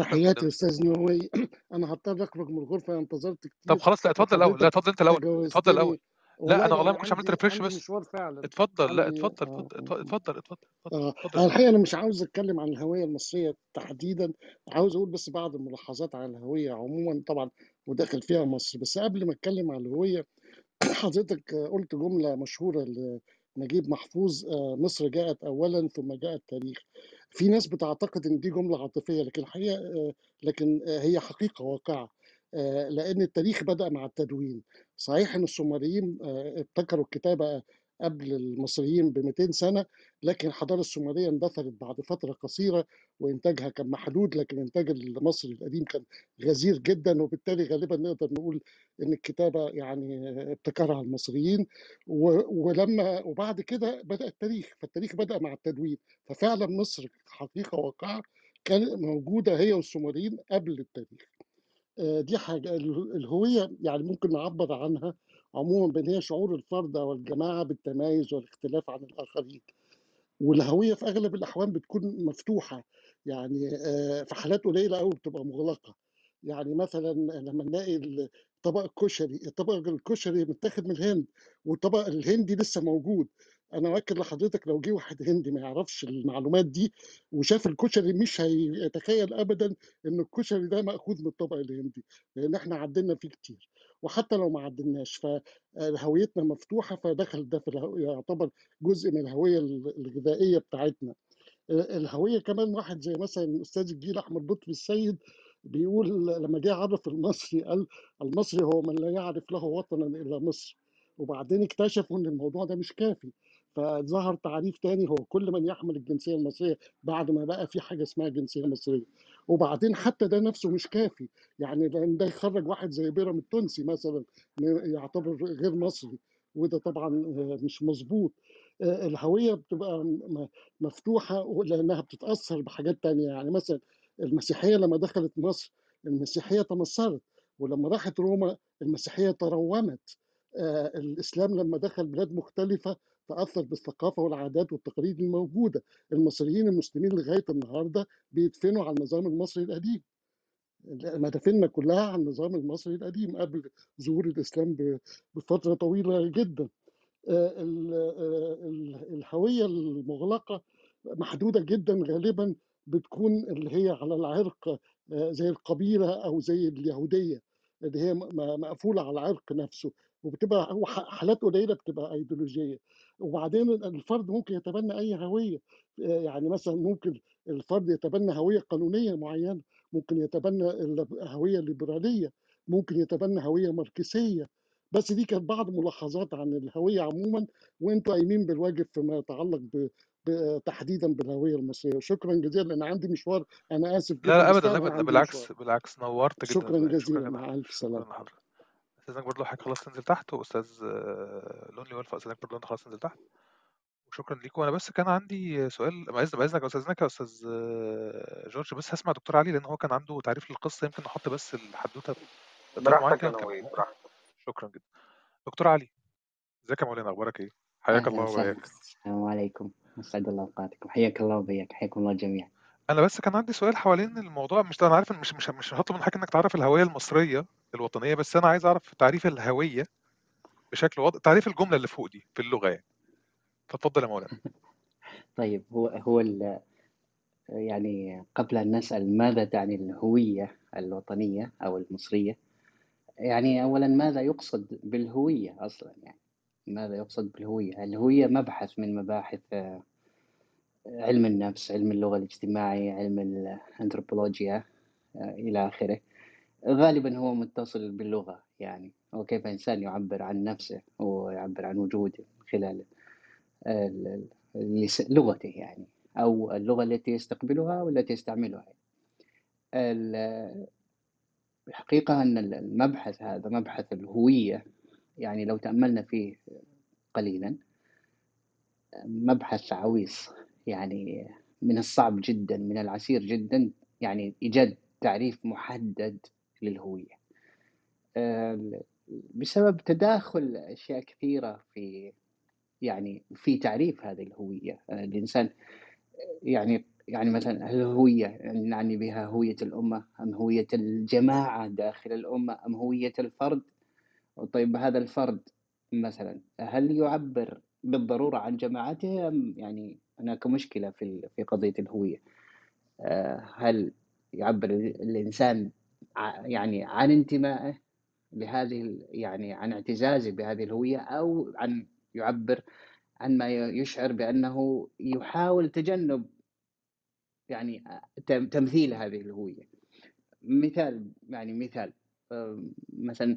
تحياتي أستاذ نووي أنا هضطر أخرج من الغرفة انتظرت طب كتير خلاص لا اتفضل الأول لا اتفضل أنت الأول اتفضل الأول. لا أنا والله ما كنتش عملت عندي بس مشوار فعلا. اتفضل لا عندي اتفضل اتفضل. اتفضل اتفضل. آه اتفضل. الحقيقة أنا مش عاوز أتكلم عن الهوية المصرية تحديدا عاوز أقول بس بعض الملاحظات على الهوية عموما طبعا وداخل فيها مصر. بس قبل ما أتكلم عن الهوية حضرتك قلت جملة مشهورة لنجيب محفوظ آه، مصر جاءت اولا ثم جاء التاريخ. في ناس بتعتقد إن دي جملة عاطفية لكن الحقيقة آه، لكن آه، هي حقيقة واقعة. آه، لأن التاريخ بدأ مع التدوين. صحيح إن السومريين آه، ابتكروا الكتابة قبل المصريين ب 200 سنة لكن الحضاره السومرية اندثرت بعد فترة قصيرة وإنتاجها كان محدود لكن إنتاج المصري القديم كان غزير جدا وبالتالي غالبا نقدر نقول إن الكتابة يعني ابتكرها المصريين. ولما وبعد كده بدأ التاريخ فالتاريخ بدأ مع التدوين. ففعلا مصر حقيقة واقعة كانت موجودة هي والسومريين قبل التاريخ. دي حاجة ال- الهوية يعني ممكن نعبر عنها عموما بأن هي شعور الفرد أو الجماعه بالتميز والاختلاف عن الآخرين. والهوية في أغلب الأحوال بتكون مفتوحة يعني آه، في حالات قليلة قوي بتبقى مغلقة. يعني مثلا لما نلاقي ال- طبق الكشري الطبق الكشري متاخد من الهند والطبق الهندي لسه موجود أنا أؤكد لحضرتك لو جه واحد هندي ما يعرفش المعلومات دي وشاف الكشري مش هيتخيل ابدا إن الكشري ده مأخوذ من الطبق الهندي لأن إحنا عدلنا فيه كتير وحتى لو ما عدلناش فهويتنا مفتوحة فدخل ده في يعتبر جزء من الهوية الغذائية بتاعتنا. الهوية كمان واحد زي مثلا أستاذ الجيل أحمد لطفي السيد بيقول لما جه عرف المصري قال المصري هو من لا يعرف له وطنا إلا مصر وبعدين اكتشفوا إن الموضوع ده مش كافي. فظهر تعريف تاني هو كل من يحمل الجنسية المصرية بعد ما بقى في حاجة اسمها جنسية مصرية. وبعدين حتى ده نفسه مش كافي يعني لأن ده يخرج واحد زي بيرام التونسي مثلا يعتبر غير مصري وده طبعا مش مظبوط. الهوية بتبقى مفتوحة لأنها بتتأثر بحاجات تانية. يعني مثلا المسيحية لما دخلت مصر المسيحية تمثلت ولما راحت روما المسيحية ترومت. آه، الإسلام لما دخل بلاد مختلفة تأثر بالثقافة والعادات والتقاليد الموجودة. المصريين المسلمين لغاية النهارده بيدفنوا على النظام المصري القديم. مدافننا كلها على النظام المصري القديم قبل ظهور الإسلام بفترة طويلة جدا. آه، آه، ال- الهوية المغلقة محدودة جدا غالبا بتكون اللي هي على العرق آه، زي القبيلة أو زي اليهودية اللي هي م- م- مقفولة على العرق نفسه وبتبقى حالات قليلة بتبقى أيديولوجية وبعدين الفرد ممكن يتبنى أي هوية آه، يعني مثلا ممكن الفرد يتبنى هوية قانونية معينة ممكن يتبنى الهوية الليبرالية ممكن يتبنى هوية ماركسية. بس دي كانت بعض ملاحظات عن الهوية عموما وانتوا قايمين بالواجب فيما يتعلق ب... تحديدا بالهوية المصرية. شكرا جزيلا أنا عندي مشوار أنا آسف لا جدا لا بس ابدا ابدا بالعكس مشوار. بالعكس نورت جدا شكرا جزيلا مع ألف سلامة. استاذنك برضه حضرتك خلاص تنزل تحت وأستاذ آه، لونلي والفا استاذنك برضه انت خلاص تنزل تحت. وشكرا ليكم أنا بس كان عندي سؤال باذن باذنك يا استاذنك يا أستاذ آه، جورج بس هسمع دكتور علي لأن هو كان عنده تعريف للقصة يمكن نحط بس الحدوتة بطريقة معينة براحتك يا براحتك. شكرا جدا. دكتور علي ازيك يا مولانا؟ أخبارك إيه؟ حياك أهلا الله وسهلا. وبياك السلام عليكم. أسعد الله أوقاتكم. حياك الله وبياك. حياكم الله جميعا. أنا بس كان عندي سؤال حوالين الموضوع مش أنا عارف مش مش مش هطلب من حضرتك إنك تعرف الهوية المصرية الوطنية بس أنا عايز أعرف تعريف الهوية بشكل واضح تعريف الجملة اللي فوق دي في اللغة يعني. فاتفضل يا مولانا. طيب هو هو يعني قبل أن نسأل ماذا تعني الهوية الوطنية أو المصرية يعني أولا ماذا يقصد بالهوية أصلا يعني؟ ماذا يقصد بالهوية؟ الهوية مبحث من مباحث آه، علم النفس علم اللغة الاجتماعي علم الأنثروبولوجيا آه، إلى آخره. غالبا هو متصل باللغة يعني. هو كيف إنسان يعبر عن نفسه ويعبر عن وجوده من خلال لغته يعني أو اللغة التي يستقبلها والتي يستعملها. ال- الحقيقة أن المبحث هذا مبحث الهوية يعني لو تأملنا فيه قليلا مبحث عويص. يعني من الصعب جدا من العسير جدا يعني إيجاد تعريف محدد للهوية. آه، بسبب تداخل أشياء كثيرة في يعني في تعريف هذه الهوية. آه، الإنسان يعني يعني مثلا هل الهوية نعني بها هوية الأمة أم هوية الجماعة داخل الأمة أم هوية الفرد؟ طيب هذا الفرد مثلا هل يعبر بالضرورة عن جماعته أم يعني هناك مشكلة في في قضية الهوية. آه، هل يعبر الإنسان يعني عن انتمائه لهذه يعني عن اعتزازه بهذه الهوية أو عن يعبر عن ما يشعر بأنه يحاول تجنب يعني تمثيل هذه الهوية؟ مثال يعني مثال مثلا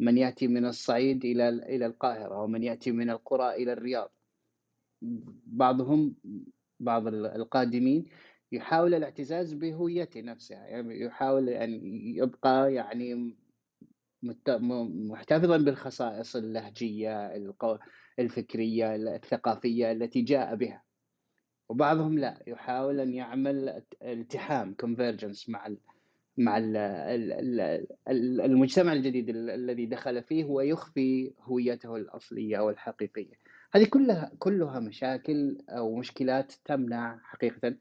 من يأتي من الصعيد إلى إلى القاهرة ومن يأتي من القرى إلى الرياض. بعضهم بعض القادمين يحاول الاعتزاز بهويته نفسها يعني يحاول أن يبقى يعني محتفظا بالخصائص اللهجية الفكرية الثقافية التي جاء بها. وبعضهم لا يحاول أن يعمل التحام convergence مع مع المجتمع الجديد الذي دخل فيه ويخفي هويته الأصلية أو الحقيقية هذه كلها كلها مشاكل أو مشكلات تمنع حقيقة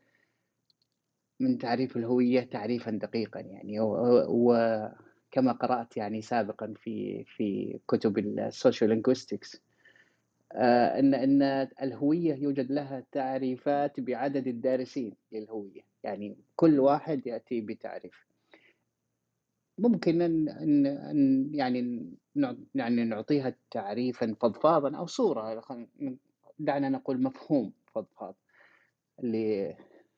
من تعريف الهوية تعريفا دقيقا يعني. وكما قرأت يعني سابقا في في كتب ال sociolinguistics آه، إن إن الهوية يوجد لها تعريفات بعدد الدارسين للهوية. يعني كل واحد يأتي بتعريف. ممكن إن إن يعني يعني نعطيها تعريفا فضفاضا أو صورة دعنا نقول مفهوم فضفاض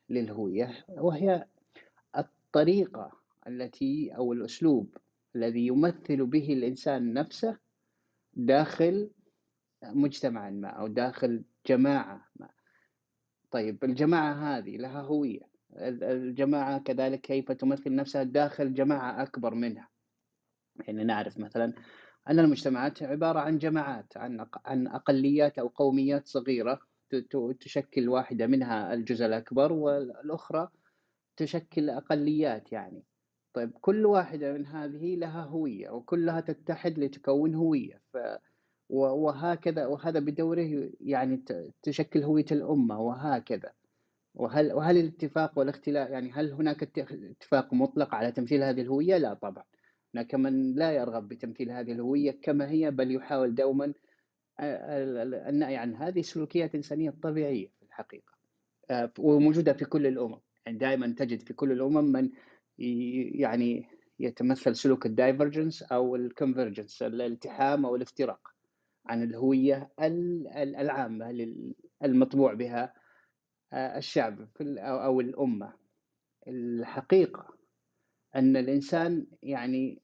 للهوية وهي الطريقة التي أو الأسلوب الذي يمثل به الإنسان نفسه داخل مجتمع ما أو داخل جماعة ما. طيب الجماعة هذه لها هوية. الجماعة كذلك كيف تمثل نفسها داخل جماعة أكبر منها. يعني نعرف مثلا أن المجتمعات عبارة عن جماعات عن عن أقليات أو قوميات صغيرة تشكل واحدة منها الجزء الأكبر والأخرى تشكل أقليات يعني. طيب كل واحدة من هذه لها هوية وكلها تتحد لتكون هوية. ف وهكذا وهذا بدوره يعني تشكل هوية الأمة وهكذا. وهل وهل الاتفاق والاختلاف يعني هل هناك اتفاق مطلق على تمثيل هذه الهوية؟ لا طبعا. هناك من لا يرغب بتمثيل هذه الهوية كما هي بل يحاول دوما النهي عن هذه السلوكيات الإنسانية الطبيعية في الحقيقة. وموجودة في كل الأمم. يعني دائما تجد في كل الأمم من يعني يتمثل سلوك ال divergence أو ال convergence الالتحام أو الافتراق عن الهوية العامة المطبوع بها آه، الشعب أو الأمة. الحقيقة أن الإنسان يعني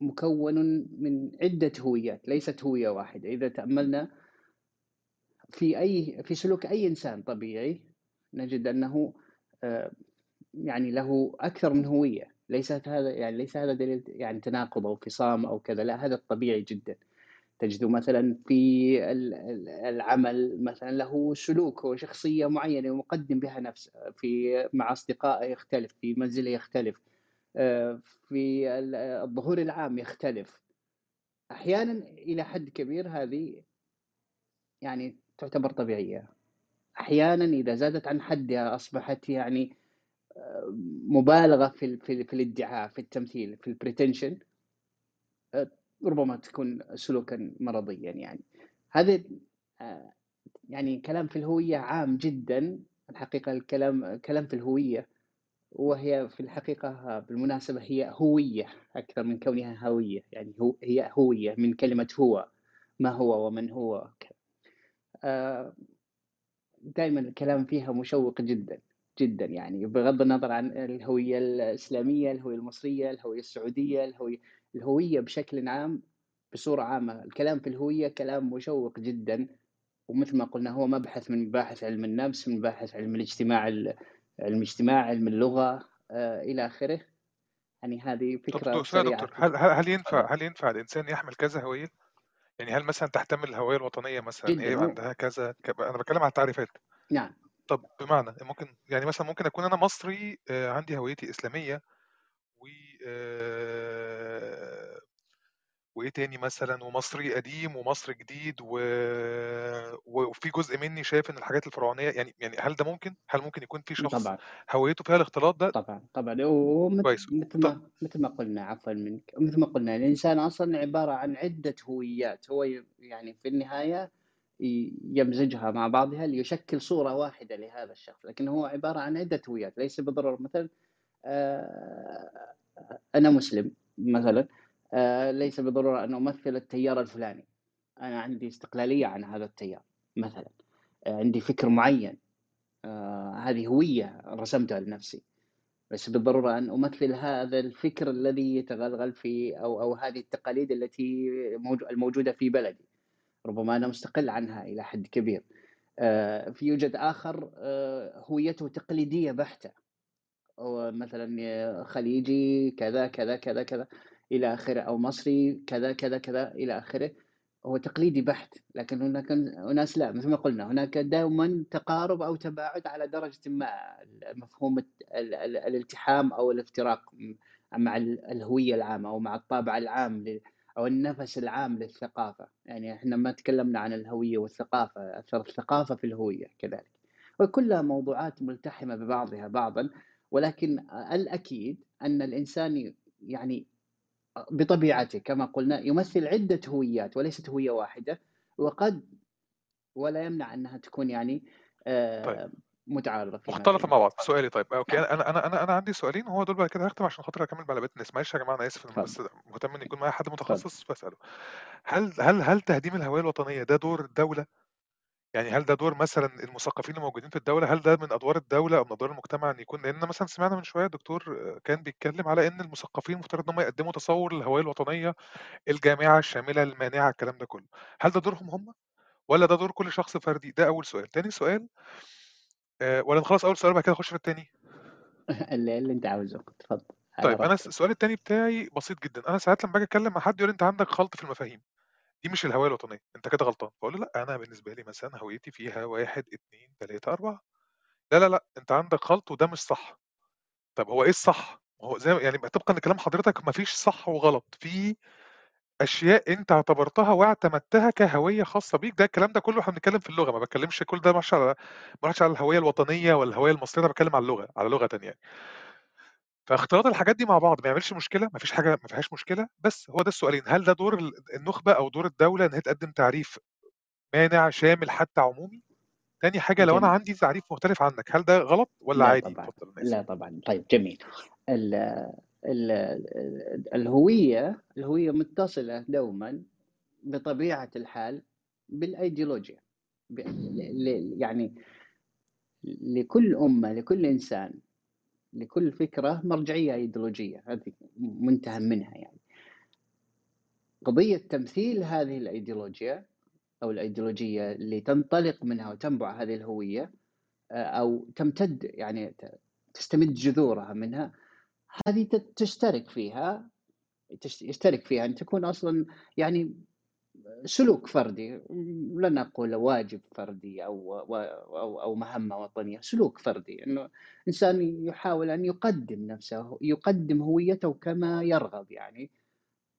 مكون من عدة هويات ليست هوية واحدة. إذا تأملنا في أي في سلوك أي إنسان طبيعي نجد أنه آه، يعني له أكثر من هوية. ليست هذا يعني ليس هذا دليل يعني تناقض أو فصام أو كذا. لا هذا الطبيعي جدا. تجده مثلا في العمل مثلا له سلوك وشخصية معينة ومقدم بها نفسه في مع أصدقائه يختلف في منزله يختلف آه، في الظهور العام يختلف. أحيانا إلى حد كبير هذه يعني تعتبر طبيعية. أحيانا إذا زادت عن حدها أصبحت يعني آه، مبالغة في, في, في الادعاء في التمثيل في البريتنشن ربما تكون سلوكا مرضيا يعني. هذا آه، يعني كلام في الهوية عام جدا الحقيقة الكلام كلام في الهوية وهي في الحقيقة بالمناسبة هي هوية أكثر من كونها هوية يعني هو هي هوية من كلمة هو ما هو ومن هو. آه، دائما الكلام فيها مشوق جدا جدا يعني بغض النظر عن الهوية الإسلامية الهوية المصرية الهوية السعودية الهوية الهوية بشكل عام بصورة عامة. الكلام في الهوية كلام مشوق جدا ومثل ما قلنا هو مبحث من مباحث علم النفس من مباحث علم الاجتماع علم الاجتماع علم اللغة آه إلى آخره. يعني هذه فكرة سريعة. دكتور هل هل ينفع هل ينفع الإنسان يحمل كذا هوية؟ يعني هل مثلا تحتمل الهوية الوطنية مثلا هي عندها كذا أنا بتكلم عن التعريفات. نعم. طب بمعنى ممكن يعني مثلًا ممكن أكون أنا مصري آآ عندي هويتي إسلامية و آآ وإيه تاني مثلًا ومصري قديم ومصري جديد و وفي جزء منّي شايف إن الحاجات الفرعونية يعني يعني هل ده ممكن؟ هل ممكن يكون في شخص طبعًا. هويته فيها الاختلاط ده؟ طبعًا، طبعًا ومثل كويس مثل ما مثل ما قُلنا عفوًا منك، مثل ما قُلنا الإنسان أصلًا عبارة عن عدة هويات، هو ي يعني في النهاية ي يمزجها مع بعضها ليشكل صورة واحدة لهذا الشخص، لكن هو عبارة عن عدة هويات، ليس بالضرورة مثلًا آآ أنا مسلم مثلًا ليس بالضرورة أن أمثل التيار الفلاني، أنا عندي استقلالية عن هذا التيار مثلًا، عندي فكر معين. آآ هذه هوية رسمتها لنفسي، ليس بالضرورة أن أمثل هذا الفكر الذي يتغلغل في أو أو هذه التقاليد التي موج الموجودة في بلدي، ربما أنا مستقل عنها إلى حد كبير. في يوجد آآ هويته تقليدية بحتة، هو مثلًا خليجي كذا، كذا، كذا، كذا. إلى آخره، أو مصري كذا، كذا، كذا إلى آخره، هو تقليدي بحت، لكن هناك أناس لأ مثل ما قُلنا هناك دومًا تقارب أو تباعد على درجةٍ ما، مفهوم الت ال ال الالتحام أو الافتراق مع ال الهوية العامة أو مع الطابع العام أو النَفَس العام للثقافة، يعني إحنا ما تكلمنا عن الهوية والثقافة، أثر الثقافة في الهوية كذلك، وكلها موضوعات ملتحمة ببعضها بعضًا، ولكن الأكيد أن الإنسان ي يعني بطبيعته كما قُلنا يمثل عدة هويات وليست هوية واحدة، وقد ولا يمنع أنها تكون يعني طيب. متعارضة فيما مختلطة بينها. مع بعض، سؤالي طيب أوكي نعم. أنا أنا أنا أنا عندي سؤالين وهو دول بعد كده هاختم عشان خاطر مع بقية الناس، معلش يا جماعة أنا آسف أنا بس. مهتم إن يكون معايا حد. متخصص فاسأله. هل هل هل تهديم الهوية الوطنية ده دور الدولة؟ يعني هل ده دور مثلًا المثقفين الموجودين في الدولة، هل ده من أدوار الدولة أو من أدوار المجتمع إن يكون لإن مثلًا سمعنا من شوية دكتور كان بيتكلم على إن المثقفين المفترض إن هم يقدموا تصوُّر للهوية الوطنية الجامعة، الشاملة، المانعة، الكلام ده كلّه، هل ده دورهم هم والّا ده دور كل شخص فردي؟ ده أول سؤال. تاني سؤال آآ والّا نخلّص أول سؤال وبعد كده نخش في التاني؟ ال اللي أنت عاوزه، اتفضل طيب أنا الس. السؤال التاني بتاعي بسيط جدًا، أنا ساعات لمّا باجي أتكلم مع حد يقول لي: "أنت عندك خلْط في المفاهيم، دي مش الهوية الوطنية، أنت كده غلطان." باقول له: "لأ، أنا بالنسبة لي مثلًا هويتي فيها 1، 2، 3، 4." "لا، لا، لأ، أنت عندك خلْط وده مش صح." طب هو إيه الصح؟ ما هو زي يعني طبقًا لكلام حضرتك ما فيش صح وغلط، في أشياء أنت اعتبرتها واعتمدتها كهوية خاصة بيك، ده الكلام ده كلّه إحنا بنتكلم في اللغة، ما باتكلمش كل ده ما على ما على الهوية الوطنية ولا الهوية المصرية، أنا باتكلم على اللغة، على لغةً يعني. فاختلاط الحاجات دي مع بعض ما يعملش مشكلة، ما فيش حاجة ما فيهاش مشكلة، بس هو ده السؤالين، هل ده دور ال النخبة أو دور الدولة إن هي تقدم تعريف مانع، شامل، حتى عمومي؟ تاني حاجة لو أنا جميل. عندي تعريف مختلف عنك، هل ده غلط والّا لا عادي؟ طبعًا، اتفضل أنا آسف. لا طبعًا، طيب جميل. ال ال ال الهوية الهوية متصلة دومًا بطبيعة الحال بالأيديولوجيا، ب ل ل يعني لكل أمة، لكل إنسان، لكل فكرة مرجعية أيديولوجية، هذه منتهى منها يعني. قضية تمثيل هذه الأيديولوجيا أو الأيديولوجية اللي تنطلق منها وتنبع هذه الهوية آآ أو تمتد يعني تستمد جذورها منها، هذه تشترك فيها يشترك فيها أن تكون أصلًا يعني سلوك فردي، لن أقول واجب فردي أو و أو أو مهمة وطنية، سلوك فردي، إنه إنسان يحاول أن يقدم نفسه، يقدم هويته كما يرغب يعني،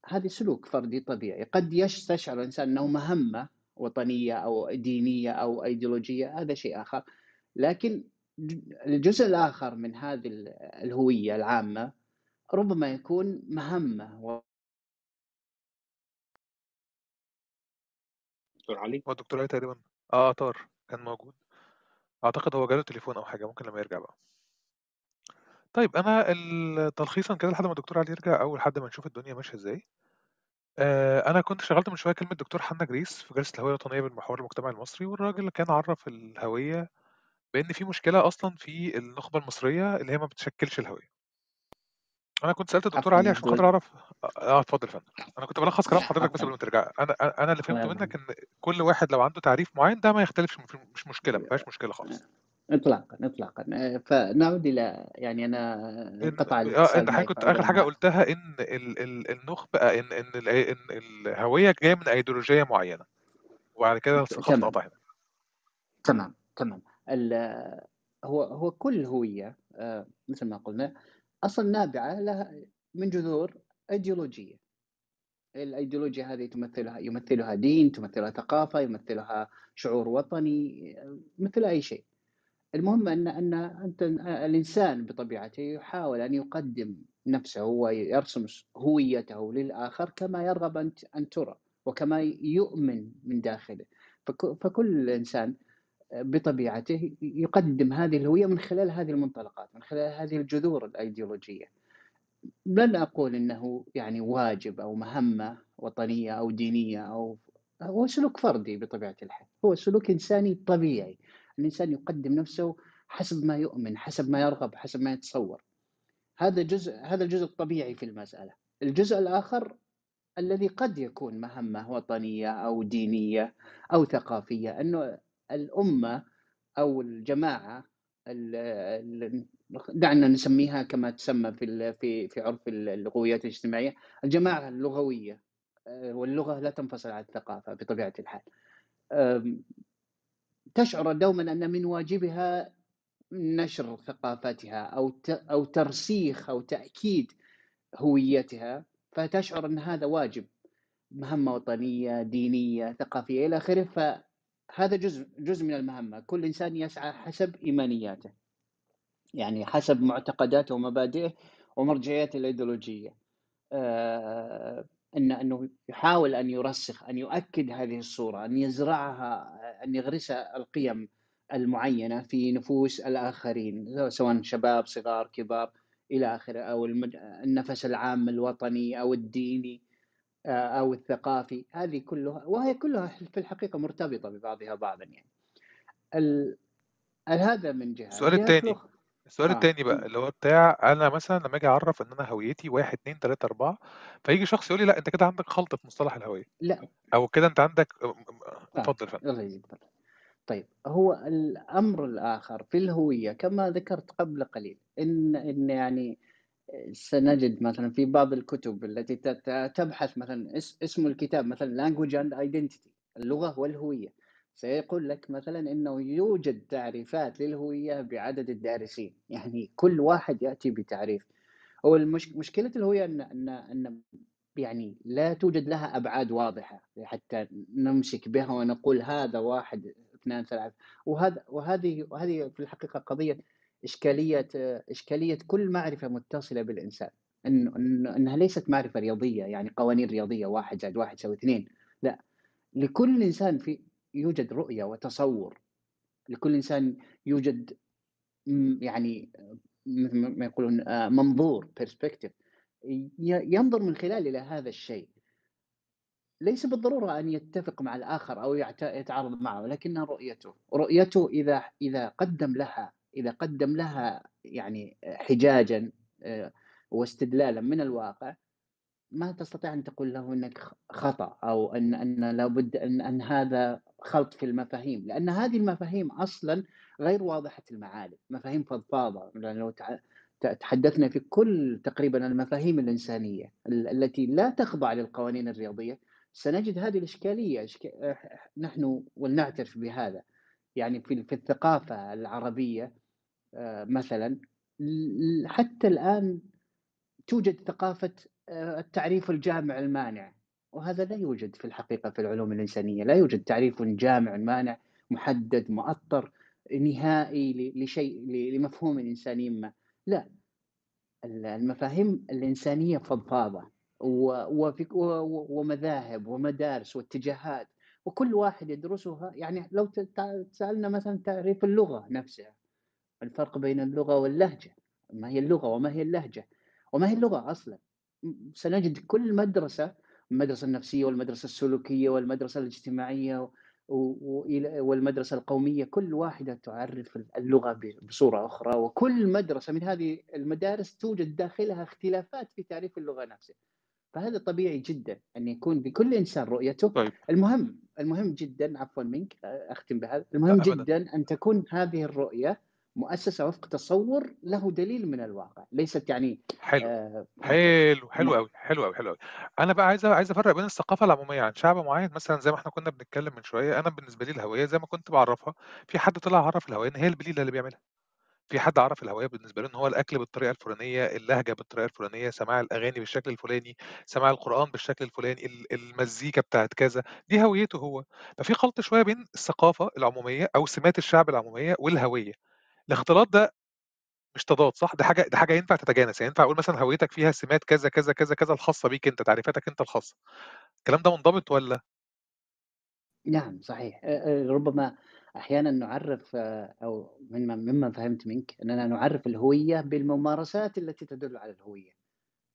هذه سلوك فردي طبيعي، قد يستشعر الإنسان أنه مهمة وطنية أو دينية أو أيديولوجية، هذا شيء آخر، لكن الجزء الآخر من هذه ال الهوية العامة ربما يكون مهمة دكتور علي؟ هو الدكتور علي تقريبًا آه طار، كان موجود. أعتقد هو جاله تليفون أو حاجة، ممكن لمّا يرجع بقى. طيب ال تلخيصًا كده لحد ما الدكتور علي يرجع أو لحد ما نشوف الدنيا ماشية إزاي، آآ أنا كنت شغّلت من شوية كلمة دكتور حنا جريس في جلسة الهوية الوطنية بالمحور المجتمعي المصري، والراجل كان عرّف الهوية بإن في مشكلة أصلًا في النخبة المصرية اللي هي ما بتشكِّلش الهوية. أنا كنت سألت الدكتور علي عشان خاطر أعرف آه اتفضل يا فندم. أنا كنت بالخّص كلام حضرتك بس. قبل ما ترجع، أنا أ أنا اللي فهمته منك. إن كل واحد لو عنده تعريف معيّن ده ما يختلفش مش مشكلة، ما فيهاش مشكلة خالص. إطلاقًا، إطلاقًا. آآ فنعود إلى يعني أنا إن انقطع آه معي حضرتك كنت حاجة أن قُلتها إن ال ال النخبة إن إن ال إن الهوية جاية من أيديولوجية معيّنة، وبعد كده الخط تمام. هنا. تمام، تمام. هو هو كل هوية آه، مثل ما قلنا أصلا نابعة لها من جذور ايديولوجيه الإيديولوجيا هذه تمثلها يمثلها دين تمثلها ثقافة يمثلها شعور وطني مثل أي شيء. المهم أن أن أنت الإنسان بطبيعته يحاول أن يقدم نفسه ويرسم هويته للآخر كما يرغب أن أن ترى وكما يؤمن من داخله. فكل إنسان بطبيعته يقدم هذه الهوية من خلال هذه المنطلقات من خلال هذه الجذور الأيديولوجية. لن أقول إنه يعني واجب أو مهمة وطنية أو دينية أو هو سلوك فردي بطبيعة الحال. هو سلوك إنساني طبيعي. الإنسان يقدم نفسه حسب ما يؤمن حسب ما يرغب حسب ما يتصور. هذا جزء هذا الجزء الطبيعي في المسألة. الجزء الآخر الذي قد يكون مهمة وطنية أو دينية أو ثقافية إنه الأمة أو الجماعة دعنا نسميها كما تسمى في في في عرف اللغويات الاجتماعية الجماعة اللغوية. آه، واللغة لا تنفصل عن الثقافة بطبيعة الحال. تشعر دوما أن من واجبها نشر ثقافتها أو أو ترسيخ أو تأكيد هويتها فتشعر أن هذا واجب مهمة وطنية دينية ثقافية إلى آخره. فهذا جزء جزء من المهمة. كل إنسان يسعى حسب إيمانياته يعني حسب معتقداته ومبادئه ومرجعياته الإيديولوجية. آه، إن إنه يحاول أن يرسخ أن يؤكد هذه الصورة أن يزرعها أن يغرس القيم المعينة في نفوس الآخرين سواء شباب صغار كبار إلى آخره أو النفس العام الوطني أو الديني. أو الثقافي هذه كلها وهي كلها في الحقيقة مرتبطة ببعضها بعضا يعني هذا من جهة السؤال الثاني السؤال آه. التاني بقى اللي هو بتاع أنا مثلًا لمّا آجي أعرّف إن أنا هويتي 1، 2، 3، 4 فييجي شخص يقول لي لأ أنت كده عندك خلْط في مصطلح الهوية، لأ. أو كده أنت عندك آه. اتفضل فندم. الله يجزيك. طيب هو الأمر الآخر في الهوية كما ذكرت قبل قليل إن إن يعني سنجد مثلًا في بعض الكتب التي تبحث مثلًا اسم الكتاب مثلًا language and identity اللغة والهوية. سيقول لك مثلا إنه يوجد تعريفات للهوية بعدد الدارسين. يعني كل واحد يأتي بتعريف. هو المش... مشكلة الهوية ان ان إن يعني لا توجد لها أبعاد واضحة حتى نمسك بها ونقول هذا واحد اثنان ثلاثة. وهذا وهذه وهذه في الحقيقة قضية إشكالية إشكالية كل معرفة متصلة بالإنسان. انه إنها ليست معرفة رياضية يعني قوانين رياضية واحد زائد واحد يساوي اثنين. لا. لكل إنسان في يوجد رؤية وتصور. لكل إنسان يوجد يعني مثل ما يقولون آه، منظور perspective. ينظر من خلال إلى هذا الشيء. ليس بالضرورة أن يتفق مع الآخر أو يتعارض معه ولكنها رؤيته. رؤيته إذا إذا قدم لها إذا قدم لها يعني حجاجا آه، واستدلالا من الواقع ما تستطيع أن تقول له إنك خطأ أو إن إن لابد إن إن هذا خلط في المفاهيم. لأن هذه المفاهيم أصلا غير واضحة المعالم. مفاهيم فضفاضة. لأن لو تحدثنا في كل تقريبا المفاهيم الإنسانية التي لا تخضع للقوانين الرياضية سنجد هذه الإشكالية. نحن ولنعترف بهذا. يعني في الثقافة العربية مثلا حتى الآن توجد ثقافة آه، التعريف الجامع المانع. وهذا لا يوجد في الحقيقة في العلوم الإنسانية. لا يوجد تعريف جامع مانع محدد مؤطر نهائي لشيء لمفهوم إنساني ما. لا. المفاهيم الإنسانية فضفاضة ومذاهب ومدارس واتجاهات وكل واحد يدرسها. يعني لو سألنا مثلا تعريف اللغة نفسها الفرق بين اللغة واللهجة. ما هي اللغة وما هي اللهجة. وما هي اللغة أصلا. سنجد كل مدرسة المدرسة النفسية والمدرسة السلوكية والمدرسة الاجتماعية والمدرسة القومية كل واحدة تعرف اللغة بصورة أخرى. وكل مدرسة من هذه المدارس توجد داخلها اختلافات في تعريف اللغة نفسها. فهذا طبيعي جدا أن يكون لكل إنسان رؤيته. طيب. المهم المهم جدا عفوا منك أختم بهذا. المهم جدا أن تكون هذه الرؤية مؤسسة وفق تصور له دليل من الواقع ليست يعني حلو. آه حلو حلو نعم قوي حلو قوي حلو قوي أنا بقى عايز عايز أفرق بين الثقافة العمومية عن شعب معين. مثلا زي ما إحنا كنا بنتكلم من شوية أنا بالنسبة لي الهوية زي ما كنت بعرفها في حد طلع عرف الهوية إن هي البليلة اللي بيعملها. في حد عرف الهوية بالنسبة له إن هو الأكل بالطريقة الفلانية اللهجة بالطريقة الفلانية سماع الأغاني بالشكل الفلاني سماع القرآن بالشكل الفلاني ال- المزيكا بتاعت كذا. دي هويته هو. ففي خلط شوية بين الثقافة العمومية أو سمات الشعب العمومية والهوية. الاختلاط ده مش تضاد صح؟ ده حاجة ده حاجة ينفع تتجانس. يعني ينفع أقول مثلا هويتك فيها سمات كذا كذا كذا كذا الخاصة بيك أنت تعريفاتك أنت الخاصة. الكلام ده منضبط ولا؟ نعم صحيح. آه، آه، ربما أحيانا نعرف آه، أو مما مما فهمت منك أننا نعرف الهوية بالممارسات التي تدل على الهوية.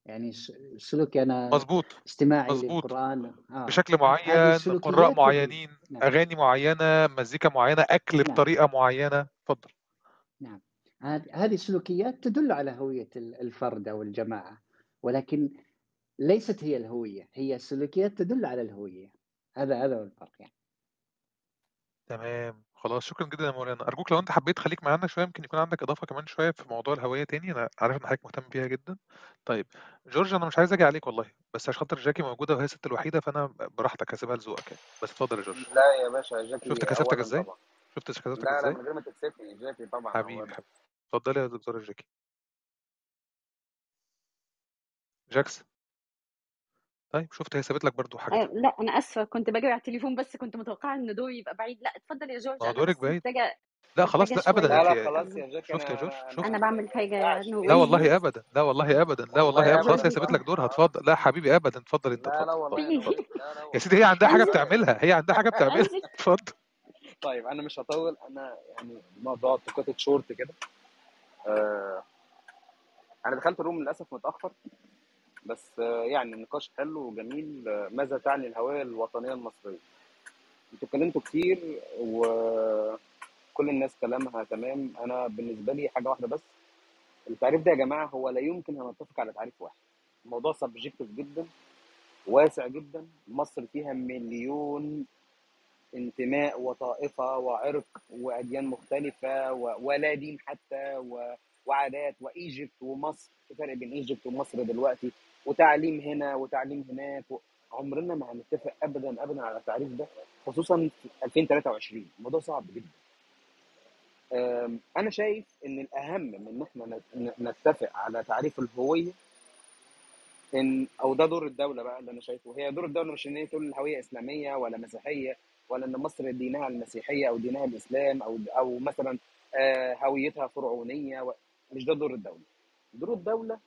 يعني سلوكي أنا مظبوط استماعي مظبوط للقرآن آه بشكل هذه معين قراء السلوكيات معينين نعم. أغاني معينة مزيكا معينة أكل نعم. بطريقة معينة. اتفضل. نعم. هذ- هذه السلوكيات تدل على هوية ال- الفرد أو الجماعة ولكن ليست هي الهوية هي سلوكيات تدل على الهوية. هذا هذا هو الفرق يعني. تمام. خلاص شكرا جدا يا مولانا. أرجوك لو أنت حبيت خليك معانا شوية يمكن يكون عندك إضافة كمان شوية في موضوع الهوية تاني. أنا عارف إن حضرتك مهتم بيها جدا. طيب جورج أنا مش عايز أجي عليك والله بس عشان خاطر جاكي موجودة وهي الست الوحيدة فأنا براحتك هسيبها لذوقك يعني. بس اتفضل يا جورج. لا يا باشا جاكي شفت اولا إزاي؟ طبعا. شفت كثافتك لا لا إزاي؟ من غير ما تكسفني جاكي طبعا حبيبي حبيبي. اتفضلي يا دكتوره جاكي جاكس؟ طيب شفت هي سابت لك برضو آه، لا أنا آسفة كنت بجري على التليفون بس كنت متوقعة إن دوري يبقى بعيد. لا اتفضل يا جورج ما هو أنا دورك بس بعيد. محتاجه لا خلاص محتاجة لا ابدا. شوية لا أنت لا خلاص يا جاكي شفت يا جورج؟ أنا شفت. أنا بعمل حاجة لا والله ابدا. لا والله ابدا. لا والله والله ابدا خلاص هي سابت لك دورها. آه. اتفضل. لا حبيبي ابدا. اتفضل انت لا لا اتفضل والله اتفضل أنا اتفضل لا لا يا سيدي هي عندها حاجة بتعملها. هي عندها حاجة بتعملها. انزل اتفضل. طيب أنا مش هطول أنا يعني الموضوع تكوتة شورت كده. آه أنا دخلت ال room للأسف متأخر بس آه يعني النقاش حلو وجميل آه ماذا تعني الهوية الوطنية المصرية؟ أنتوا اتكلمتوا كتير وكل الناس كلامها تمام. أنا بالنسبة لي حاجة واحدة بس التعريف ده يا جماعة هو لا يمكن أن نتفق على تعريف واحد. الموضوع subjective جدا واسع جدا. مصر فيها مليون انتماء وطائفة وعرق وأديان مختلفة و- ولا دين حتى وعادات وإيجيبت ومصر. فرق بين إيجيبت ومصر دلوقتي وتعليم هنا وتعليم هناك. عمرنا ما هنتفق أبدا أبدا على التعريف ده خصوصا في 2023 الموضوع صعب جدا. أنا شايف إن الأهم من إن إحنا نت- نتفق على تعريف الهوية إن أو ده دور الدولة بقى اللي أنا شايفه. هي دور الدولة مش إن هي تقول الهوية إسلامية ولا مسيحية. ولا إن مصر دينها المسيحية أو دينها الإسلام أو أو مثلا آه، هويتها فرعونية. مش ده دور الدولة. دور الدولة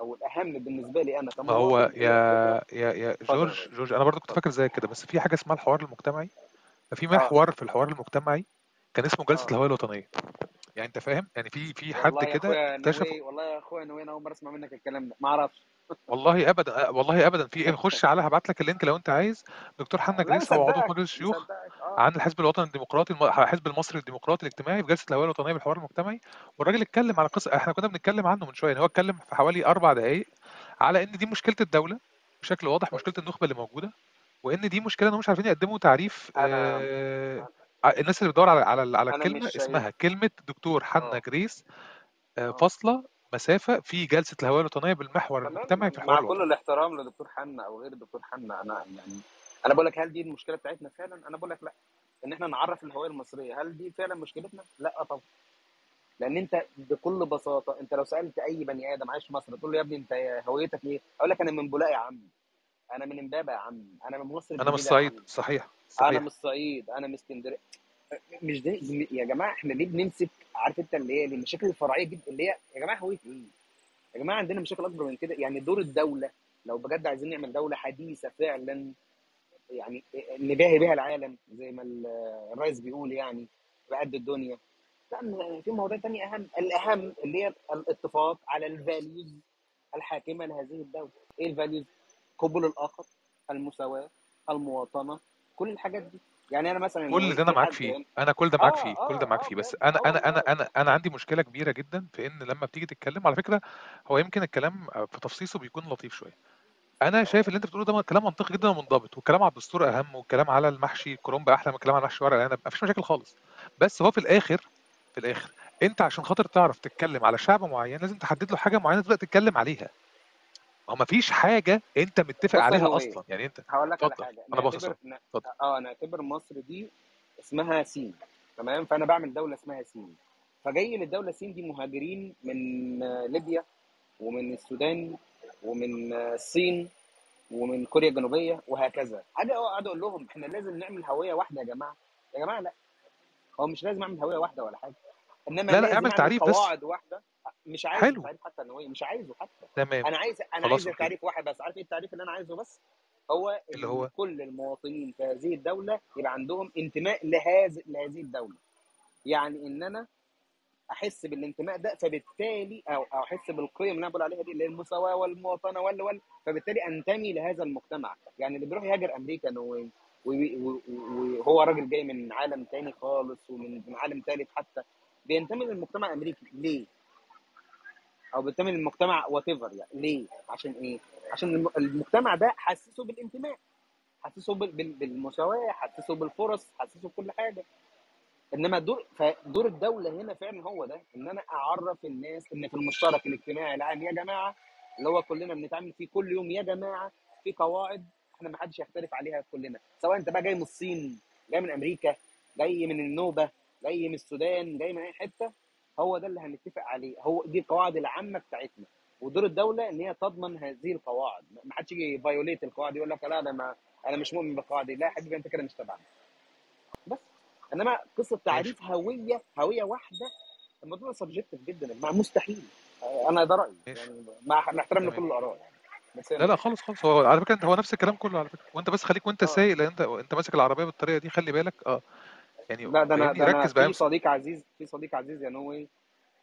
أو الأهم بالنسبة لي أنا ما هو يا يا يا جورج جورج أنا برضو كنت فاكر زي كده بس في حاجة اسمها الحوار المجتمعي. ففي آه. محور في الحوار المجتمعي كان اسمه جلسة آه. الهوية الوطنية. يعني أنت فاهم؟ يعني في في حد كده اكتشف والله يا أخويا نوي أنا أول مرة أسمع منك الكلام ده ما أعرفش. والله ابدا والله ابدا. في إيه؟ خش على هبعت لك ال link لو أنت عايز. دكتور حنا جريس هو عضو في مجلس الشيوخ آه. عن الحزب الوطني الديمقراطي الحزب المصري الديمقراطي الاجتماعي في جلسة الهويه الوطنية بالحوار المجتمعي. والراجل اتكلم على قصة إحنا كنا بنتكلم عنه من شوية يعني هو اتكلم في حوالي أربع دقائق على إن دي مشكلة الدولة بشكل واضح مشكلة النخبة اللي موجودة وإن دي مشكلة انهم مش عارفين يقدموا تعريف أنا آه الناس اللي بتدور على على على مش اسمها شايف كلمة دكتور حنا آه. جريس آه، آه. فاصلة مسافة في جلسة الهوية الوطنية بالمحور المجتمعي في تمام الحوار مع كل الوطني الاحترام لدكتور حنا أو غير الدكتور حنا أنا يعني أنا بقول لك هل دي المشكلة بتاعتنا فعلا؟ أنا بقول لك لأ إن إحنا نعرف الهوية المصرية هل دي فعلا مشكلتنا؟ لأ طبعا. لأن أنت بكل بساطة أنت لو سألت أي بني آدم عايش في مصر تقول له يا ابني أنت هويتك إيه؟ أقول لك أنا من بولاق يا عم أنا من امبابة يا عم أنا من مصر أنا من الجديده يا الصعيد صحيح. أنا من صحيح الصعيد أنا من اسكندرية. مش ده يا جماعة إحنا ليه بنمسك عارف أنت اللي هي المشاكل الفرعية جدا اللي هي يا جماعة هويه إيه؟ يا جماعة عندنا مشاكل أكبر من كده. يعني دور الدولة لو بجد عايزين نعمل دولة حديثة فعلا يعني نباهي بها العالم زي ما ال- الرئيس بيقول يعني بقد الدنيا. لا في مواضيع تانية أهم. الأهم اللي هي الاتفاق على ال values الحاكمة لهذه الدولة. إيه ال values قبول الآخر المساواة المواطنة. كل الحاجات دي. يعني أنا مثلا كل ده أنا معاك فيه. أنا كل ده معاك آه فيه. كل ده معاك آه فيه. بس أنا أنا أنا أنا أنا عندي مشكلة كبيرة جدا في إن لما بتيجي تتكلم على فكرة هو يمكن الكلام في تفصيصه بيكون لطيف شوية. أنا شايف اللي أنت بتقوله ده كلام منطقي جدا ومنضبط والكلام على الدستور أهم والكلام على المحشي الكرنب أحلى من الكلام على المحشي ورق العنب. مفيش مشاكل خالص. بس هو في الآخر في الآخر أنت عشان خاطر تعرف تتكلم على شعب معين لازم تحدد له حاجة معينة تبدأ تتكلم عليها. ما هو مفيش حاجة أنت متفق عليها أصلا. يعني أنت هقول لك على حاجة. أنا باصص آه نعتبر مصر دي اسمها سين تمام؟ فأنا بعمل دولة اسمها سين. فجاي للدوله سين دي مهاجرين من ليبيا ومن السودان ومن الصين ومن كوريا الجنوبية وهكذا. أجي أقعد أقول لهم إحنا لازم نعمل هوية واحدة يا جماعة. يا جماعة لا هو مش لازم اعمل هوية واحدة ولا حاجة. إنما لا لا اعمل تعريف بس. قواعد واحدة. مش عايز حلو. التعريف حتى النووي مش عايزه حتى. تمام. أنا عايز أنا عايز تعريف واحد بس. عارف إيه التعريف اللي أنا عايزه بس؟ هو اللي هو؟ كل المواطنين في هذه الدولة يبقى عندهم انتماء لهذه لهذه الدولة. يعني إن أنا أحس بالانتماء ده فبالتالي أو أحس بالقيم اللي أنا بقول عليها دي اللي هي المساواة والمواطنة ولا ولا فبالتالي أنتمي لهذا المجتمع. يعني اللي بيروح يهاجر أمريكا و- وهو راجل جاي من عالم تاني خالص ومن من عالم ثالث حتى بينتمي للمجتمع الأمريكي. ليه؟ أو بينتمي للمجتمع وات يعني ليه؟ عشان إيه؟ عشان الم- المجتمع ده حسسه بالانتماء حسسه بال- بال- بالمساواة حسسه بالفرص حسسه بكل حاجة إنما دور فدور الدولة هنا فعلا هو ده إن أنا أعرف الناس إن في المشترك الاجتماعي العام يا جماعة اللي هو كلنا بنتعامل فيه كل يوم يا جماعة في قواعد إحنا ما حدش يختلف عليها كلنا سواء أنت بقى جاي من الصين جاي من أمريكا جاي من النوبة جاي من السودان جاي من أي حتة هو ده اللي هنتفق عليه. هو دي القواعد العامة بتاعتنا. ودور الدولة إن هي تضمن هذه القواعد. ما حدش يجي violate القواعد يقول لك لا أنا ما أنا مش مؤمن بالقواعد دي. لا يا حبيبي انت كده مش تبعنا. بس إنما قصة تعريف هوية هوية واحدة الموضوع subjective جدا. مستحيل. آه، أنا ده رأيي. يعني مع احترام لكل الآراء يعني. لا لا خالص خالص. هو على فكرة هو نفس الكلام كله على فكرة. وأنت بس خليك وأنت آه. سايق لأن انت أنت ماسك العربية بالطريقة دي خلي بالك. آه. يعني لا ده أنا ده أنا ركز بقى. في صديق عزيز في صديق عزيز يا نوي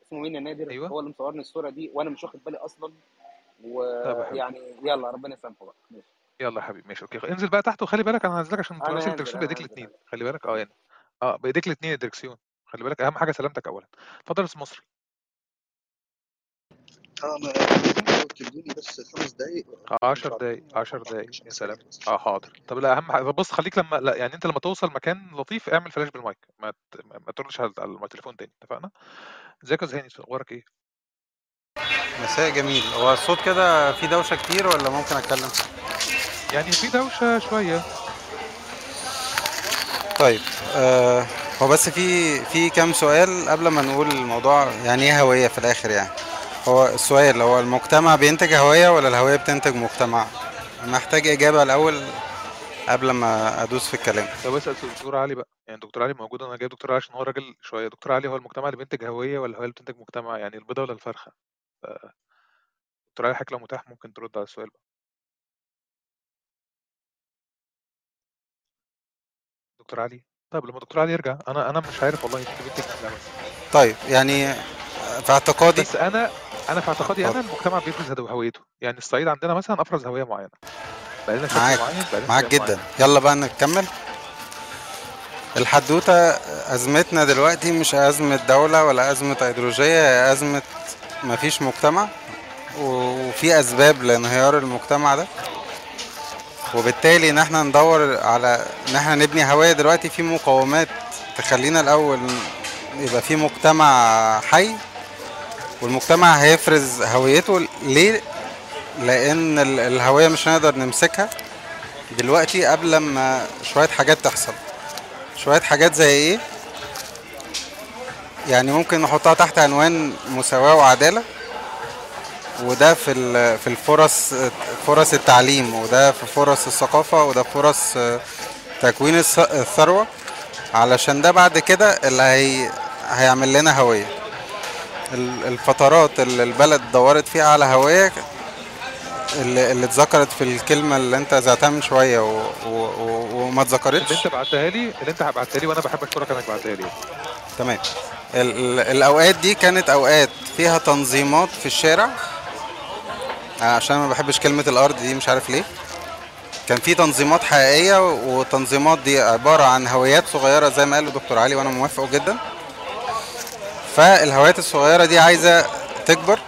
اسمه مين يا نادر؟ أيوه. هو اللي مصورني الصورة دي وأنا مش واخد بالي أصلا. حبيبي. ويعني يلا ربنا يسامحه بقى. ماشي. يلا يا حبيبي ماشي okay. انزل بقى تحت وخلي بالك أنا هنزلك عشان تبقى أنا ماسك هنزل الدركسيون بإيديك الاثنين خلي بالك آه يعني. آه بإيديك الاثنين الدركسيون خلي بالك أهم حاجة سلامتك اولا. اتفضل يا أستاذ مصري. تدوني بس خمس دقايق مش 10 عارف دقايق 10 دقايق. عشان يا سلام. آه حاضر. طب لا أهم حاجة بص خليك لما لا يعني أنت لما توصل مكان لطيف اعمل فلاش بالمايك. ما ت... ما تردش على على التليفون تاني. اتفقنا؟ ازيك يا زهاني أخبارك إيه؟ مساء جميل. هو الصوت كده فيه دوشة كتير ولا ممكن أتكلم؟ يعني في دوشة شوية. طيب آه هو بس في في كام سؤال قبل ما نقول الموضوع يعني إيه هوية في الآخر يعني. هو السؤال هو المجتمع بينتج هوية ولا الهوية بتنتج مجتمع؟ محتاج إجابة الأول قبل ما أدوس في الكلام. طب اسأل دكتور علي بقى. يعني دكتور علي موجود أنا جايب دكتور علي عشان هو راجل شوية. دكتور علي هو المجتمع اللي بينتج هوية ولا الهوية اللي بتنتج مجتمع؟ يعني البيضة ولا الفرخة؟ ف- دكتور علي حضرتك لو متاح ممكن ترد على السؤال بقى. دكتور علي؟ طيب لما دكتور علي يرجع أنا أنا مش عارف والله بنتج لا بس. طيب يعني في اعتقادي بس أنا أنا في اعتقادي أنا المجتمع بيفرز هويته. يعني الصعيد عندنا مثلا افرز هوية معينة. بقى لنا شكل معاك. معين بقى لنا معاك جدا معين. يلا بقى نكمل. الحدوتة أزمتنا دلوقتي مش أزمة دولة ولا أزمة أيديولوجية هي أزمة مفيش مجتمع وفي أسباب لانهيار المجتمع ده. وبالتالي إن إحنا ندور على إن إحنا نبني هوية دلوقتي في مقومات تخلينا الأول يبقى في مجتمع حي والمجتمع هيفرز هويته. ليه؟ لأن ال- الهوية مش هنقدر نمسكها دلوقتي قبل ما شوية حاجات تحصل. شوية حاجات زي إيه؟ يعني ممكن نحطها تحت عنوان مساواة وعدالة وده في في الفرص فرص التعليم وده في فرص الثقافة وده فرص آه، تكوين الث- الثروة. علشان ده بعد كده اللي هي هيعمل لنا هوية. ال- الفترات اللي البلد دورت فيها على هوية اللي, اللي اتذكرت في الكلمة اللي انت زعتها من شوية و... و... و... وما اللي اتذكرتش انت بعتها لي اللي انت بعتها لي وأنا بحب أشكرك إنك بعتها لي. تمام. ال... ال- الأوقات دي كانت أوقات فيها تنظيمات في الشارع؟ عشان ما بحبش كلمة الأرض دي مش عارف ليه. كان في تنظيمات حقيقية والتنظيمات دي عبارة عن هويات صغيرة زي ما قال دكتور علي وأنا موافقه جدا. فالهويات الصغيرة دي عايزة تكبر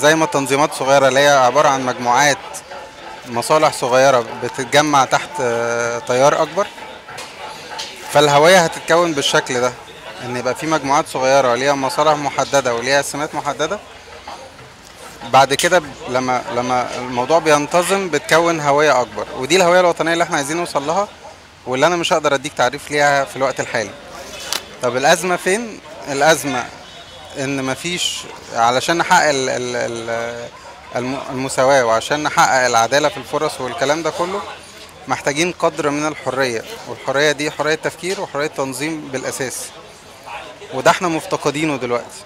زي ما التنظيمات صغيرة اللي هي عبارة عن مجموعات مصالح صغيرة بتتجمع تحت آه، تيار أكبر. فالهوية هتتكون بالشكل ده إن يبقى في مجموعات صغيرة ليها مصالح محددة وليها سمات محددة. بعد كده لما لما الموضوع بينتظم بتكون هويه أكبر. ودي الهويه الوطنية اللي إحنا عايزين نوصل لها واللي أنا مش هقدر أديك تعريف ليها في الوقت الحالي. طب الأزمة فين؟ الأزمة إن مفيش علشان نحقق ال- ال- ال- الم- المساواة وعشان نحقق العدالة في الفرص والكلام ده كله محتاجين قدر من الحرية والحرية دي حرية تفكير وحرية تنظيم بالأساس. وده إحنا مفتقدينه دلوقتي.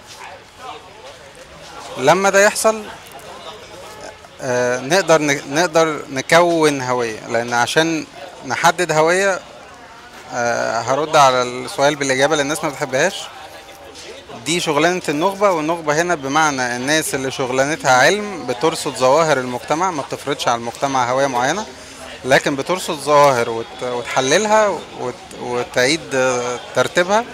لما ده يحصل آه، نقدر نقدر نكون هوية لأن عشان نحدد هوية آه، هرد على السؤال بالإجابة اللي الناس ما بتحبهاش. دي شغلانة النخبة والنخبة هنا بمعنى الناس اللي شغلانتها علم بترصد ظواهر المجتمع ما بتفرضش على المجتمع هوية معينة لكن بترصد ظواهر وت- وتحللها وت- وتعيد ترتيبها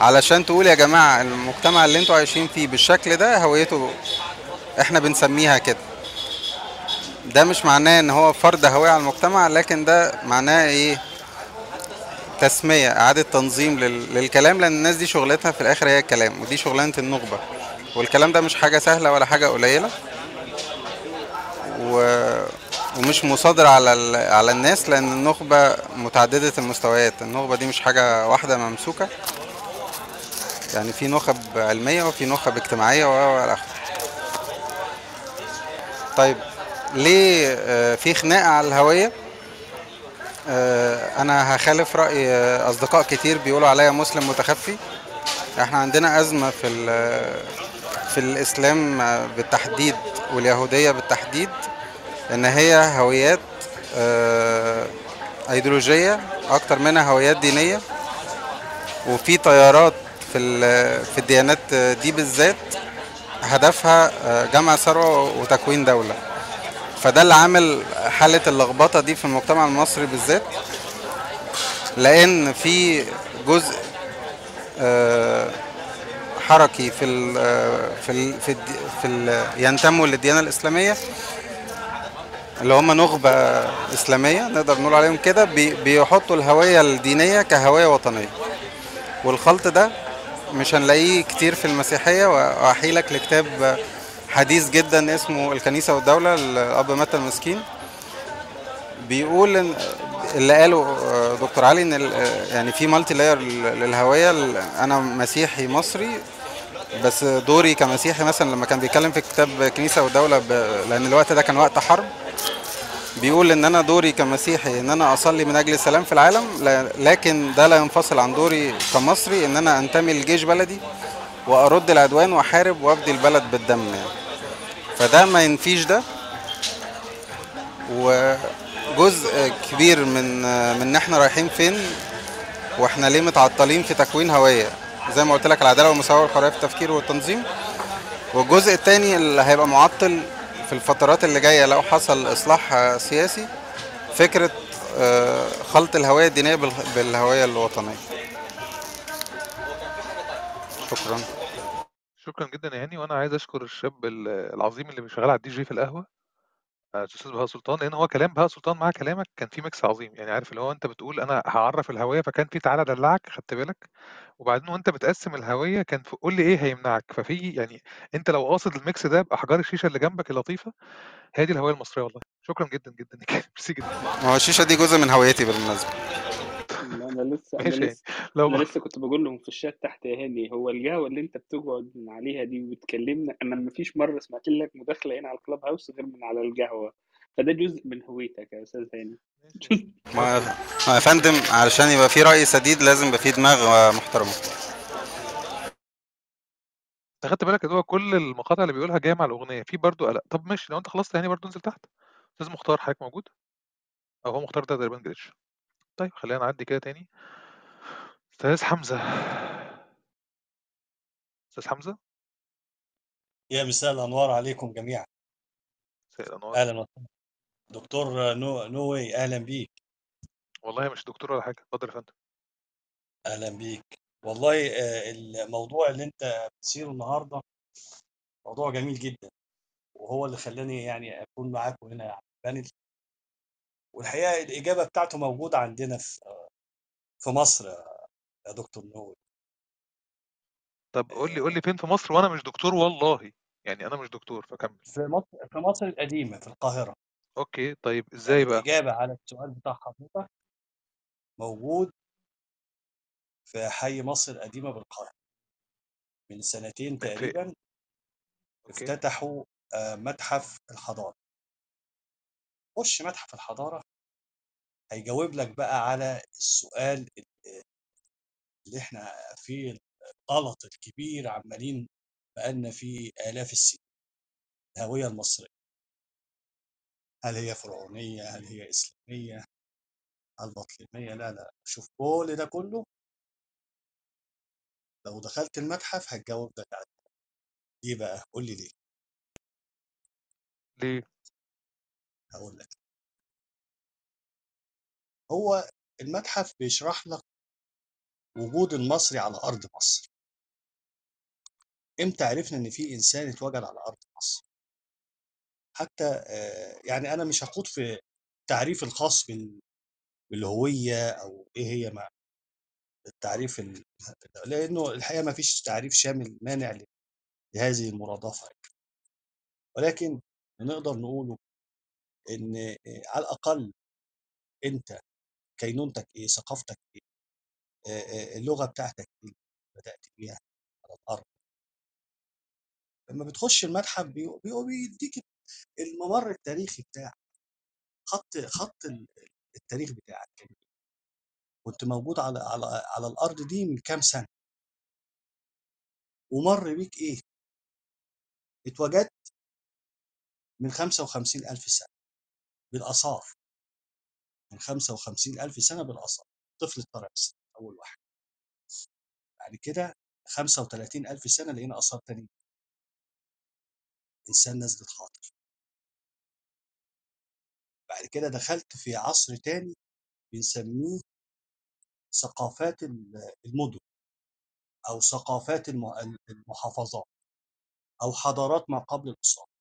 علشان تقول يا جماعة المجتمع اللي أنتوا عايشين فيه بالشكل ده هويته إحنا بنسميها كده. ده مش معناه ان هو فرض هوية على المجتمع لكن ده معناه إيه؟ تسمية إعادة تنظيم لل... للكلام لأن الناس دي شغلتها في الآخر هي الكلام ودي شغلانة النخبة والكلام ده مش حاجة سهلة ولا حاجة قليلة و... ومش مصادر على ال... على الناس لأن النخبة متعددة المستويات النخبة دي مش حاجة واحدة ممسوكة يعني في نخب علمية وفي نخب اجتماعية و آخره. طيب ليه آه، في خناقة على الهوية آه، أنا هخالف آه، أصدقاء كتير بيقولوا عليا مسلم متخفي. إحنا عندنا أزمة في في الإسلام آه، بالتحديد واليهودية بالتحديد إن هي هويات آه، إيديولوجية أكتر منها هويات دينية. وفي تيارات في في الديانات آه، دي بالذات هدفها آه، جمع ثروة وتكوين دولة. فده اللي عامل حالة اللخبطة دي في المجتمع المصري بالذات لأن في جزء آه، حركي في ال في ال في, الد- في ال ينتموا للديانة الإسلامية اللي هم نخبة إسلامية نقدر نقول عليهم كده بي- بيحطوا الهوية الدينية كهوية وطنية. والخلط ده مش هنلاقيه كتير في المسيحية وأحيي لك لكتاب حديث جدا اسمه الكنيسة والدولة الأب متى المسكين. بيقول إن اللي قاله آه، دكتور علي إن آه، يعني في مالتي لاير للهوية. أنا مسيحي مصري بس دوري كمسيحي مثلا لما كان بيتكلم في كتاب كنيسة ب... لأن الوقت ده كان وقت حرب. بيقول إن أنا دوري كمسيحي إن أنا أصلي من أجل السلام في العالم لكن ده لا ينفصل عن دوري كمصري إن أنا أنتمي لجيش بلدي وأرد العدوان وأحارب وأبدي البلد بالدم يعني. فده ما ينفيش ده. وجزء كبير من من إحنا رايحين فين وإحنا ليه متعطلين في تكوين هوية. زي ما قلت لك العدالة والمساواة والحرية في التفكير والتنظيم. والجزء الثاني اللي هيبقى معطل في الفترات اللي جاية لو حصل إصلاح سياسي فكرة آه، خلط الهوية الدينية بالهوية الوطنية. شكرا. شكرا جدا يا هاني وأنا عايز أشكر الشاب ال- العظيم اللي شغال على الدي جي في القهوة آه، الأستاذ بهاء سلطان لأن هو كلام بهاء سلطان مع كلامك كان في mix عظيم. يعني عارف اللي هو أنت بتقول أنا هعرف الهويه فكان في تعالى ادلعك خدت بالك؟ وبعدين وأنت بتقسم الهويه كان في قول لي إيه هيمنعك؟ ففي يعني أنت لو قاصد ال mix ده باحجار الشيشة اللي جنبك اللطيفة. هي دي الهويه المصرية والله. شكرا جدا جدا ميرسي جدا. ما هو الشيشة دي جزء من هويتي بالمناسبة. لا، أنا لسه أنا ماشي لسه لو أنا لسه كنت بقول لهم في الشات تحت يا هاني هو القهوه اللي أنت بتقعد من عليها دي وبتكلمنا أنا ما فيش مرة سمعت لك مداخلة هنا على الكلاب هاوس غير من على القهوه فده جزء من هويتك يا أستاذ هاني. ما ما يا فندم علشان يبقى في رأي سديد لازم يبقى في دماغ محترمة. أنت خدت بالك إن هو كل المقاطع اللي بيقولها جاية مع الأغنية؟ في برضو قلق. طب ماشي لو أنت خلصت يعني برضو انزل تحت. أستاذ مختار حضرتك موجود؟ أو هو مختار ده تقريبا جريتش. طيب خلينا نعدي كده تاني. أستاذ حمزة. أستاذ حمزة؟ يا مساء الأنوار عليكم جميعا. مساء الأنوار. أهلا وسهلا. دكتور نو نوي أهلا بيك. والله مش دكتور ولا حاجة. اتفضل يا فندم. أهلا بيك. والله آه، الموضوع اللي أنت بتثيره النهارده موضوع جميل جدا. وهو اللي خلاني يعني أكون معاكم هنا. على ال panel والحقيقة الإجابة بتاعته موجودة عندنا في في مصر يا دكتور نوي طب قُل لي قُل لي فين في مصر وأنا مش دكتور والله، يعني أنا مش دكتور فكمّل. في مصر في مصر القديمة في القاهرة. okay، طيب إزاي بقى؟ الإجابة على السؤال بتاع حضرتك موجود في حي مصر القديمة بالقاهرة. من سنتين تقريبًا أوكي. افتتحوا آآ متحف الحضارة. خُش متحف الحضارة هيجاوب لك بقى على السؤال ال اللي إحنا فيه الغلط الكبير عمّالين بقى لنا فيه آلاف السنين. الهوية المصرية. هل هي فرعونية، هل هي إسلامية، هل بطليمية؟ لا، لا، شوف كل ده كله لو دخلت المتحف هتجاوب لك عليه. ليه بقى؟ قُل لي ليه؟ ليه؟ هاقول لك. هو المتحف بيشرح لك وجود المصري على أرض مصر. إمتى عرفنا إن في إنسان اتوجد على أرض مصر؟ حتى آآ يعني أنا مش هاخوض في التعريف الخاص بال بالهوية أو إيه هي ما التعريف ال لإنه الحقيقة ما فيش تعريف شامل مانع لهذه المرادفة يعني. ولكن نقدر نقوله إن على الأقل أنت كينونتك إيه، ثقافتك إيه، اللغة بتاعتك إيه بدأت بيها على الأرض. لمّا بتخش المتحف بي بي بيدّيك الممر التاريخي بتاعك. خط خط ال التاريخ بتاعك. كنت موجود على على على الأرض دي من كام سنة. ومَر بيك إيه. اتوجدت من 55.000 سنة بالآثار. من 55.000 سنة بالآثار. طفل طرابلس أول واحد. بعد كده 35.000 سنة لقينا آثار تانية. إنسان نزلة خاطر. بعد كده دخلت في عصر تاني بنسميه ثقافات ال المدن. أو ثقافات الم ال المحافظات. أو حضارات ما قبل الإسلام.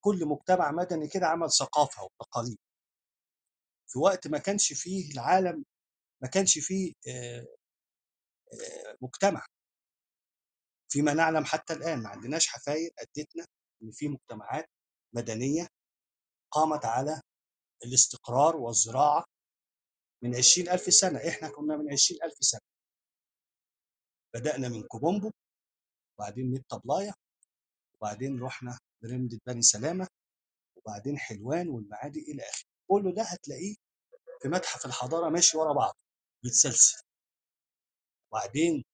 كل مجتمع مدني كده عمل ثقافة وتقاليد. في وقت ما كانش فيه العالم ما كانش فيه مجتمع. فيما نعلم حتى الآن ما عندناش حفاير أدّتنا إن في مجتمعات مدنية قامت على الاستقرار والزراعة من 20.000 سنة، إحنا كنا من 20.000 سنة. بدأنا من كوبومبو، وبعدين من طبلاية، وبعدين رُحنا برمدة بني سلامة، وبعدين حلوان والمعادي إلى آخره. كل ده هتلاقيه في متحف الحضارة ماشي ورا بعضه متسلسل. وبعدين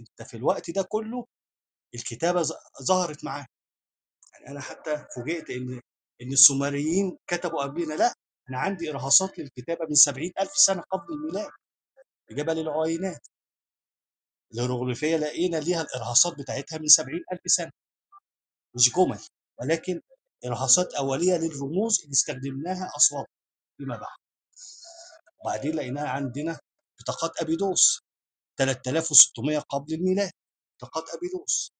أنت في الوقت ده كله الكتابة ظ ظهرت معاك. يعني أنا حتى فوجئت إن إن السومريين كتبوا قبلنا، لأ، أنا عندي إرهاصات للكتابة من 70.000 سنة قبل الميلاد في جبل العوينات. الهيروغليفية لقينا ليها الإرهاصات بتاعتها من 70.000 سنة. مش جُمل، ولكن إرهاصات أولية للرموز اللي استخدمناها أصوات فيما بعد. وبعدين لقيناها عندنا بطاقات أبيدوس 3600 قبل الميلاد، بطاقات أبيدوس.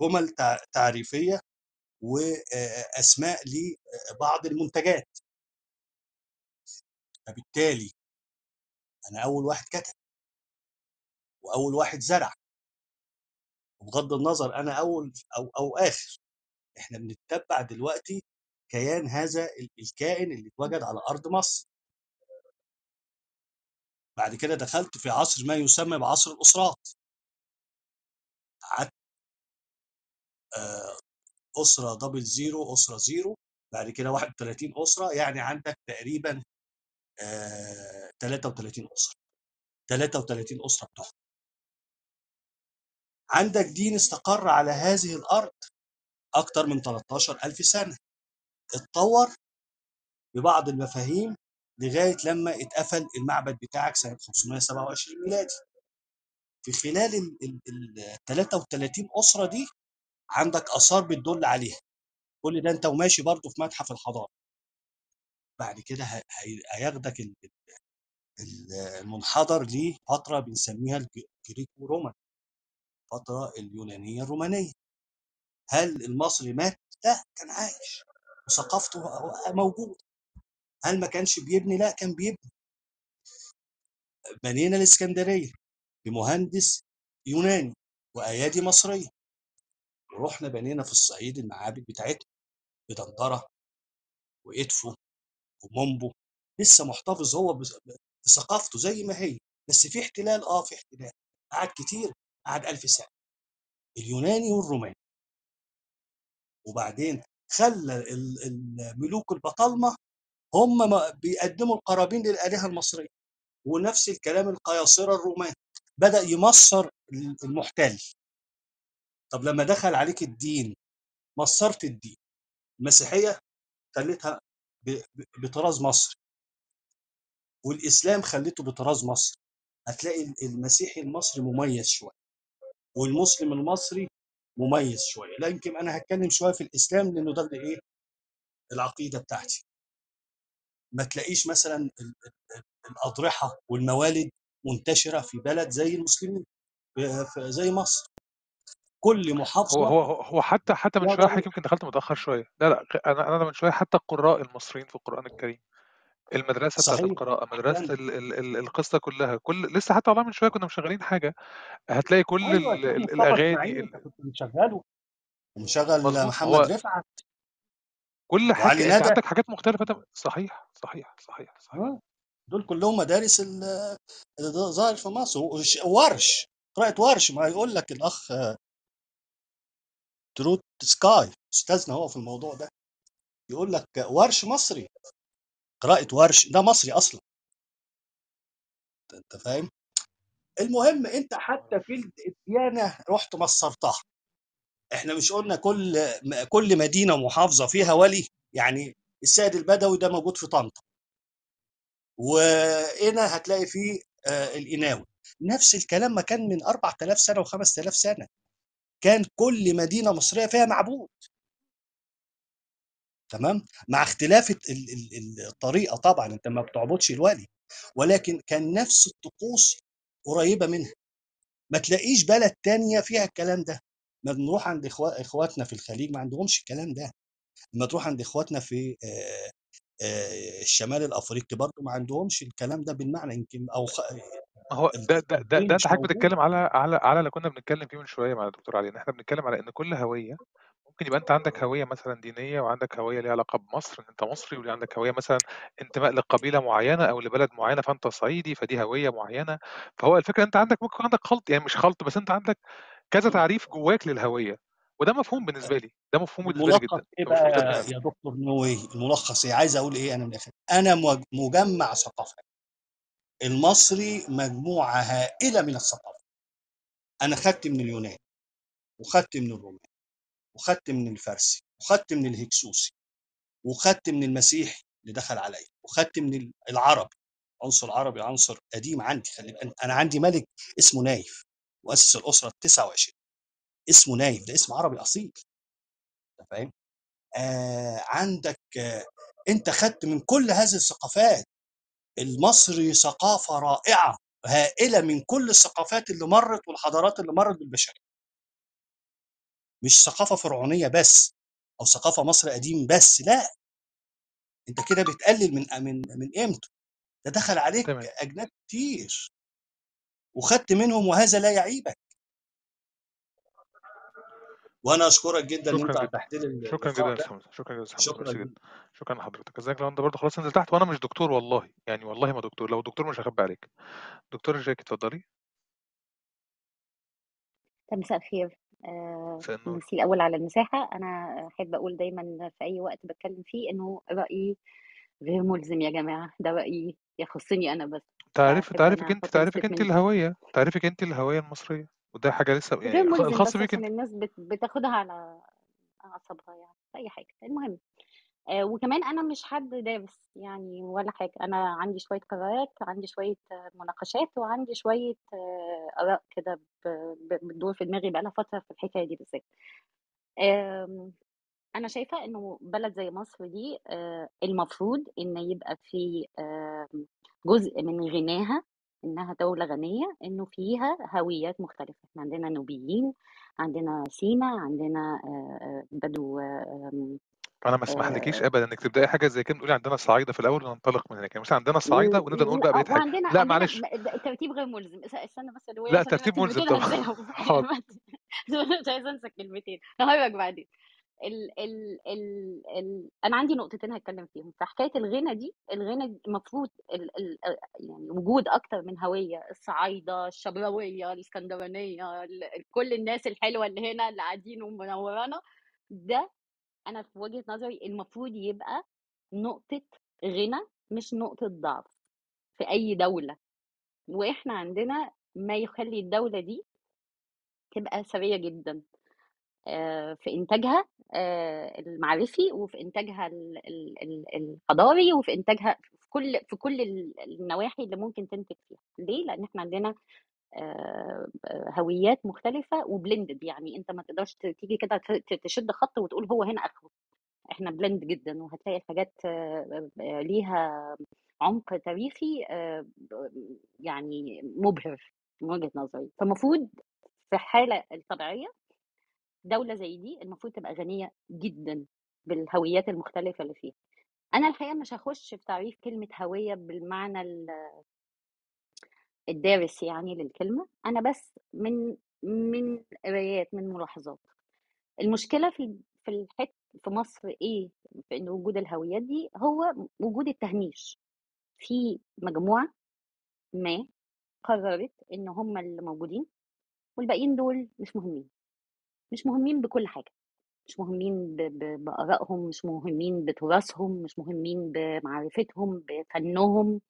جُمل تع تعريفية وآآ أسماء لبعض المنتجات. فبالتالي أنا أول واحد كتب. وأول واحد زرع. وبغض النظر أنا أول أو أو آخر. إحنا بنتّبع دلوقتي كيان هذا ال الكائن اللي اتوجد على أرض مصر. بعد كده دخلت في عصر ما يسمى بعصر الأسرات. قعدت آآ أسرة double zero أسرة 0 بعد كده 31 أسرة، يعني عندك تقريبًا آآ 33 أسرة. 33 أسرة بتوعهم. عندك دين استقر على هذه الأرض أكتر من 13.000 سنة. اتطوّر ببعض المفاهيم لغاية لمّا اتقفل المعبد بتاعك سنة 527 ميلادي. في خلال ال ال ال33 أسرة دي عندك آثار بتدل عليها. كل ده أنت وماشي برضه في متحف الحضارة. بعد كده هياخدك ال ال ال المنحدر لفترة بنسميها الج Greco Roman. الفترة اليونانية الرومانية. هل المصري مات؟ لأ، كان عايش وثقافته موجودة. هل ما كانش بيبني؟ لأ، كان بيبني. بنينا الإسكندرية بمهندس يوناني وأيادي مصرية ورحنا بنينا في الصعيد المعابد بتاعتنا بدندره وإدفو ومومبو لسه محتفظ هو بثقافته زي ما هي بس في احتلال آه في احتلال قعد كتير قعد ألف سنة. اليوناني والروماني. وبعدين خلى ال- الملوك البطالمه هم بيقدموا القرابين للآلهة المصرية. ونفس الكلام القياصرة الرومان. بدأ يمصر المحتل. طب لما دخل عليك الدين مصرت الدين. المسيحية خليتها بطراز مصري والإسلام خليته بطراز مصري هتلاقي المسيحي المصري مميز شوية. والمسلم المصري مميز شوية. لا يمكن أنا هتكلم شوية في الإسلام لأنه ده اللي إيه؟ العقيدة بتاعتي. ما تلاقيش مثلا ال- ال- الأضرحة والموالد منتشرة في بلد زي المسلمين زي مصر. كل هو محافظة هو هو هو حتى حتى من شوية حضرتك يمكن دخلت متأخر شوية. لا لا أنا أنا من شوية حتى القراء المصريين في القرآن الكريم. صحيح. القراءة مدرسة أحسنت ال ال ال القصة كلها كل لسه حتى والله من شوية كنا مشغلين حاجة هتلاقي كل أيوه ال ال مصطفى الأغاني إسماعيل ال- أنت كنت مشغله. ومشغل محمد هو رفعت. كل وعلي أنت ندى عندك حاجات مختلفة تم- صحيح صحيح صحيح صحيح. آه، دول كلهم مدارس ال- اللي ظاهر في مصر. وش- ورش قراءة ورش. ما يقول لك الأخ تروت سكاي أستاذنا هو في الموضوع ده. يقول لك ورش مصري. قراءة ورش ده مصري أصلا. أنت فاهم؟ المهم أنت حتى في الديانة رحت مصرتها. إحنا مش قلنا كل كل مدينة محافظة فيها ولي يعني السيد البدوي ده موجود في طنطا. وهنا هتلاقي فيه آه، القناوي نفس الكلام ما كان من 4000 سنة و5000 سنة. كان كل مدينة مصرية فيها معبود. تمام؟ مع اختلاف ال- ال- ال- الطريقة طبعا أنت ما بتعبدش الولي ولكن كان نفس الطقوس قريبة منها. ما تلاقيش بلد تانية فيها الكلام ده. ما بنروح عند إخواتنا في الخليج ما عندهمش الكلام ده. لما تروح عند إخواتنا في آه، آه، الشمال الأفريقي برضه ما عندهمش الكلام ده بالمعنى. يمكن أو خ... هو ده ده ده, ده أنت حضرتك بتتكلم على على على اللي كنا بنتكلم فيه من شوية مع الدكتور علي إن إحنا بنتكلم على إن كل هوية ممكن يبقى أنت عندك هوية مثلا دينية وعندك هوية ليها علاقة بمصر إن أنت مصري وعندك هوية مثلا انتماء لقبيلة معينة أو لبلد معينة فأنت صعيدي فدي هوية معينة. فهو الفكرة أنت عندك ممكن عندك خلط يعني مش خلط بس أنت عندك كذا تعريف جواك للهوية وده مفهوم بالنسبة لي ده مفهوم بالنسبة لي الملخص جدا إيه فمش بقى يا دكتور نوي الملخص إيه؟ عايز أقول إيه أنا من الآخر؟ أنا مج- مجمع ثقافات. المصري مجموعه هائله من الثقافات أنا خدت من اليونان وخدت من الرومان. وخدت من الفارسي وخدت من الهكسوسي وخدت من المسيحي اللي دخل عليا وخدت من العربي عنصر عربي عنصر قديم عندي خلي أنا عندي ملك اسمه نايف مؤسس الأسرة ال 29 اسمه نايف ده اسم عربي أصيل. أنت فاهم؟ آه عندك آه أنت خدت من كل هذه الثقافات. المصري ثقافة رائعة هائلة من كل الثقافات اللي مرت والحضارات اللي مرت بالبشرية. مش ثقافة فرعونية بس أو ثقافة مصر قديم بس لأ. أنت كده بتقلل من من من قيمته. ده دخل عليك تمام. أجناد كتير. وخدت منهم وهذا لا يعيبك. وأنا أشكرك جدا إن أنت شكرا جدا. اتحت لي شكرا جدا يا. شكرا جدا. شكرا جدا. شكرا لحضرتك. ازيك لو انت برضه خلاص انزل تحت وأنا مش دكتور والله. يعني والله ما دكتور. لو دكتور مش هخبي عليك. دكتور جاكي اتفضلي. مساء الخير. آه، ميرسي الأول على المساحة. أنا أحب أقول دايما في أي وقت بتكلم فيه إنه رأيي غير ملزم يا جماعة. ده رأيي يخصني أنا بس. تعرف تعرفك أحط تعرفك دي الهوية. تعرفك أنت الهوية المصرية. وده حاجة لسه غير يعني خ- ملزم بس بيك الناس بت- بتاخدها على أعصابها يعني. في أي حاجة. المهم آه، وكمان أنا مش حد دارس يعني ولا حاجة. أنا عندي شوية قراءات عندي شوية آه، مناقشات وعندي شوية آه، آراء كده بتدور في دماغي بقالها فترة في الحكاية دي بالذات. آم، أنا شايفة إنه بلد زي مصر دي آه، المفروض إن يبقى في جزء من غناها إنها دولة غنية إنه فيها هويات مختلفة. إحنا عندنا نوبيين عندنا سينا عندنا بدو أنا ما اسمحلكيش آه أبدًا إنِّك تبدئي حاجة زي كده تقولي عندنا الصعايدة في الأول وننطلق من هناك، يعني مثلًا عندنا الصعايدة و ونبدأ نقول بقى. وعندنا لأ عندنا معلش. الترتيب غير ملزم، اس استنى بس أنا ترتيب ملزم طبعًا. حاضر. مش عايزة أنسى الكلمتين، هاقول لك بعدين. ال ال ال ال أنا عندي نقطتين هاتكلم فيهم، فحكاية الغِنى دي، الغِنى المفروض ال ال يعني وجود أكتر من هوية، الصعايدة، الشبراوية، الإسكندرانية، ال كل الناس الحلوة اللي هنا اللي قاعدين ومنورانا، ده أنا في وجهة نظري المفروض يبقى نقطة غِنى مش نقطة ضعف في أي دولة، وإحنا عندنا ما يخلّي الدولة دي تبقى ثرية جدًا آآ في إنتاجها آآ المعرفي، وفي ال الحضاري، وفي إنتاجها في كل في كل ال النواحي اللي ممكن تنتج فيها، ليه؟ لإن إحنا عندنا هويات مختلفة وblended. يعني أنت ما تقدرش تيجي كده تشد خط وتقول هو هنا آخره، إحنا blend جدًا وهتلاقي الحاجات ب ليها عمق تاريخي يعني مُبهر من وجهة نظري، فالمفروض في الحالة الطبيعية دولة زي دي المفروض تبقى غنية جدًا بالهويات المختلفة اللي فيها. أنا الحقيقة مش هاخش في تعريف كلمة هوية بالمعنى ال الدارس يعني للكلمة، أنا بس من من قرايات، من ملاحظات. المشكلة في في الحت في مصر إيه في إن وجود الهويات دي، هو وجود التهميش. في مجموعة ما قررت إن هم اللي موجودين، والباقيين دول مش مهمين. مش مهمين بكل حاجة، مش مهمين بآرائهم، مش مهمين بتراثهم، مش مهمين بمعرفتهم، بفنهم،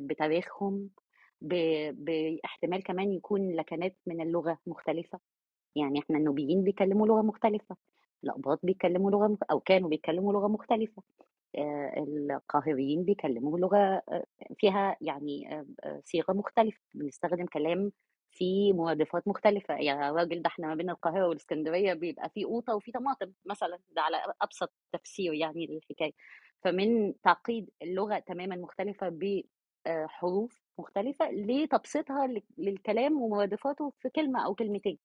بتاريخهم، باحتمال كمان يكون لكنات من اللغة مختلفة، يعني إحنا النوبيين بيتكلموا لغة مختلفة، الأقباط بيتكلموا لغة أو كانوا بيتكلموا لغة مختلفة، القاهريين بيتكلموا لغة فيها يعني صيغة مختلفة، بنستخدم كلام فيه مرادفات مختلفة، يا راجل ده إحنا ما بين القاهرة والإسكندرية بيبقى في قوطة وفي طماطم مثلًا، ده على أبسط تفسير يعني للحكاية. فمن تعقيد اللغة تمامًا مختلفة حروف مختلفة، لتبسيطها للكلام ومرادفاته في كلمة أو كلمتين.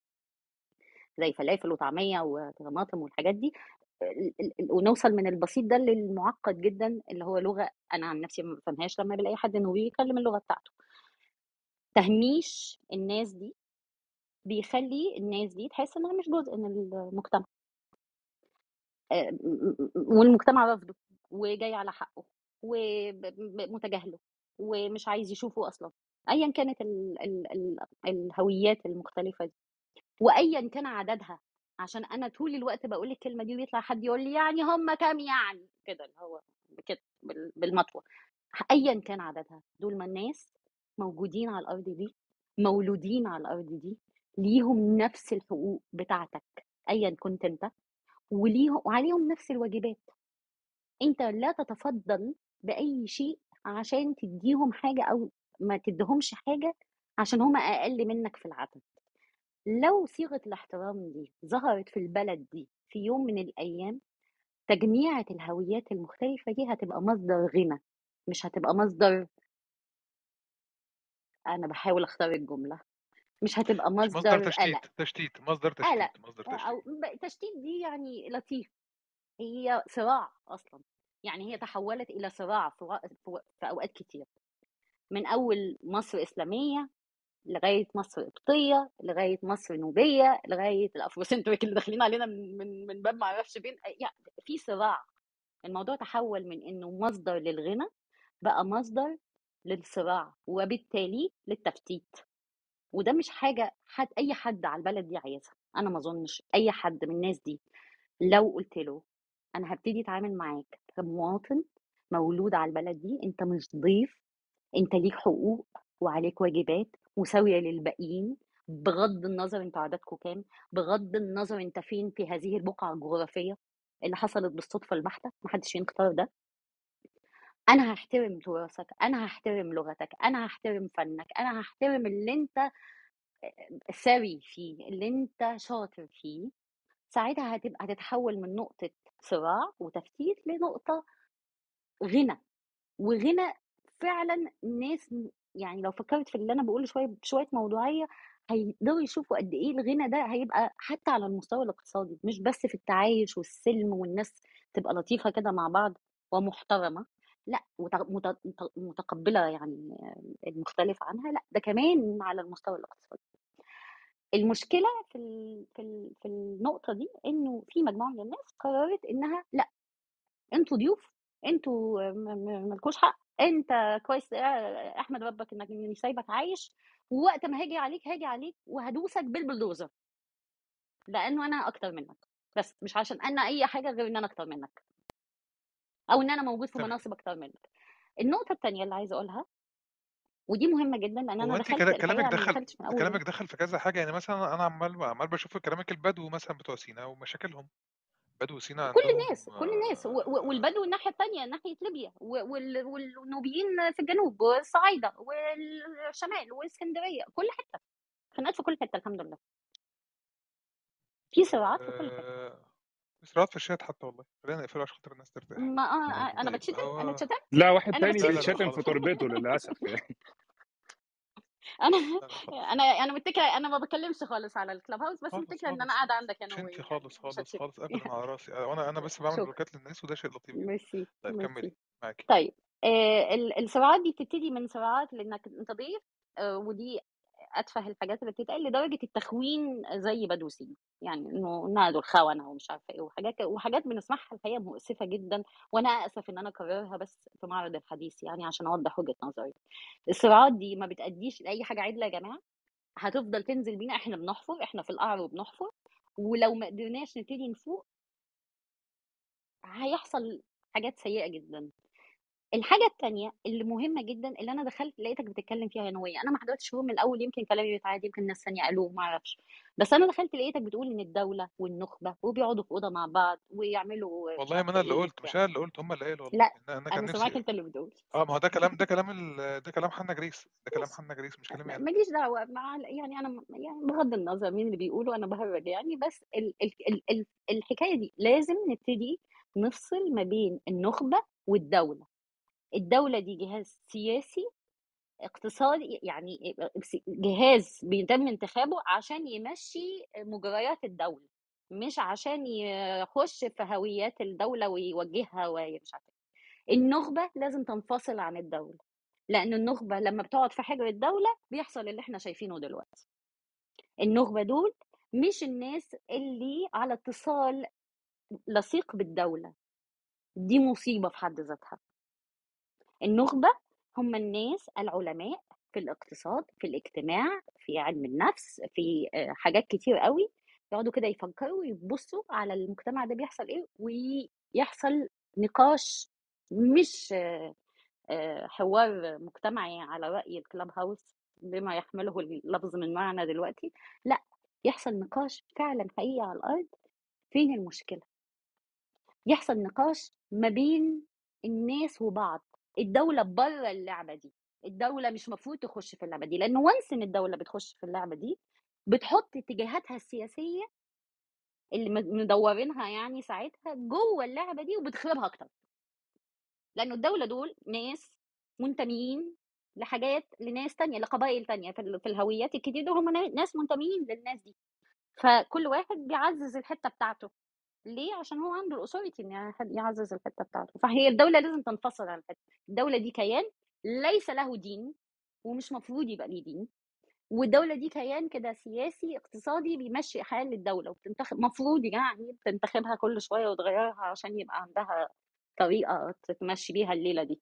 زي فلافل وطعمية وطماطم والحاجات دي، ال ونوصل من البسيط ده للمُعقّد جدًا اللي هو لغة أنا عن نفسي ما بافهمهاش لمّا بالاقي حد نوبي يتكلم اللغة بتاعته. تهميش الناس دي، بيخلّي الناس دي تحس إنها مش جزء من المجتمع. م والمجتمع رافضه، وجاي على حقه، وب ب متجاهله، ومش عايز يشوفه أصلًا، أيًا كانت ال ال ال الهويات المختلفة دي، وأيًا كان عددها، عشان أنا طول الوقت باقول الكلمة دي ويطلع حد يقول لي: "يعني هم كام يعني؟" كده اللي هو كده بال بالمطوة. ح أيًا كان عددها، دول ما الناس موجودين على الأرض دي، مولودين على الأرض دي، ليهم نفس الحقوق بتاعتك أيًا كنت أنت، وليه وعليهم نفس الواجبات. أنت لا تتفضّل بأي شيء عشان تدّيهم حاجة أو ما تدّيهمش حاجة عشان هم أقل منك في العدد. لو صيغة الاحترام دي ظهرت في البلد دي في يوم من الأيام، تجميعة الهويات المختلفة دي هتبقى مصدر غِنى، مش هتبقى مصدر أنا باحاول أختار الجملة، مش هتبقى مش مصدر مصدر قلق. تشتيت، تشتيت، مصدر قلق تشتيت، مصدر أو تشتيت. ب تشتيت دي يعني لطيف، هي صراع أصلًا، يعني هي تحوّلت إلى صراع في أوقات كتير، من أول مصر إسلامية، لغاية مصر قبطية، لغاية مصر نوبية، لغاية الأفروسنتريك اللي داخلين علينا من من باب ما أعرفش فين، أ يع في صراع، الموضوع تحوّل من إنه مصدر للغِنى، بقى مصدر للصراع، وبالتالي للتفتيت، وده مش حاجة حد أي حد على البلد دي عايزها، أنا ما أظنش أي حد من الناس دي لو قُلت له أنا هابتدي أتعامل معاك كمواطن مولود على البلد دي، أنت مش ضيف، أنت ليك حقوق وعليك واجبات مساوية للباقيين، بغض النظر أنتم عددكم كام، بغض النظر أنت فين في هذه البقعة الجغرافية اللي حصلت بالصدفة البحتة، ما حدش فينا اختار ده. أنا هاحترم تراثك، أنا هاحترم لغتك، أنا هاحترم فنك، أنا هاحترم اللي أنت آآ ثري فيه، اللي أنت شاطر فيه، ساعتها هتبقى هتتحوّل من نقطة صراع وتفتيت لنقطة غِنى، وغِنى فعلًا ناس م يعني لو فكّرت في اللي أنا باقوله شوية بشوية موضوعية، هيقدروا يشوفوا قد إيه الغنى ده هيبقى حتى على المستوى الاقتصادي مش بس في التعايش والسلم والناس تبقى لطيفة كده مع بعض ومحترمة لأ متقبلة يعني المختلف عنها لأ ده كمان على المستوى الاقتصادي. المشكلة في ال... في ال... في النقطة دي إنه في مجموعة من الناس قررت إنها لأ أنتوا ضيوف أنتوا مالكوش حق أنت كويس أحمد ربك إنك اني سايبك عايش ووقت ما هاجي عليك هاجي عليك وهدوسك بالبلدوزر. لأنه أنا أكتر منك. بس مش عشان أنا أي حاجة غير إن أنا أكتر منك. أو إن أنا موجود في مناصب أكتر منك. النقطة الثانية اللي عايزة أقولها ودي مهمة جدا لأن هو أنا انت دخلت كلا- الحقيقة كلامك أنا دخل دخلتش من أول كلامك دخل في كذا حاجة يعني مثلا أنا عمال عمال بشوف كلامك البدو مثلا بتوع سينا ومشاكلهم. بدو سينا كل عندهم الناس كل الناس و- و- والبدو الناحية الثانية ناحية ليبيا و- وال- والنوبيين في الجنوب والصعايدة والشمال واسكندريه كل حتة. خناقات في كل حتة الحمد لله. في صراعات في كل حتة. صراعات في الشات حتى والله خلينا نقفله عشان خاطر الناس ترتاح. ما آه، أنا طيب بتشتم أنا اتشتمت؟ لا واحد أنا تاني بيتشتم في تربته للأسف يعني. أنا أنا أنا متكله أنا ما بتكلمش خالص على الكلوب هاوس بس متكله إن أنا قاعدة عندك يا مش نوي انت يعني خالص خالص خالص. ابدا على راسي وأنا أنا بس بعمل بلوكات للناس وده شيء لطيف ميرسي طيب كملي. معاكي. طيب آه ال- الصراعات دي بتبتدي من صراعات لإنك أنت ضيف آه ودي أتفه الحاجات اللي بتتقال لدرجة التخوين زي بدو سينا يعني إنه نادوا الخونه ومش عارفة إيه وحاجات وحاجات بنسمعها الحقيقة مؤسفة جدا وأنا اسف إن أنا أكررها بس في معرض الحديث يعني عشان أوضح وجهة نظري. الصراعات دي ما بتأديش لأي حاجة عدلة يا جماعة هتفضل تنزل بينا إحنا بنحفر إحنا في القعر وبنحفر ولو ما قدرناش نبتدي نفوق هيحصل حاجات سيئة جدا. الحاجة التانية اللي مهمة جدا اللي أنا دخلت لقيتك بتتكلم فيها يا نوية أنا ما حضرتش هو من الأول يمكن كلامي بيتعاد يمكن ناس تانية قالوه ما أعرفش. بس أنا دخلت لقيتك بتقول إن الدولة والنخبة وبيقعدوا في أوضة مع بعض ويعملوا مش والله ما عارفة أنا اللي إيه قلت مش أنا اللي قلت هم اللي قالوا والله. كان أنا سامعاك نفسي أنت اللي بتقول. آه ما هو ده كلام ده كلام ال... ده كلام حنا جريس ده كلام حنا جريس مش كلامي ما- أنا ماليش دعوة مع يعني أنا م- يعني بغض النظر مين اللي بيقوله أنا بهرج يعني. بس ال ال ال ال الحكاية دي لازم نبتدي نفصل ما بين النخبة والدولة. الدولة دي جهاز سياسي اقتصادي يعني جهاز بيتم انتخابه عشان يمشي مجريات الدولة مش عشان يخش في هويات الدولة ويوجهها ومش عارفة إيه. النخبة لازم تنفصل عن الدولة لأن النخبة لما بتقعد في حجر الدولة بيحصل اللي إحنا شايفينه دلوقتي النخبة دول مش الناس اللي على اتصال لصيق بالدولة دي مصيبة في حد ذاتها النخبة هم الناس العلماء في الاقتصاد في الاجتماع في علم النفس في آه، حاجات كتير قوي يقعدوا كده يفكروا ويبصوا على المجتمع ده بيحصل إيه ويحصل نقاش مش آه، آه، حوار مجتمعي على رأي الكلاب هاوس بما يحمله اللفظ من معنى دلوقتي لأ يحصل نقاش فعلا حقيقي على الأرض فين المشكلة؟ يحصل نقاش ما بين الناس وبعض. الدولة بره اللعبة دي الدولة مش مفروض تخش في اللعبة دي لأنه وانس إن الدولة بتخش في اللعبة دي بتحط اتجاهاتها السياسية اللي مدورينها يعني ساعتها جوه اللعبة دي وبتخربها أكتر. لأنه الدولة دول ناس منتميين لحاجات لناس تانية لقبائل تانية في ال- في الهويات دول هم نا- ناس منتميين للناس دي. فكل واحد بيعزز الحتة بتاعته. ليه؟ عشان هو عنده الاثوريتي إن يعزز الحتة بتاعته. فهي الدولة لازم تنفصل عن الحتة. الدولة دي كيان ليس له دين ومش مفروض يبقى ليه دين. والدولة دي كيان كده سياسي اقتصادي بيمشي حال الدولة وبتنتخب مفروض يعني بتنتخبها كل شوية وتغيرها عشان يبقى عندها طريقة تمشي بيها الليلة دي.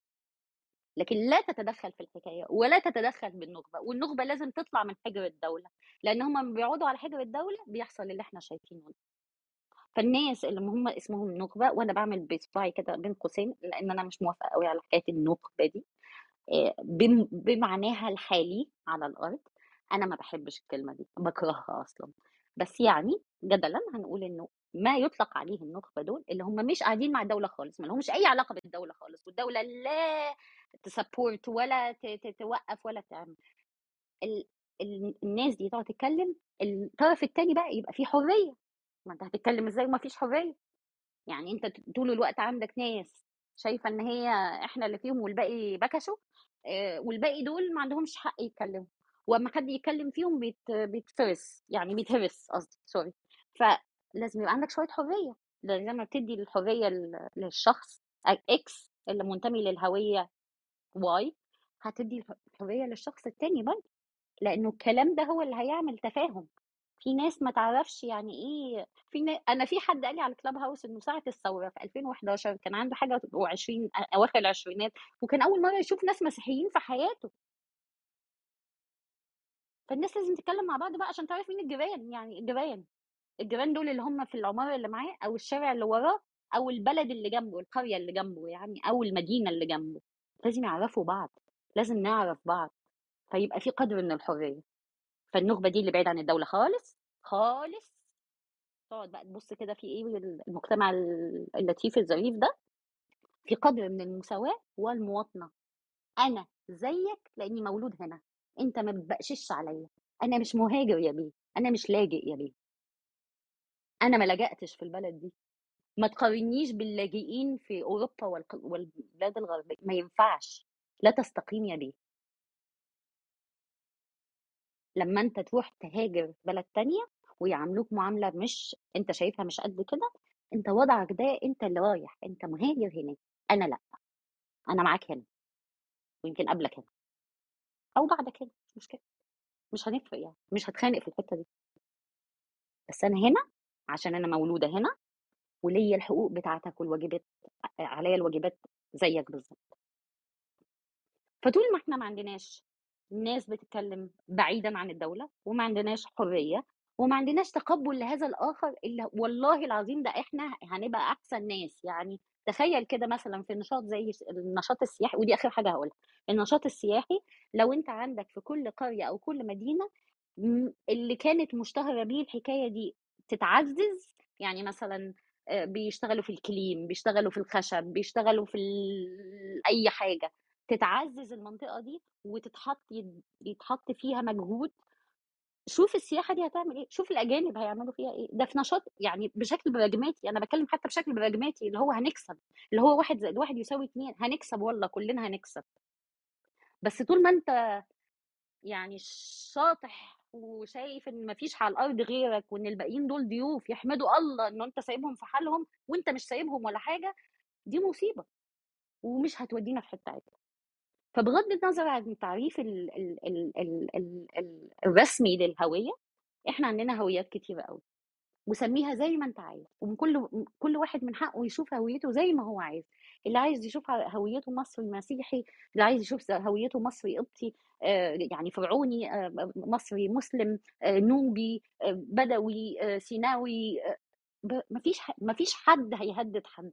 لكن لا تتدخل في الحكاية ولا تتدخل بالنخبة. والنخبة لازم تطلع من حجر الدولة. لأن هم بيقعدوا على حجر الدولة بيحصل اللي إحنا شايفينه. فالناس اللي هم اسمهم نخبة وأنا بعمل بصباعي كده بين قوسين لأن أنا مش موافقة قوي على حكاية النخبة دي. آه، بم- بمعناها الحالي على الأرض أنا ما بحبش الكلمة دي بكرهها أصلا. بس يعني جدلا هنقول إنه ما يطلق عليه النخبة دول اللي هم مش قاعدين مع الدولة خالص ما لهمش أي علاقة بالدولة خالص والدولة لا ت support ولا توقف ولا تعمل. ال... ال... الناس دي تقعد تتكلم الطرف التاني بقى يبقى فيه حرية. ما أنت هتتكلم إزاي؟ وما فيش حرية. يعني أنت طول الوقت عندك ناس شايفة إن هي إحنا اللي فيهم والباقي بكشوا والباقي دول ما عندهمش حق يتكلموا. وأما حد يتكلم فيهم بيت بيتفرس يعني بيتهرس قصدي sorry فلازم يبقى عندك شوية حرية. لما بتدي الحرية للشخص X اللي منتمي للهوية Y هتدي الح- الحريه للشخص التاني برضه. لأنه الكلام ده هو اللي هيعمل تفاهم. في ناس ما تعرفش يعني إيه في نا... أنا في حد قال لي على Clubhouse إنه ساعة الثورة في 2011 كان عنده حاجة و20 أواخر العشرينات وكان أول مرة يشوف ناس مسيحيين في حياته. فالناس لازم تتكلم مع بعض بقى عشان تعرف مين الجيران يعني الجيران الجيران دول اللي هم في العمارة اللي معاه أو الشارع اللي وراه أو البلد اللي جنبه القرية اللي جنبه يعني أو المدينة اللي جنبه. لازم يعرفوا بعض لازم نعرف بعض فيبقى في قدر من الحرية. فالنخبة دي اللي بعيد عن الدولة خالص خالص. تقعد بقى تبص كده في إيه المجتمع اللطيف الظريف ده. في قدر من المساواة والمواطنه أنا زيك لأني مولود هنا. أنت ما بتبقشش عليا. أنا مش مهاجر يا بيه. أنا مش لاجئ يا بيه. أنا ما لجأتش في البلد دي. ما تقارنيش باللاجئين في أوروبا والبلاد الغربية. ما ينفعش. لا تستقيم يا بيه. لما أنت تروح تهاجر بلد تانية ويعاملوك معاملة مش أنت شايفها مش قد كده أنت وضعك ده أنت اللي رايح أنت مهاجر هناك أنا لأ أنا معاك هنا ويمكن قبلك هنا أو بعدك هنا مش مشكلة مش هنفرق يعني مش هتخانق في الحتة دي. بس أنا هنا عشان أنا مولودة هنا وليا الحقوق بتاعتك والواجبات عليا الواجبات زيك بالظبط. فطول ما إحنا ما عندناش ناس بتتكلم بعيدا عن الدولة وما عندناش حرية وما عندناش تقبل لهذا الآخر اللي والله العظيم ده إحنا هنبقى أحسن ناس. يعني تخيل كده مثلا في نشاط زي النشاط السياحي ودي آخر حاجة هقولها. النشاط السياحي لو أنت عندك في كل قرية أو كل مدينة م- اللي كانت مشتهرة بيه الحكاية دي تتعزز. يعني مثلا آه، بيشتغلوا في الكليم بيشتغلوا في الخشب بيشتغلوا في ال... أي حاجة. تتعزز المنطقة دي وتتحط يت- يتحط فيها مجهود شوف السياحة دي هتعمل إيه شوف الأجانب هيعملوا فيها إيه. ده في نشاط يعني بشكل براجماتي أنا بتكلم حتى بشكل براجماتي اللي هو هنكسب اللي هو واحد زائد واحد يساوي اتنين هنكسب والله كلنا هنكسب. بس طول ما أنت يعني شاطح وشايف إن مفيش على الأرض غيرك وإن الباقيين دول ضيوف يحمدوا الله إن أنت سايبهم في حالهم وأنت مش سايبهم ولا حاجة دي مصيبة ومش هتودينا في حتة عدله فبغض النظر عن التعريف ال ال ال ال ال ال الرسمي للهوية إحنا عندنا هويات كتيرة قوي وسميها زي ما أنت عايز وكل كل واحد من حقه يشوف هويته زي ما هو عايز اللي عايز يشوف هويته مصري مسيحي اللي عايز يشوف هويته مصري قبطي يعني فرعوني مصري مسلم نوبي بدوي سيناوي مفيش مفيش حد هيهدد حد.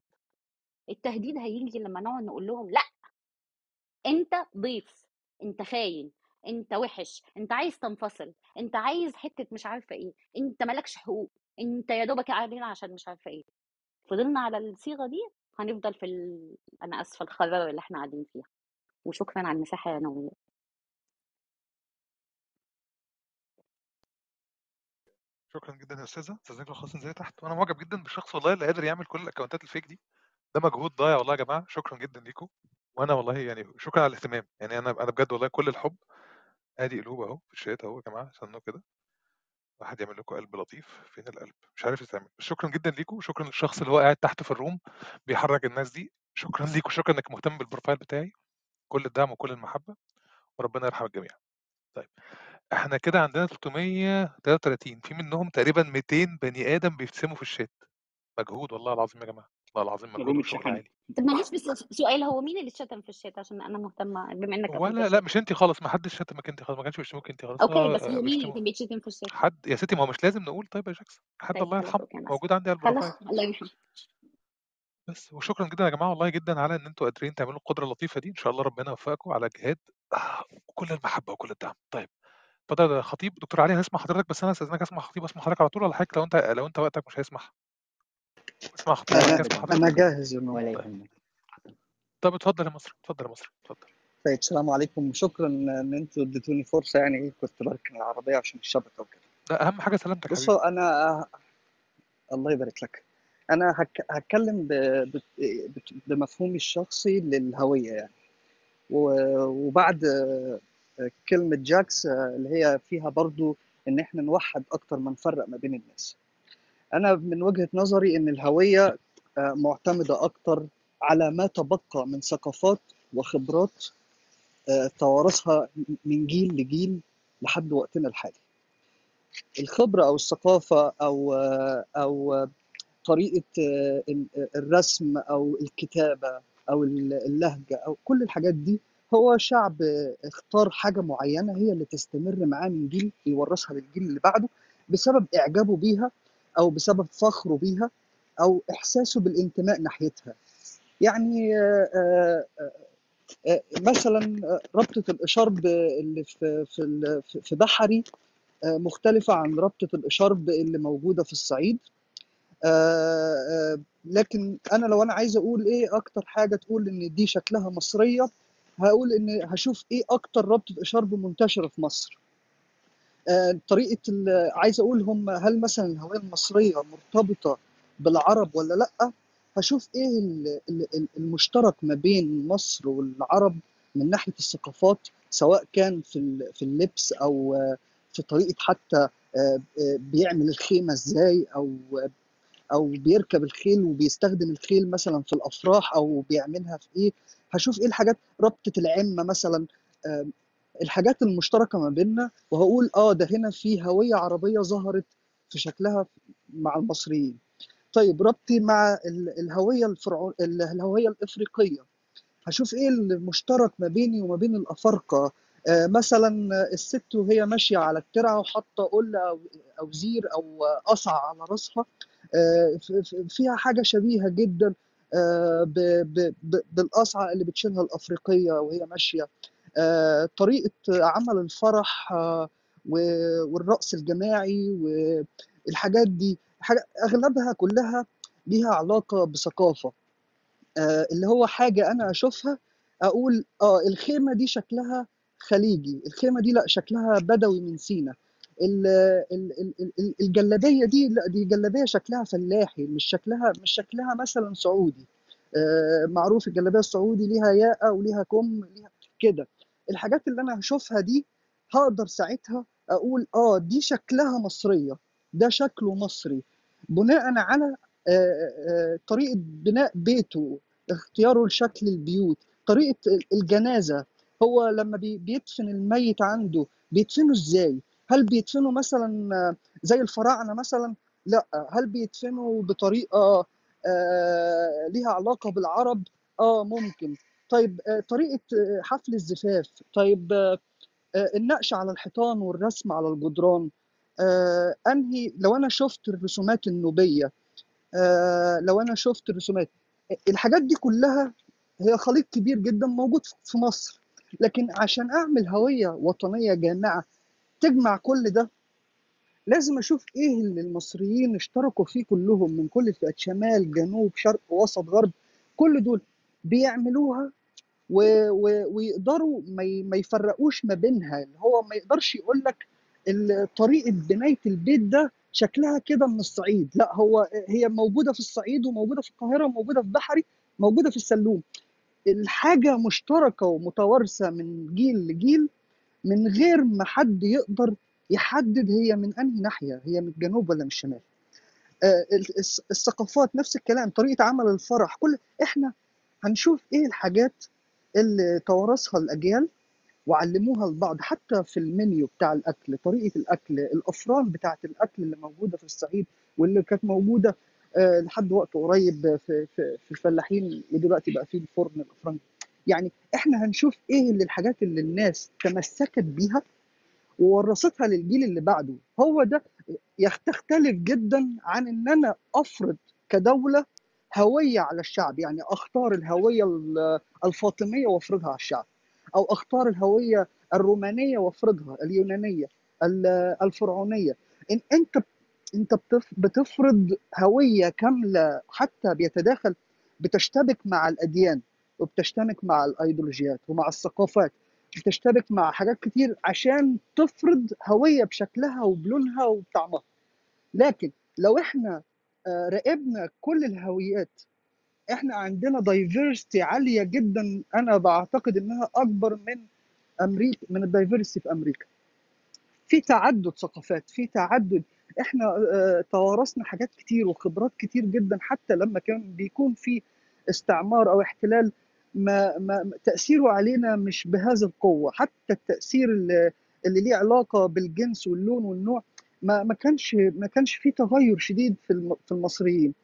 التهديد هيجي لما نقعد نقول لهم لأ أنت ضيف أنت خاين أنت وحش أنت عايز تنفصل أنت عايز حتة مش عارفة إيه أنت مالكش حقوق أنت يا دوبك قاعد هنا عشان مش عارفة إيه. فضلنا على الصيغة دي هنفضل في ال... أنا آسفة الخراره اللي إحنا قاعدين فيها. وشكرا على المساحة يا نوية شكرا جدا يا أستاذة. أستاذ نجوى انزلي تحت؟ وأنا معجب جدا بالشخص والله اللي قادر يعمل كل الأكونتات الفيك دي. ده مجهود ضايع والله يا جماعة. شكرا جدا ليكم. وأنا والله يعني شكرا على الاهتمام. يعني أنا أنا بجد والله كل الحب. أدي قلوب أهو في الشات أهو يا جماعة استنوا كده. واحد يعمل لكم قلب لطيف فين القلب. مش عارف يتعمل. شكرا جدا ليكم شكرا للشخص اللي هو قاعد تحت في ال room بيحرك الناس دي. شكرا ليكم شكرا إنك مهتم بال profile بتاعي. كل الدعم وكل المحبة. وربنا يرحم الجميع. طيب إحنا كده عندنا 333 في منهم تقريبا 200 بني آدم بيبتسموا في الشات. مجهود والله العظيم يا جماعة. والله العظيم اتشحنت عالي. طب معلش بس سؤال هو مين اللي اتشتم في الشات؟ عشان أنا مهتمة بما إنك ولا لا مش انت خالص ما حدش شتمك انت خالص ما كانش بيشتموك انت خالص. okay هو بس هو مين اللي كان بيتشتم في الشات؟ حد يا ستي ما هو مش لازم نقول. طيب يا جاكسون حد طيب الله يرحمه. موجود عندي على ال profile الله يرحمه. بس وشكرا جدا يا جماعة والله جدا على إن أنتوا قادرين تعملوا القدرة اللطيفة دي. إن شاء الله ربنا يوفقكم على جهاد آه، وكل المحبة وكل الدعم. طيب اتفضل يا خطيب دكتور علي هنسمع حضرتك بس أنا أستاذنك أسمع خطيب أسمع حضرتك على طول ولا حضرتك؟ لو أنت لو أنت وقتك مش هيسمح. اسمع وبعد أنا أنا جاهز ولا يهمك. طب اتفضل يا مصر اتفضل يا مصر اتفضل. طيب السلام عليكم. وشكرا إن أنتوا اديتوني فرصة يعني إيه كنت بركن العربية عشان الشبكة وكده. ده أهم حاجة سلامتك بصوا أنا الله يبارك لك. أنا هك... هتكلم ب... ب... ب- بمفهومي الشخصي للهوية يعني. و... وبعد كلمة جاكس اللي هي فيها برضو إن إحنا نوحد أكتر ما نفرق ما بين الناس. أنا من وجهة نظري إن الهوية آه، معتمدة أكتر على ما تبقى من ثقافات وخبرات آه، توارثها من جيل لجيل لحد وقتنا الحالي. الخبرة أو الثقافة أو آه، آه، ال- الرسم أو الكتابة أو اللهجة أو كل الحاجات دي هو شعب اختار حاجة معينة هي اللي تستمر معاه من جيل يورثها للجيل اللي بعده بسبب إعجابه بيها أو بسبب فخره بيها أو إحساسه بالانتماء ناحيتها. يعني آه، آه، آه، مثلا ربطة الإشارب اللي في في في بحري مختلفة عن ربطة الإشارب اللي موجودة في الصعيد. لكن أنا لو أنا عايز أقول إيه أكتر حاجة تقول إن دي شكلها مصرية هقول إن هشوف إيه أكتر ربطة إشارب منتشرة في مصر. طريقة ال- عايز أقول هم هل مثلا الهوية المصرية مرتبطة بالعرب ولا لأ؟ هشوف إيه ال- ال- ال- المشترك ما بين مصر والعرب من ناحية الثقافات سواء كان في في اللبس أو آه، في طريقة حتى آه، آه، بيعمل الخيمة إزاي أو أو بيركب الخيل وبيستخدم الخيل مثلا في الأفراح أو بيعملها في إيه؟ هشوف إيه الحاجات ربطة العمة مثلا آه، الحاجات المشتركة ما بيننا وهقول آه ده هنا في هوية عربية ظهرت في شكلها مع المصريين. طيب ربطي مع ال- الهوية الفرعون ال- الهوية الإفريقية. هشوف إيه المشترك ما بيني وما بين الأفارقة. آه، مثلا الست وهي ماشية على الترعة وحاطة قلة أو زير أو قصع على راسها. آه، فيها حاجة شبيهة جدا آه، بالقصعة اللي بتشيلها الأفريقية وهي ماشية. طريقة عمل الفرح آه، والرقص الجماعي والحاجات دي أغلبها كلها ليها علاقة بثقافة. آه، اللي هو حاجة أنا أشوفها أقول آه الخيمة دي شكلها خليجي الخيمة دي لأ شكلها بدوي من سينا. ال- ال- ال- ال- الجلابية دي لأ دي جلابية شكلها فلاحي مش شكلها مش شكلها مثلا سعودي. آه، معروف الجلابية السعودي ليها ياقة وليها كم ليها كده. الحاجات اللي أنا هشوفها دي هقدر ساعتها أقول آه دي شكلها مصرية ده شكله مصري. بناء على آه، آه، طريقة بناء بيته اختياره لشكل البيوت طريقة الجنازة. هو لما بي- بيدفن الميت عنده بيدفنه إزاي؟ هل بيدفنه مثلا آه، زي الفراعنة مثلا؟ لا. هل بيدفنه بطريقة آه، ليها علاقة بالعرب؟ آه ممكن. طيب آه، طريقة آه، حفل الزفاف. طيب آه، النقش على الحيطان والرسم على الجدران أنهي لو أنا شفت الرسومات النوبية آه، لو أنا شفت الرسومات الحاجات دي كلها هي خليط كبير جدا موجود في مصر. لكن عشان أعمل هوية وطنية جامعة تجمع كل ده لازم أشوف إيه اللي المصريين اشتركوا فيه كلهم من كل الفئات شمال جنوب شرق وسط غرب كل دول بيعملوها و... و... ويقدروا ما, ي... ما يفرقوش ما بينها. اللي هو ما يقدرش يقول لك طريقة بناية البيت ده شكلها كده من الصعيد. لا هو هي موجودة في الصعيد وموجودة في القاهرة وموجودة في بحري موجودة في السلوم. الحاجة مشتركة ومتوارثة من جيل لجيل من غير ما حد يقدر يحدد هي من أنهي ناحية هي من الجنوب ولا من الشمال. آه، الثقافات نفس الكلام طريقة عمل الفرح كل إحنا هنشوف إيه الحاجات اللي توارثها الأجيال وعلموها لبعض حتى في المنيو بتاع الأكل طريقة الأكل الأفران بتاعة الأكل اللي موجودة في الصعيد واللي كانت موجودة آه، لحد وقت قريب في في في الفلاحين ودلوقتي بقى في الفرن الأفران. يعني إحنا هنشوف إيه اللي الحاجات اللي الناس تمسكت بيها وورثتها للجيل اللي بعده؟ هو ده يخ- تختلف جدا عن إن أنا أفرض كدولة هوية على الشعب يعني أختار الهوية ال- الفاطمية وأفرضها على الشعب أو أختار الهوية الرومانية وأفرضها اليونانية ال- الفرعونية. إن أنت أنت بتف- بتفرض هوية كاملة حتى بيتداخل بتشتبك مع الأديان وبتشتبك مع الأيديولوجيات ومع الثقافات بتشتبك مع حاجات كتير عشان تفرض هوية بشكلها وبلونها وبطعمها. لكن لو إحنا راقبنا كل الهويات. إحنا عندنا diversity عالية جدا. أنا بعتقد إنها أكبر من أمريكا من ال diversity في أمريكا. في تعدد ثقافات في تعدد. إحنا آه، توارثنا حاجات كتير وخبرات كتير جدا. حتى لما كان بيكون في استعمار أو احتلال ما, ما تأثيره علينا مش بهذه القوة. حتى التأثير اللي, اللي ليه علاقة بالجنس واللون والنوع ما ما كانش ما كانش في تغير شديد في في المصريين.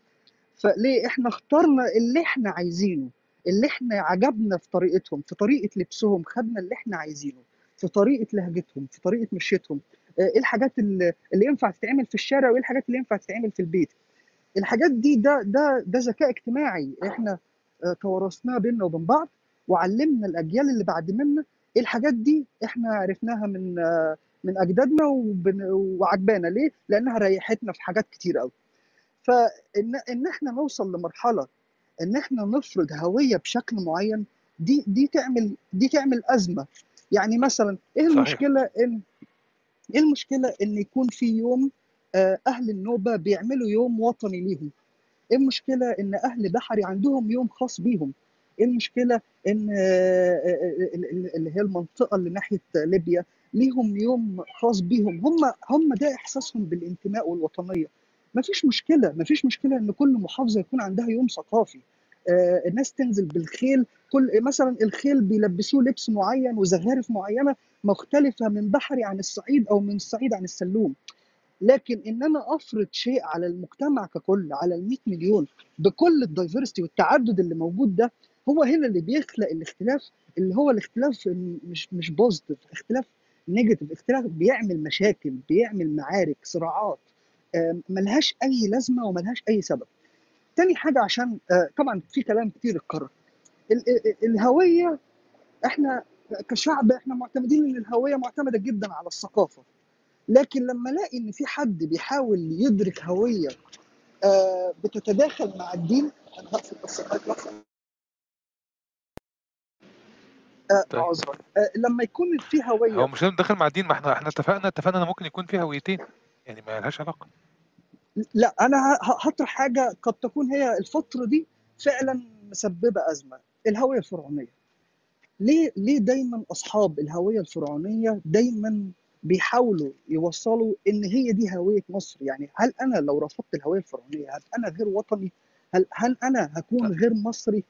فليه إحنا اخترنا اللي إحنا عايزينه؟ اللي إحنا عجبنا في طريقتهم في طريقة لبسهم خدنا اللي إحنا عايزينه في طريقة لهجتهم في طريقة مشيتهم. آه، إيه الحاجات اللي, ينفع تتعمل في الشارع وإيه الحاجات اللي ينفع تتعمل في البيت؟ الحاجات دي ده ده ده ذكاء اجتماعي. إحنا آه، توارثناه بيننا وبين بعض وعلمنا الأجيال اللي بعد منا الحاجات دي إحنا عرفناها من آه، من أجدادنا وبن- وعجبانا. ليه؟ لأنها ريحتنا في حاجات كتير قوي. فان إن إحنا نوصل لمرحلة إن إحنا نفرض هوية بشكل معين دي دي تعمل دي تعمل أزمة. يعني مثلا إيه صحيح. المشكلة ان إيه المشكلة إن يكون في يوم آه، أهل النوبة بيعملوا يوم وطني ليهم؟ إيه المشكلة إن أهل بحري عندهم يوم خاص بيهم؟ إيه المشكلة إن آه، آه، ال- ال- اللي هي المنطقة اللي ناحية ليبيا؟ ليهم يوم خاص بيهم. هم هم ده إحساسهم بالانتماء والوطنية. ما فيش مشكلة ما فيش مشكلة إن كل محافظة يكون عندها يوم ثقافي. آه، الناس تنزل بالخيل كل مثلا الخيل بيلبسوه لبس معين وزخارف معينة مختلفة من بحري عن الصعيد أو من الصعيد عن السلوم. لكن إن أنا أفرض شيء على المجتمع ككل على ال 100 مليون بكل ال diversity والتعدد اللي موجود ده هو هنا اللي بيخلق الاختلاف اللي هو الاختلاف مش مش positive اختلاف negative اختلاف بيعمل مشاكل بيعمل معارك صراعات ملهاش أي لازمة وملهاش أي سبب. تاني حاجة عشان آه، طبعا في كلام كتير اتكرر. ال- ال- الهوية إحنا كشعب إحنا معتمدين إن الهوية معتمدة جدا على الثقافة. لكن لما ألاقي إن في حد بيحاول يدرك هوية آه، بتتداخل مع الدين هقفل بس طيب. عذرا. آه، لما يكون في هو هويه مش لازم داخل مع الدين ما إحنا إحنا اتفقنا اتفقنا ممكن يكون في هويتين يعني ما لهاش علاقة. لا أنا هطرح حاجة قد تكون هي الفترة دي فعلا مسببة أزمة الهوية الفرعونية. ليه ليه دايما أصحاب الهوية الفرعونية دايما بيحاولوا يوصلوا إن هي دي هوية مصر؟ يعني هل أنا لو رفضت الهوية الفرعونية هل أنا غير وطني؟ هل هل أنا هكون لا غير مصري؟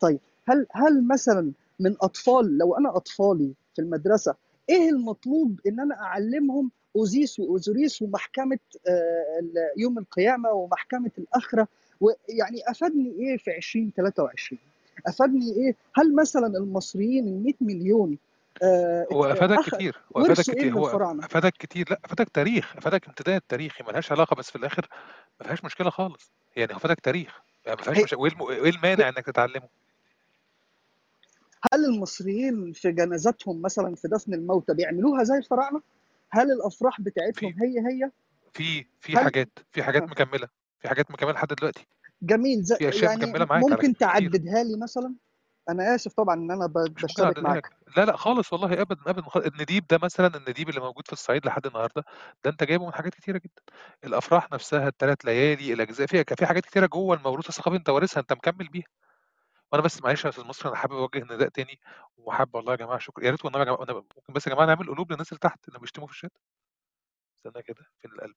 طيب هل هل مثلا من أطفال لو أنا أطفالي في المدرسة إيه المطلوب إن أنا أعلمهم أوزيس وأوزوريس ومحكمة آه، يوم القيامة ومحكمة الآخرة؟ ويعني أفادني إيه في 2023 أفادني إيه؟ هل مثلا المصريين ال 100 مليون آه، هو أفادك. كتير هو أفادك إيه كتير هو أفادك كتير لا أفادك تاريخ أفادك امتداد تاريخي ملهاش علاقة بس في الآخر ما فيهاش مشكلة خالص. يعني هو أفادك تاريخ يعني ما فيهاش هي مش... وإيه الم... إيه المانع إنك تتعلمه؟ هل المصريين في جنازاتهم مثلا في دفن الموتى بيعملوها زي الفراعنة؟ هل الأفراح بتاعتهم في هي هي؟ في في هل حاجات في حاجات آه. مكملة. في حاجات مكملة لحد دلوقتي. جميل. زي في أشياء يعني مكملة معاك ممكن تعددها لي مثلا؟ أنا آسف طبعا إن أنا بشترك معاك. لا لا خالص والله ابدا ابدا. النديب ده مثلا النديب اللي موجود في الصعيد لحد النهارده ده أنت جايبه من حاجات كتيرة جدا. الأفراح نفسها الثلاث ليالي الأجزاء فيها في حاجات كتيرة جوه الموروث الثقافي أنت وارثها أنت مكمل بيها. وأنا بس معلش يا أستاذ مصر أنا حابب أوجه نداء تاني وحابب والله يا جماعة شكرا يا ريت والله يا جماعة أنا ممكن بس يا جماعة نعمل قلوب للناس اللي تحت اللي بيشتموا في الشات. استنى كده فين القلب؟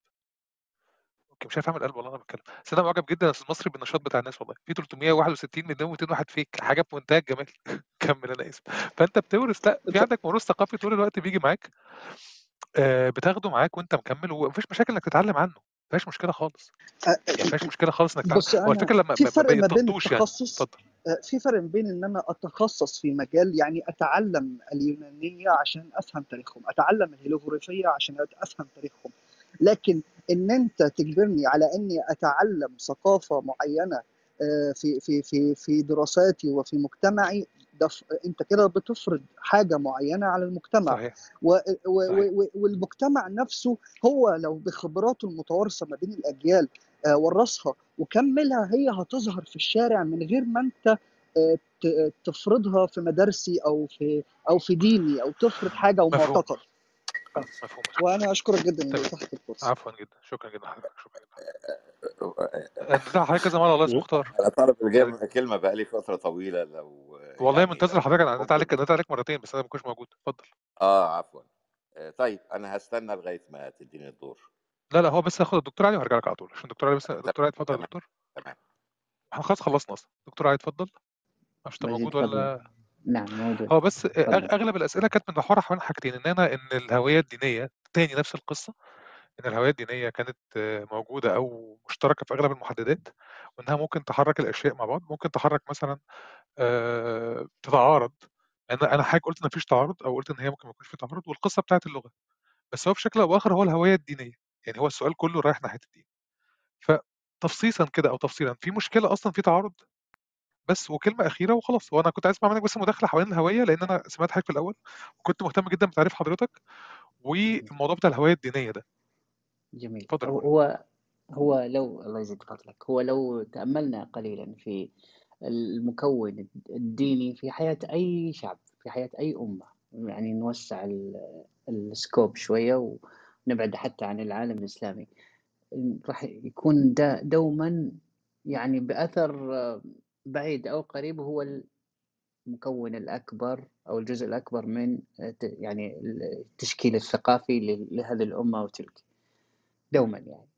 okay مش عارف أعمل قلب والله أنا بتكلم. بس أنا معجب جدا يا أستاذ مصري بالنشاط بتاع الناس والله. في 361 منهم 201 فيك حاجة في منتهى الجمال. كمل أنا آسف. فأنت بتورث لا في عندك موروث ثقافي طول الوقت بيجي معاك آه بتاخده معاك وأنت مكمل ومفيش مشاكل إنك تتعلم عنه. مفيش مشكلة خالص. أ- يعني مفيش مشكلة خالص إنك بص هو الفكرة لما في ما ما فرق ما بين يعني. التخصص آه، في فرق بين إن أنا أتخصص في مجال يعني أتعلم اليونانية عشان أفهم تاريخهم أتعلم الهيروغليفية عشان أفهم تاريخهم. لكن إن أنت تجبرني على إني أتعلم ثقافة معينة في في في في دراساتي وفي مجتمعي ده ف- انت كده بتفرض حاجة معينة على المجتمع. صحيح. و و صحيح. و والمجتمع نفسه هو لو بخبراته المتوارثة ما بين الأجيال آه، ورثها وكملها هي هتظهر في الشارع من غير ما انت آه، ت- تفرضها في مدارسي أو في أو في ديني أو تفرض حاجة أو مفهوم. وأنا أشكرك جدا تمام. لاتاحه الفرصة. عفوا جدا. شكرا جدا لحضرتك شكرا جدا. حضرتك كذا مرة الله اسمه مختار؟ أنا طالب الجيم- كلمة بقالي فترة طويلة. لو والله يعني منتظر حضرتك أنا ناديت عليك ناديت عليك مرتين بس أنا ما كنتش موجود. اتفضل. آه عفوا. آه، طيب أنا هستنى لغاية ما تديني الدور. لا لا هو بس هاخد الدكتور علي وهرجع لك على طول عشان الدكتور علي بس تمام دكتور علي اتفضل يا دكتور. تمام. إحنا خلاص خلصنا أصلا. دكتور علي اتفضل. مش موجود ولا؟ نعم موجود. هو بس تفضل أغلب الأسئلة كانت من محورها حوالين حاجتين إن أنا إن الهوية الدينية تاني نفس القصة إن الهويه الدينية كانت موجودة أو مشتركة في أغلب المحددات وإنها ممكن تحرك الأشياء مع بعض ممكن تحرك مثلا تتعارض. أنا أنا حاجة قلت إن مفيش تعارض أو قلت إن هي ممكن ما يكونش في تعارض والقصة بتاعت اللغة. بس هو بشكل أو بآخر هو الهوية الدينية. يعني هو السؤال كله رايح ناحية الدين. فتفصيصا كده أو تفصيلا في مشكلة أصلا في تعارض؟ بس وكلمة أخيرة وخلاص. وأنا كنت عايز أسمع منك بس مداخلة حوالين الهوية لأن أنا سمعت حاجة في الأول وكنت مهتم جدا بتعريف حضرتك والموضوع بتاع الهوية الدينية ده. جميل. هو هو لو الله يزيد فضلك هو لو تأملنا قليلا في المكون الديني في حياة أي شعب في حياة أي أمة يعني نوسع ال- السكوب شوية ونبعد حتى عن العالم الإسلامي راح يكون دا دوما يعني بأثر بعيد أو قريب هو المكون الأكبر أو الجزء الأكبر من يعني التشكيل الثقافي لهذه الأمة وتلك. دوما يعني.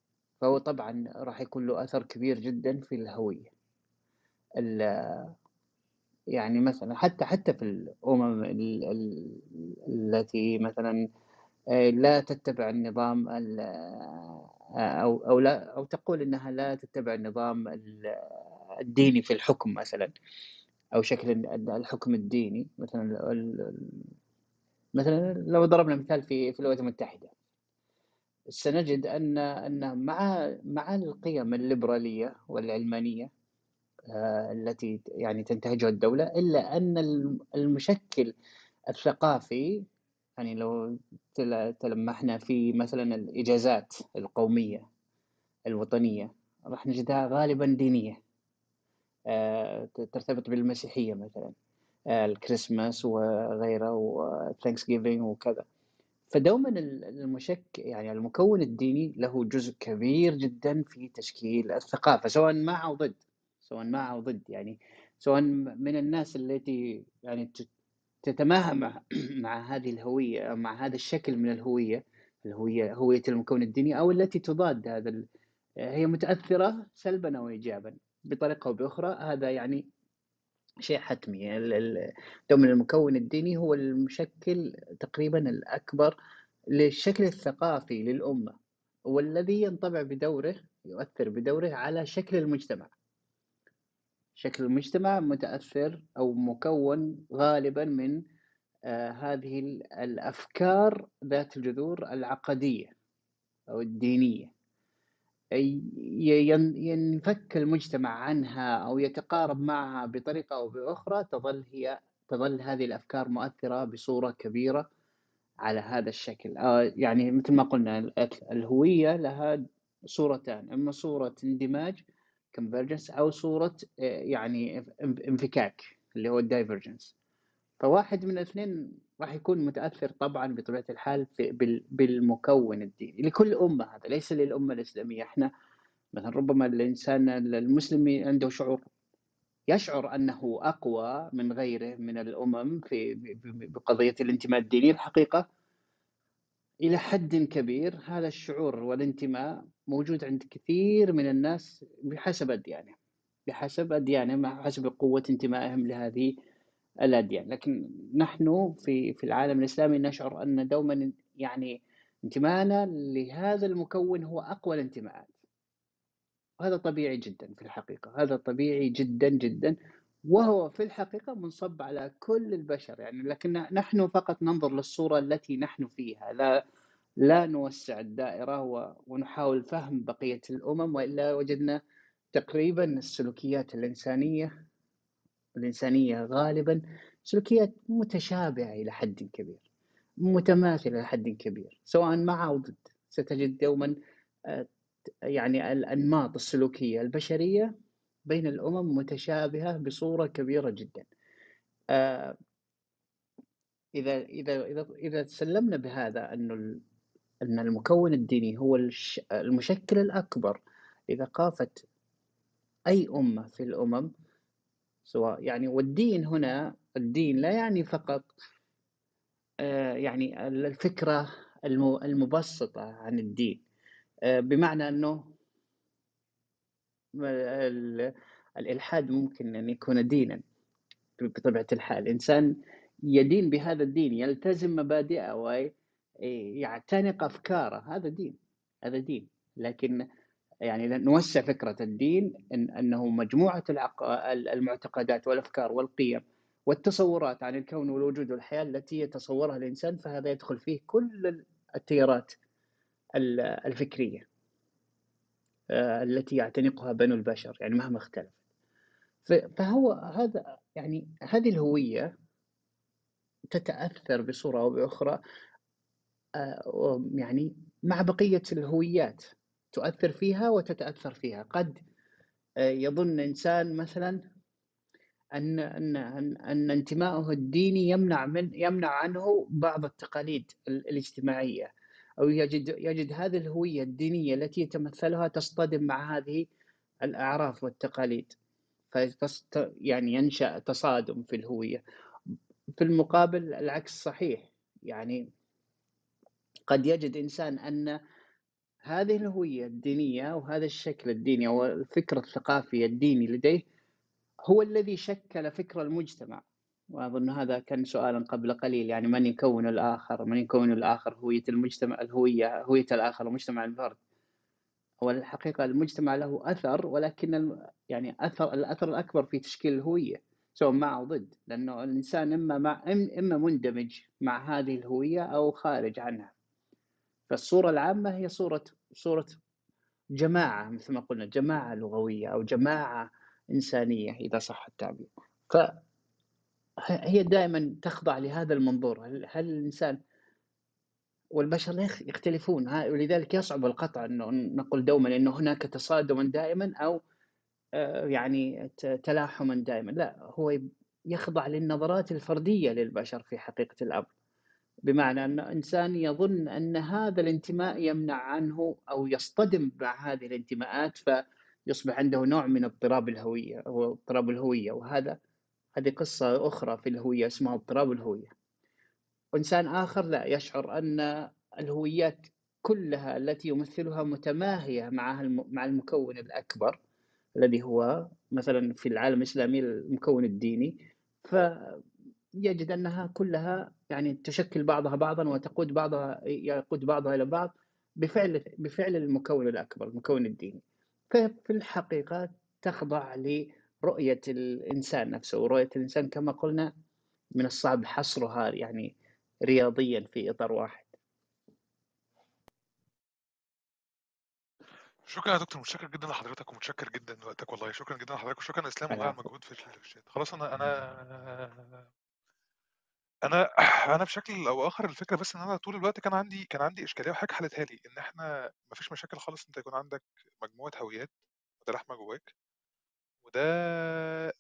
فهو طبعا راح يكون له أثر كبير جدا في الهوية. ال- يعني مثلا حتى حتى في الأمم ال- ال- التي مثلا آه، لا تتبع النظام ال- آه، أو أو لا أو تقول إنها لا تتبع النظام ال- الديني في الحكم مثلا أو شكل ال- الحكم الديني مثلا مثلا لو ضربنا مثال في في الولايات المتحدة. سنجد أن أن مع مع القيم الليبرالية والعلمانية آه، التي يعني تنتهجها الدولة إلا أن الم- المشكل الثقافي يعني لو تل- تلمحنا في مثلا الإجازات القومية الوطنية راح نجدها غالبا دينية آه، ترتبط بالمسيحية مثلا آه، الكريسماس وغيره و Thanksgiving وكذا. فدوما ال- المشك يعني المكون الديني له جزء كبير جدا في تشكيل الثقافة سواء مع أو ضد سواء مع أو ضد يعني سواء من الناس التي يعني تتماهى مع مع هذه الهوية أو مع هذا الشكل من الهوية الهوية هوية المكون الديني أو التي تضاد هذا هي متأثرة سلبا أو إيجابا بطريقة أو بأخرى هذا يعني شيء حتمي. دوما المكون الديني هو المشكل تقريبا الأكبر للشكل الثقافي للأمة والذي ينطبع بدوره يؤثر بدوره على شكل المجتمع. شكل المجتمع متأثر أو مكون غالبا من آه، هذه ال- الأفكار ذات الجذور العقدية أو الدينية. ين- ينفك المجتمع عنها أو يتقارب معها بطريقة أو بأخرى تظل هي تظل هذه الأفكار مؤثرة بصورة كبيرة على هذا الشكل. آه، يعني مثل ما قلنا ال- الهوية لها صورتان إما صورة اندماج convergence أو صورة آه، يعني إنف- انفكاك اللي هو ال divergence فواحد من الاثنين راح يكون متأثر طبعا بطبيعة الحال بالمكون الديني لكل أمة هذا ليس للأمة الإسلامية. إحنا مثلا ربما الإنسان المسلم عنده شعور يشعر أنه أقوى من غيره من الأمم في ب- ب- بقضية الانتماء الديني. الحقيقة إلى حد كبير هذا الشعور والانتماء موجود عند كثير من الناس بحسب أديانه بحسب أديانهم مع حسب قوة انتمائهم لهذه الأديان. لكن نحن في في العالم الإسلامي نشعر أن دوما يعني انتمائنا لهذا المكون هو أقوى الانتماءات. وهذا طبيعي جدا في الحقيقة. هذا طبيعي جدا جدا. وهو في الحقيقة منصب على كل البشر. يعني لكن نحن فقط ننظر للصورة التي نحن فيها. لا لا نوسع الدائرة ونحاول فهم بقية الأمم وإلا وجدنا تقريبا السلوكيات الإنسانية الإنسانية غالبا سلوكيات متشابهة إلى حد كبير متماثلة إلى حد كبير سواء مع أو ضد. ستجد دوما آه، يعني الأنماط السلوكية البشرية بين الأمم متشابهة بصورة كبيرة جدا. آه، إذا إذا إذا إذا سلمنا بهذا أن ال- أن المكون الديني هو المشكل الأكبر لثقافة أي أمة في الأمم سواء يعني والدين هنا الدين لا يعني فقط آه، يعني الفكرة المبسطة عن الدين آه، بمعنى أنه الإلحاد ممكن أن يكون دينا بطبيعة الحال. إنسان يدين بهذا الدين يلتزم مبادئه ويعتنق أفكاره هذا دين هذا دين. لكن يعني نوسع فكرة الدين إن أنه مجموعة المعتقدات والأفكار والقيم والتصورات عن الكون والوجود والحياة التي يتصورها الإنسان فهذا يدخل فيه كل التيارات الفكرية آه، التي يعتنقها بنو البشر يعني مهما اختلف فهو هذا يعني هذه الهوية تتأثر بصورة أو بأخرى آه، يعني مع بقية الهويات. تؤثر فيها وتتأثر فيها. قد آه، يظن إنسان مثلا أن أن أن, أن انتمائه الديني يمنع من يمنع عنه بعض التقاليد الاجتماعية. أو يجد يجد هذه الهوية الدينية التي يتمثلها تصطدم مع هذه الأعراف والتقاليد. فيست يعني ينشأ تصادم في الهوية. في المقابل العكس صحيح. يعني قد يجد إنسان أن هذه الهوية الدينية وهذا الشكل الديني أو الفكر الثقافي الديني لديه هو الذي شكل فكر المجتمع. وأظن هذا كان سؤالا قبل قليل يعني من يكون الآخر؟ من يكون الآخر هوية المجتمع الهوية هوية الآخر ومجتمع الفرد؟ هو الحقيقة المجتمع له أثر ولكن يعني أثر الأثر الأكبر في تشكيل الهوية سواء مع أو ضد. لأنه الإنسان إما مع إما مندمج مع هذه الهوية أو خارج عنها. فالصورة العامة هي صورة صورة جماعة مثل ما قلنا جماعة لغوية أو جماعة إنسانية إذا صح التعبير. فهي دائما تخضع لهذا المنظور. هل, هل الإنسان والبشر يختلفون؟ ولذلك يصعب القطع أنه نقول دوما أنه هناك تصادما دائما أو آه، يعني تلاحما دائما. لا هو يخضع للنظرات الفردية للبشر في حقيقة الأمر. بمعنى أن إنسان يظن أن هذا الانتماء يمنع عنه أو يصطدم مع هذه الانتماءات فيصبح عنده نوع من اضطراب الهوية أو اضطراب الهوية وهذا هذه قصة أخرى في الهوية اسمها اضطراب الهوية. وإنسان آخر لا يشعر أن الهويات كلها التي يمثلها متماهية مع مع المكون الأكبر الذي هو مثلا في العالم الإسلامي المكون الديني فيجد أنها كلها يعني تشكل بعضها بعضا وتقود بعضها يقود بعضها إلى بعض بفعل بفعل المكون الأكبر المكون الديني. ففي الحقيقة تخضع لرؤية الإنسان نفسه ورؤية الإنسان كما قلنا من الصعب حصرها يعني رياضيا في إطار واحد. شكرا يا دكتور متشكر جدا لحضرتك ومتشكر جدا لوقتك والله. شكرا جدا لحضرتك وشكرا إسلام والله على المجهود في الشات خلاص أنا أنا أنا أنا بشكل أو اخر الفكرة بس إن أنا طول الوقت كان عندي كان عندي إشكالية وحاجة حلتها لي إن إحنا ما فيش مشاكل خالص أنت يكون عندك مجموعة هويات متلاحمه جواك وده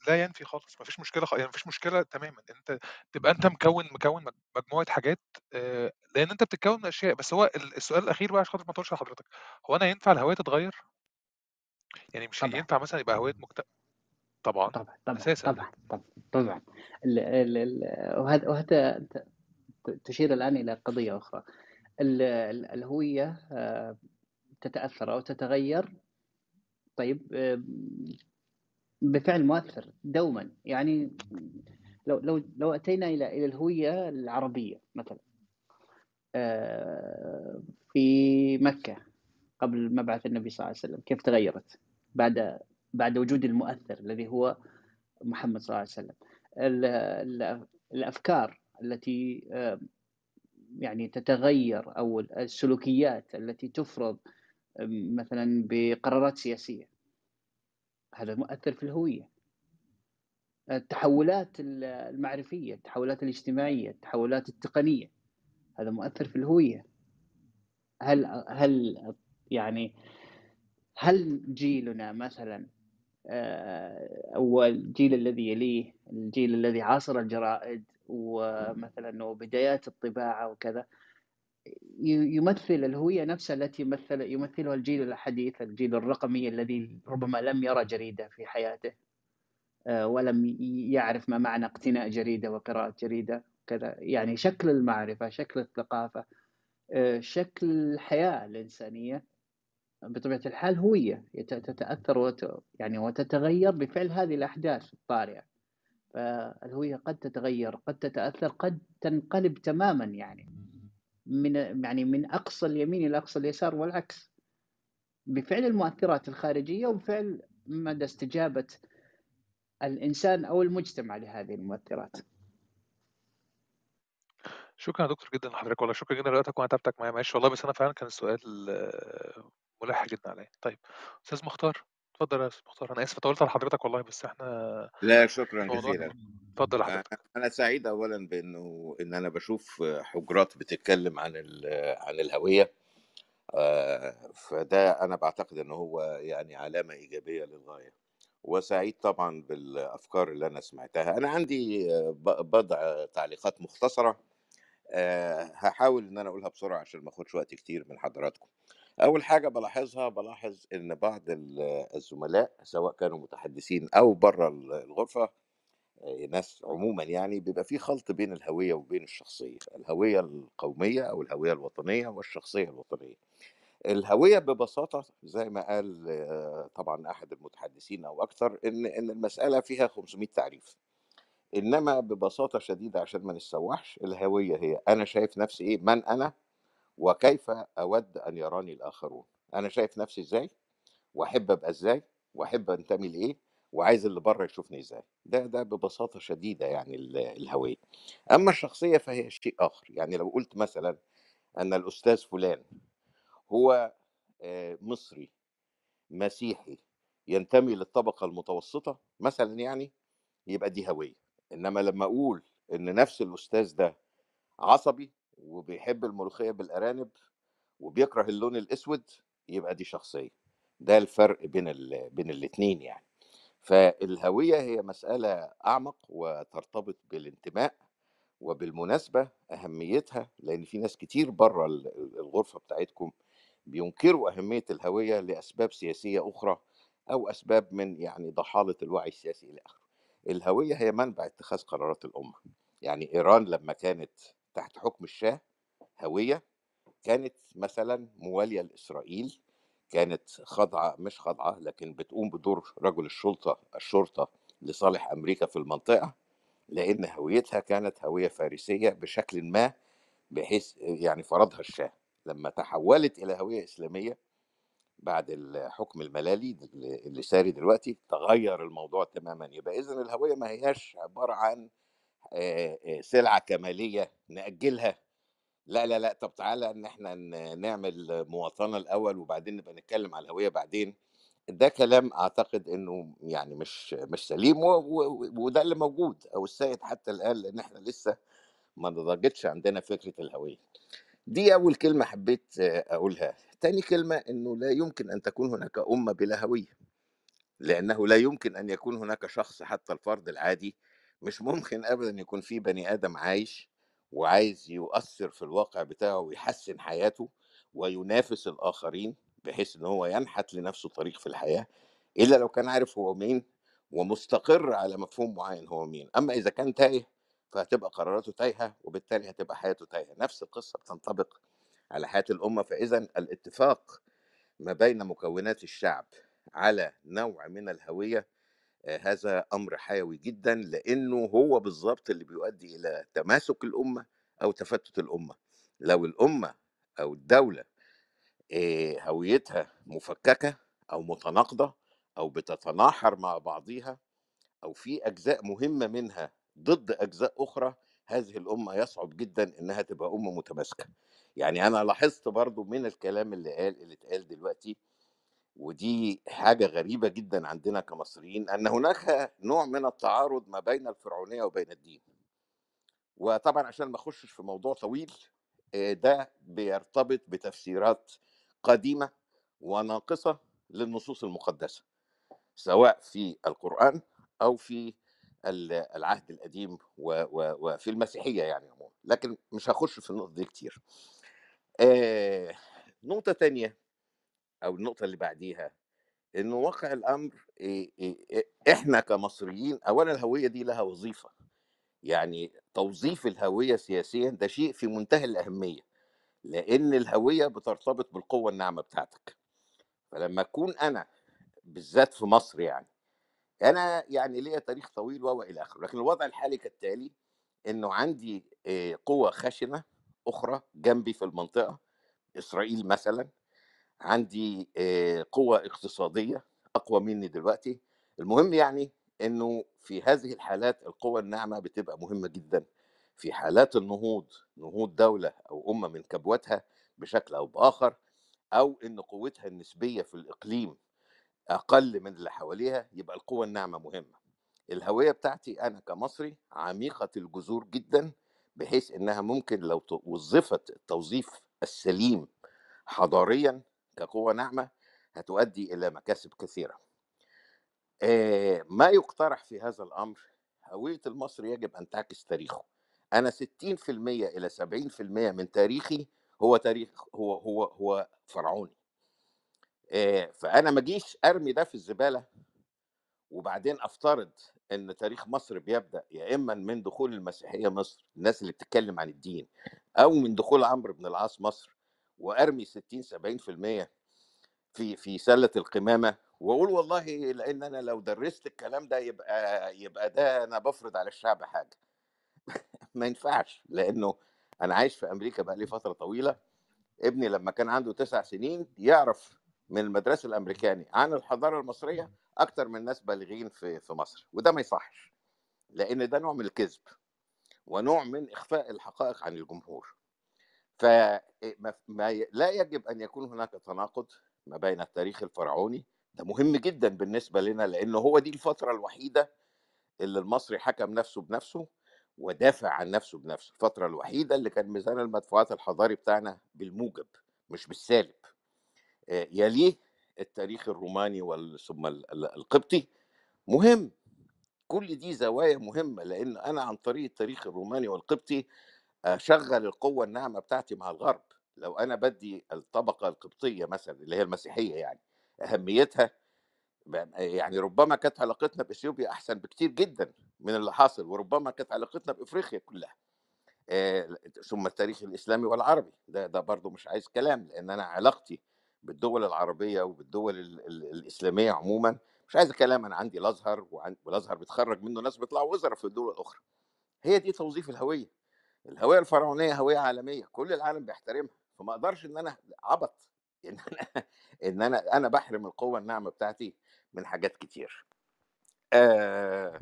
لا ينفي خالص ما فيش مشكلة خ... يعني ما فيش مشكلة تماما أنت تبقى أنت مكون مكون مجموعة حاجات لأن أنت بتتكون من أشياء. بس هو السؤال الأخير بقى عشان خاطر ما أطولش لحضرتك هو أنا ينفع الهوية تتغير؟ يعني مش طبعا. ينفع مثلا يبقى هوية مكت... طبعا طبعا طبعا أساسا. طبعا طبعا طبعا. ال ال ال وهذا وهذا تشير الآن إلى قضية أخرى. ال ال الهوية تتأثر أو تتغير. طيب بفعل مؤثر دوما. يعني لو لو لو أتينا إلى إلى الهوية العربية مثلا في مكة قبل مبعث النبي صلى الله عليه وسلم كيف تغيرت بعد بعد وجود المؤثر الذي هو محمد صلى الله عليه وسلم. الأفكار التي يعني تتغير أو السلوكيات التي تفرض مثلا بقرارات سياسية. هذا مؤثر في الهوية. التحولات المعرفية التحولات الاجتماعية التحولات التقنية هذا مؤثر في الهوية. هل هل يعني هل جيلنا مثلا أو الجيل الذي يليه الجيل الذي عاصر الجرائد ومثلا وبدايات الطباعة وكذا يمثل الهوية نفسها التي يمثل يمثلها الجيل الحديث الجيل الرقمي الذي ربما لم يرى جريدة في حياته آه، ولم يعرف ما معنى اقتناء جريدة وقراءة جريدة كذا يعني شكل المعرفة شكل الثقافة آه، شكل الحياة الإنسانية. بطبيعة الحال هوية يت- تتأثر وت... يعني وتتغير بفعل هذه الأحداث الطارئة. فالهوية قد تتغير قد تتأثر قد تنقلب تماما يعني. من يعني من أقصى اليمين إلى أقصى اليسار والعكس. بفعل المؤثرات الخارجية وبفعل مدى استجابة الإنسان أو المجتمع لهذه المؤثرات. شكرا يا دكتور جدا لحضرتك والله شكرا جدا لوقتك تعبتك معايا. معلش والله بس أنا فعلا كان السؤال آه، ملح جدا عليا. طيب أستاذ مختار. اتفضل يا أستاذ مختار. أنا آسف طولت على حضرتك والله بس إحنا لا شكرا جزيلا. اتفضل يا حضرتك. أنا سعيد اولا بأنه إن أنا بشوف حجرات بتتكلم عن ال- عن الهوية آه، فده أنا بعتقد ان هو يعني علامة إيجابية للغاية. وسعيد طبعا بالأفكار اللي أنا سمعتها. أنا عندي آه، ب- بضع تعليقات مختصرة. آه، هحاول إن أنا أقولها بسرعة عشان ما آخدش وقت كتير من حضراتكم. أول حاجة بلاحظها بلاحظ إن بعض ال- الزملاء سواء كانوا متحدثين أو بره الغرفة آه، ناس عموما يعني بيبقى في خلط بين الهوية وبين الشخصية. الهوية القومية أو الهوية الوطنية والشخصية الوطنية. الهوية ببساطة زي ما قال آه، طبعا أحد المتحدثين أو أكثر إن إن المسألة فيها 500 تعريف. إنما ببساطة شديدة عشان ما نتسوحش الهوية هي أنا شايف نفسي إيه من أنا وكيف أود أن يراني الآخرون. أنا شايف نفسي إزاي وأحب أبقى إزاي وأحب أنتمي لإيه وعايز اللي بره يشوفني إزاي. ده ده ببساطة شديدة يعني ال- الهوية. أما الشخصية فهي شيء آخر. يعني لو قلت مثلا أن الأستاذ فلان هو آه، مصري مسيحي ينتمي للطبقة المتوسطة مثلا يعني يبقى دي هوية. إنما لما أقول إن نفس الأستاذ ده عصبي وبيحب الملوخية بالأرانب وبيكره اللون الأسود يبقى دي شخصية ده الفرق بين. بين الاثنين يعني فالهوية هي مسألة أعمق وترتبط بالانتماء وبالمناسبة أهميتها لأن في ناس كتير بره ال- الغرفة بتاعتكم بينكروا أهمية الهوية لأسباب سياسية أخرى أو أسباب من يعني ضحالة الوعي السياسي إلى آخره الهوية هي منبع اتخاذ قرارات الأمة. يعني إيران لما كانت تحت حكم الشاه هوية كانت مثلا موالية لإسرائيل كانت خاضعه مش خاضعه لكن بتقوم بدور رجل الشرطة الشرطة لصالح أمريكا في المنطقة لأن هويتها كانت هوية فارسية بشكل ما بحيث يعني فرضها الشاه. لما تحولت إلى هوية إسلامية بعد الحكم الملالي اللي ساري دلوقتي تغير الموضوع تماما. يبقى اذا الهوية ما هياش عبارة عن سلعة كمالية نأجلها. لا لا لا طب تعالى إن إحنا نعمل مواطنة الأول وبعدين نبقى نتكلم على الهوية بعدين. ده كلام أعتقد إنه يعني مش مش سليم وده اللي موجود. أو السائد حتى الآن لأن إحنا لسه ما نضجتش عندنا فكرة الهوية. دي أول كلمة حبيت أقولها. تاني كلمة إنه لا يمكن أن تكون هناك أمة بلا هويه لأنه لا يمكن أن يكون هناك شخص حتى الفرد العادي مش ممكن أبدا يكون في بني آدم عايش وعايز يؤثر في الواقع بتاعه ويحسن حياته وينافس الآخرين بحيث أن هو ينحت لنفسه طريق في الحياة إلا لو كان عارف هو مين ومستقر على مفهوم معين هو مين. أما إذا كان تايه فهتبقى قراراته تايهة وبالتالي هتبقى حياته تايهة. نفس القصة بتنطبق على حياة الأمة فإذا الاتفاق ما بين مكونات الشعب على نوع من الهوية آه، هذا أمر حيوي جدا لأنه هو بالضبط اللي بيؤدي إلى تماسك الأمة أو تفتت الأمة. لو الأمة أو الدولة آه، هويتها مفككة أو متناقضة أو بتتناحر مع بعضيها أو في أجزاء مهمة منها ضد أجزاء أخرى هذه الأمة يصعب جدا إنها تبقى أمة متماسكة. يعني أنا لاحظت برضو من الكلام اللي قال اللي اتقال دلوقتي ودي حاجة غريبة جدا عندنا كمصريين أن هناك نوع من التعارض ما بين الفرعونية وبين الدين. وطبعا عشان ما أخشش في موضوع طويل آه، ده بيرتبط بتفسيرات قديمة وناقصة للنصوص المقدسة سواء في القرآن أو في ال- العهد القديم وفي المسيحية يعني عموما. لكن مش هخش في النقطة دي كتير. آه، نقطة تانية أو النقطة اللي بعديها انه واقع الأمر إيه إيه إحنا كمصريين اولا الهوية دي لها وظيفة يعني توظيف الهوية سياسيا ده شيء في منتهى الأهمية لأن الهوية بترتبط بالقوة الناعمة بتاعتك. فلما أكون أنا بالذات في مصر يعني أنا يعني ليا تاريخ طويل و إلى آخره لكن الوضع الحالي كالتالي إنه عندي آه، قوة خشنة أخرى جنبي في المنطقة إسرائيل مثلا عندي قوة اقتصادية أقوى مني دلوقتي. المهم يعني إنه في هذه الحالات القوة الناعمة بتبقى مهمة جدا. في حالات النهوض نهوض دولة أو أمة من كبوتها بشكل أو بآخر أو إن قوتها النسبية في الإقليم أقل من اللي حواليها يبقى القوة الناعمة مهمة. الهوية بتاعتي أنا كمصري عميقة الجذور جدا بحيث إنها ممكن لو وظفت التوظيف السليم حضاريا كقوة ناعمة هتؤدي إلى مكاسب كثيرة. آه، ما يقترح في هذا الأمر هوية المصري يجب أن تعكس تاريخه. أنا 60% إلى 70% من تاريخي هو تاريخ هو هو هو فرعوني. فأنا ما أجيش أرمي ده في الزبالة وبعدين أفترض إن تاريخ مصر بيبدأ يا إما من دخول المسيحية مصر الناس اللي بتتكلم عن الدين أو من دخول عمرو بن العاص مصر وأرمي 60 70% في في سلة القمامة وأقول والله لأن أنا لو درست الكلام ده يبقى يبقى ده أنا بفرض على الشعب حاجة. ما ينفعش لأنه أنا عايش في أمريكا بقى لي فترة طويلة ابني لما كان عنده تسع سنين يعرف من المدرسة الأمريكاني عن الحضارة المصرية أكتر من ناس بالغين في في مصر وده ما يصحش لأن ده نوع من الكذب ونوع من إخفاء الحقائق عن الجمهور. ف ما- ما ي- لا يجب أن يكون هناك تناقض ما بين التاريخ الفرعوني ده مهم جدا بالنسبة لنا لأنه هو دي الفترة الوحيدة اللي المصري حكم نفسه بنفسه ودافع عن نفسه بنفسه الفترة الوحيدة اللي كان ميزان المدفوعات الحضاري بتاعنا بالموجب مش بالسالب. آه، يليه التاريخ الروماني ثم ال- ال- القبطي. مهم كل دي زوايا مهمة لأن أنا عن طريق التاريخ الروماني والقبطي أشغل القوة الناعمة بتاعتي مع الغرب. لو أنا بدي الطبقة القبطية مثلا اللي هي المسيحية يعني أهميتها يعني ربما كانت علاقتنا بإثيوبيا أحسن بكتير جدا من اللي حاصل وربما كانت علاقتنا بإفريقيا كلها. آه، ثم التاريخ الإسلامي والعربي. ده ده برضو مش عايز كلام لأن أنا علاقتي بالدول العربية وبالدول ال ال الإسلامية عموما مش عايز كلام أنا عندي الأزهر والأزهر بيتخرج منه ناس بيطلعوا وزراء في الدول الأخرى. هي دي توظيف الهوية. الهوية الفرعونية هوية عالمية كل العالم بيحترمها فما أقدرش إن أنا عبط إن أنا إن أنا أنا بحرم القوة الناعمة بتاعتي من حاجات كتير. آه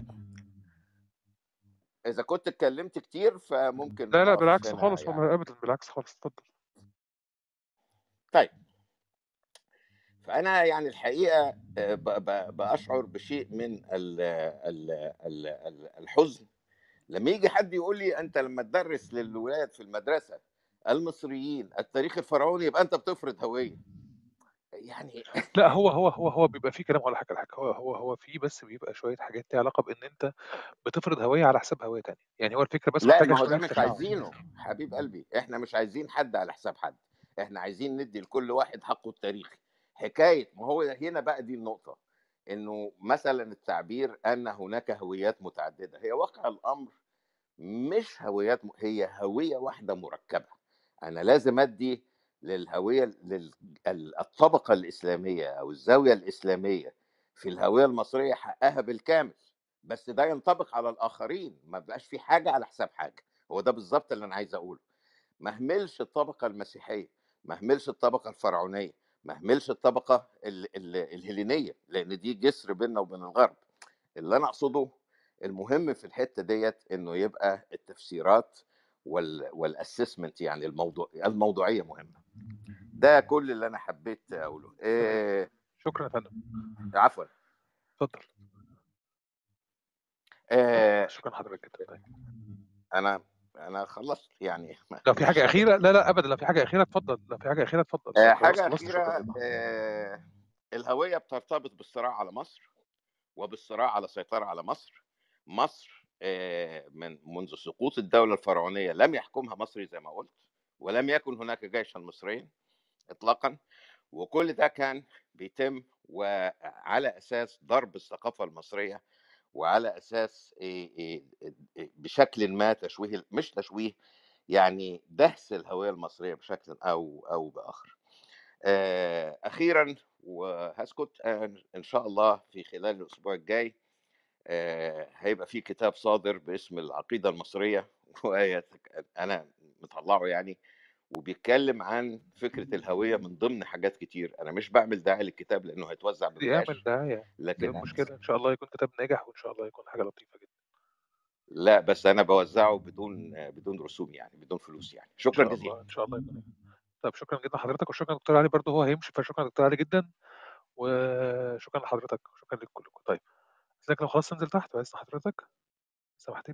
إذا كنت اتكلمت كتير فممكن لا لا بالعكس خالص يعني بالعكس خالص اتفضل. طيب فأنا يعني الحقيقة آه، ب- ب- بأشعر بشيء من ال ال ال ال الحزن. لما يجي حد يقول لي أنت لما تدرس للولاد في المدرسة المصريين التاريخ الفرعوني يبقى أنت بتفرض هوية. يعني لا هو هو هو هو بيبقى فيه كلام حاجة على حاجة هو هو هو فيه بس بيبقى شوية حاجات ليها علاقة بإن أنت بتفرض هوية على حساب هوية تانية. يعني هو الفكرة بس لا ما هو ده مش عايزينه حبيب قلبي. إحنا مش عايزين حد على حساب حد. إحنا عايزين ندي لكل واحد حقه التاريخي. حكاية ما هو هنا بقى دي النقطة إنه مثلا التعبير أن هناك هويات متعددة هي واقع الأمر مش هويات م... هي هوية واحدة مركبة. أنا لازم أدي للهوية للطبقه الإسلامية أو الزاوية الإسلامية في الهوية المصرية حقها بالكامل بس ده ينطبق على الآخرين ما بقاش في حاجة على حساب حاجة. هو ده بالظبط اللي أنا عايز أقوله. ما اهملش الطبقة المسيحية ما اهملش الطبقة الفرعونية. ما اهملش الطبقة ال... ال... الهلينيه لأن دي جسر بيننا وبين الغرب. اللي أنا أقصده المهم في الحتة ديت إنه يبقى التفسيرات وال والاسسمنت يعني الموضوع الموضوعية مهمة. ده كل اللي أنا حبيت أقوله. إيه شكرا يا فندم. عفوا. اتفضل. إيه شكرا حضرتك أنا أنا خلصت يعني. لو في حاجة أخيرة لا لا ابدا لو في حاجة أخيرة اتفضل لو في حاجة أخيرة اتفضل. آه، حاجة أخيرة آه، الهوية بترتبط بالصراع على مصر وبالصراع على السيطره على مصر. مصر آه، من منذ سقوط الدولة الفرعونية لم يحكمها مصري زي ما قلت ولم يكن هناك جيشا مصريا اطلاقا. وكل ده كان بيتم وعلى أساس ضرب الثقافة المصرية وعلى أساس إيه إيه إيه بشكل ما تشويه مش تشويه يعني دهس الهوية المصرية بشكل أو أو بآخر. أخيرا وهسكت آه، إن شاء الله في خلال الأسبوع الجاي هيبقى في كتاب صادر باسم العقيدة المصرية ويتك- أنا مطلعه يعني وبيتكلم عن فكرة الهوية من ضمن حاجات كتير. أنا مش بعمل داعي للكتاب لأنه هيتوزع ببلاش دعايه دي لكن المشكلة إن شاء الله يكون كتاب ناجح وإن شاء الله يكون حاجة لطيفة جدا. لا بس أنا بوزعه بدون بدون رسوم يعني بدون فلوس يعني. إن شكرا جزيلا. إن شاء الله يكون طب شكرا جدا لحضرتك وشكرا دكتور علي برضه. هو هيمشي فشكرا دكتور علي جدا وشكرا لحضرتك وشكرا لكم طيب ازيك لو خلاص تنزل تحت بس حضرتك سمحت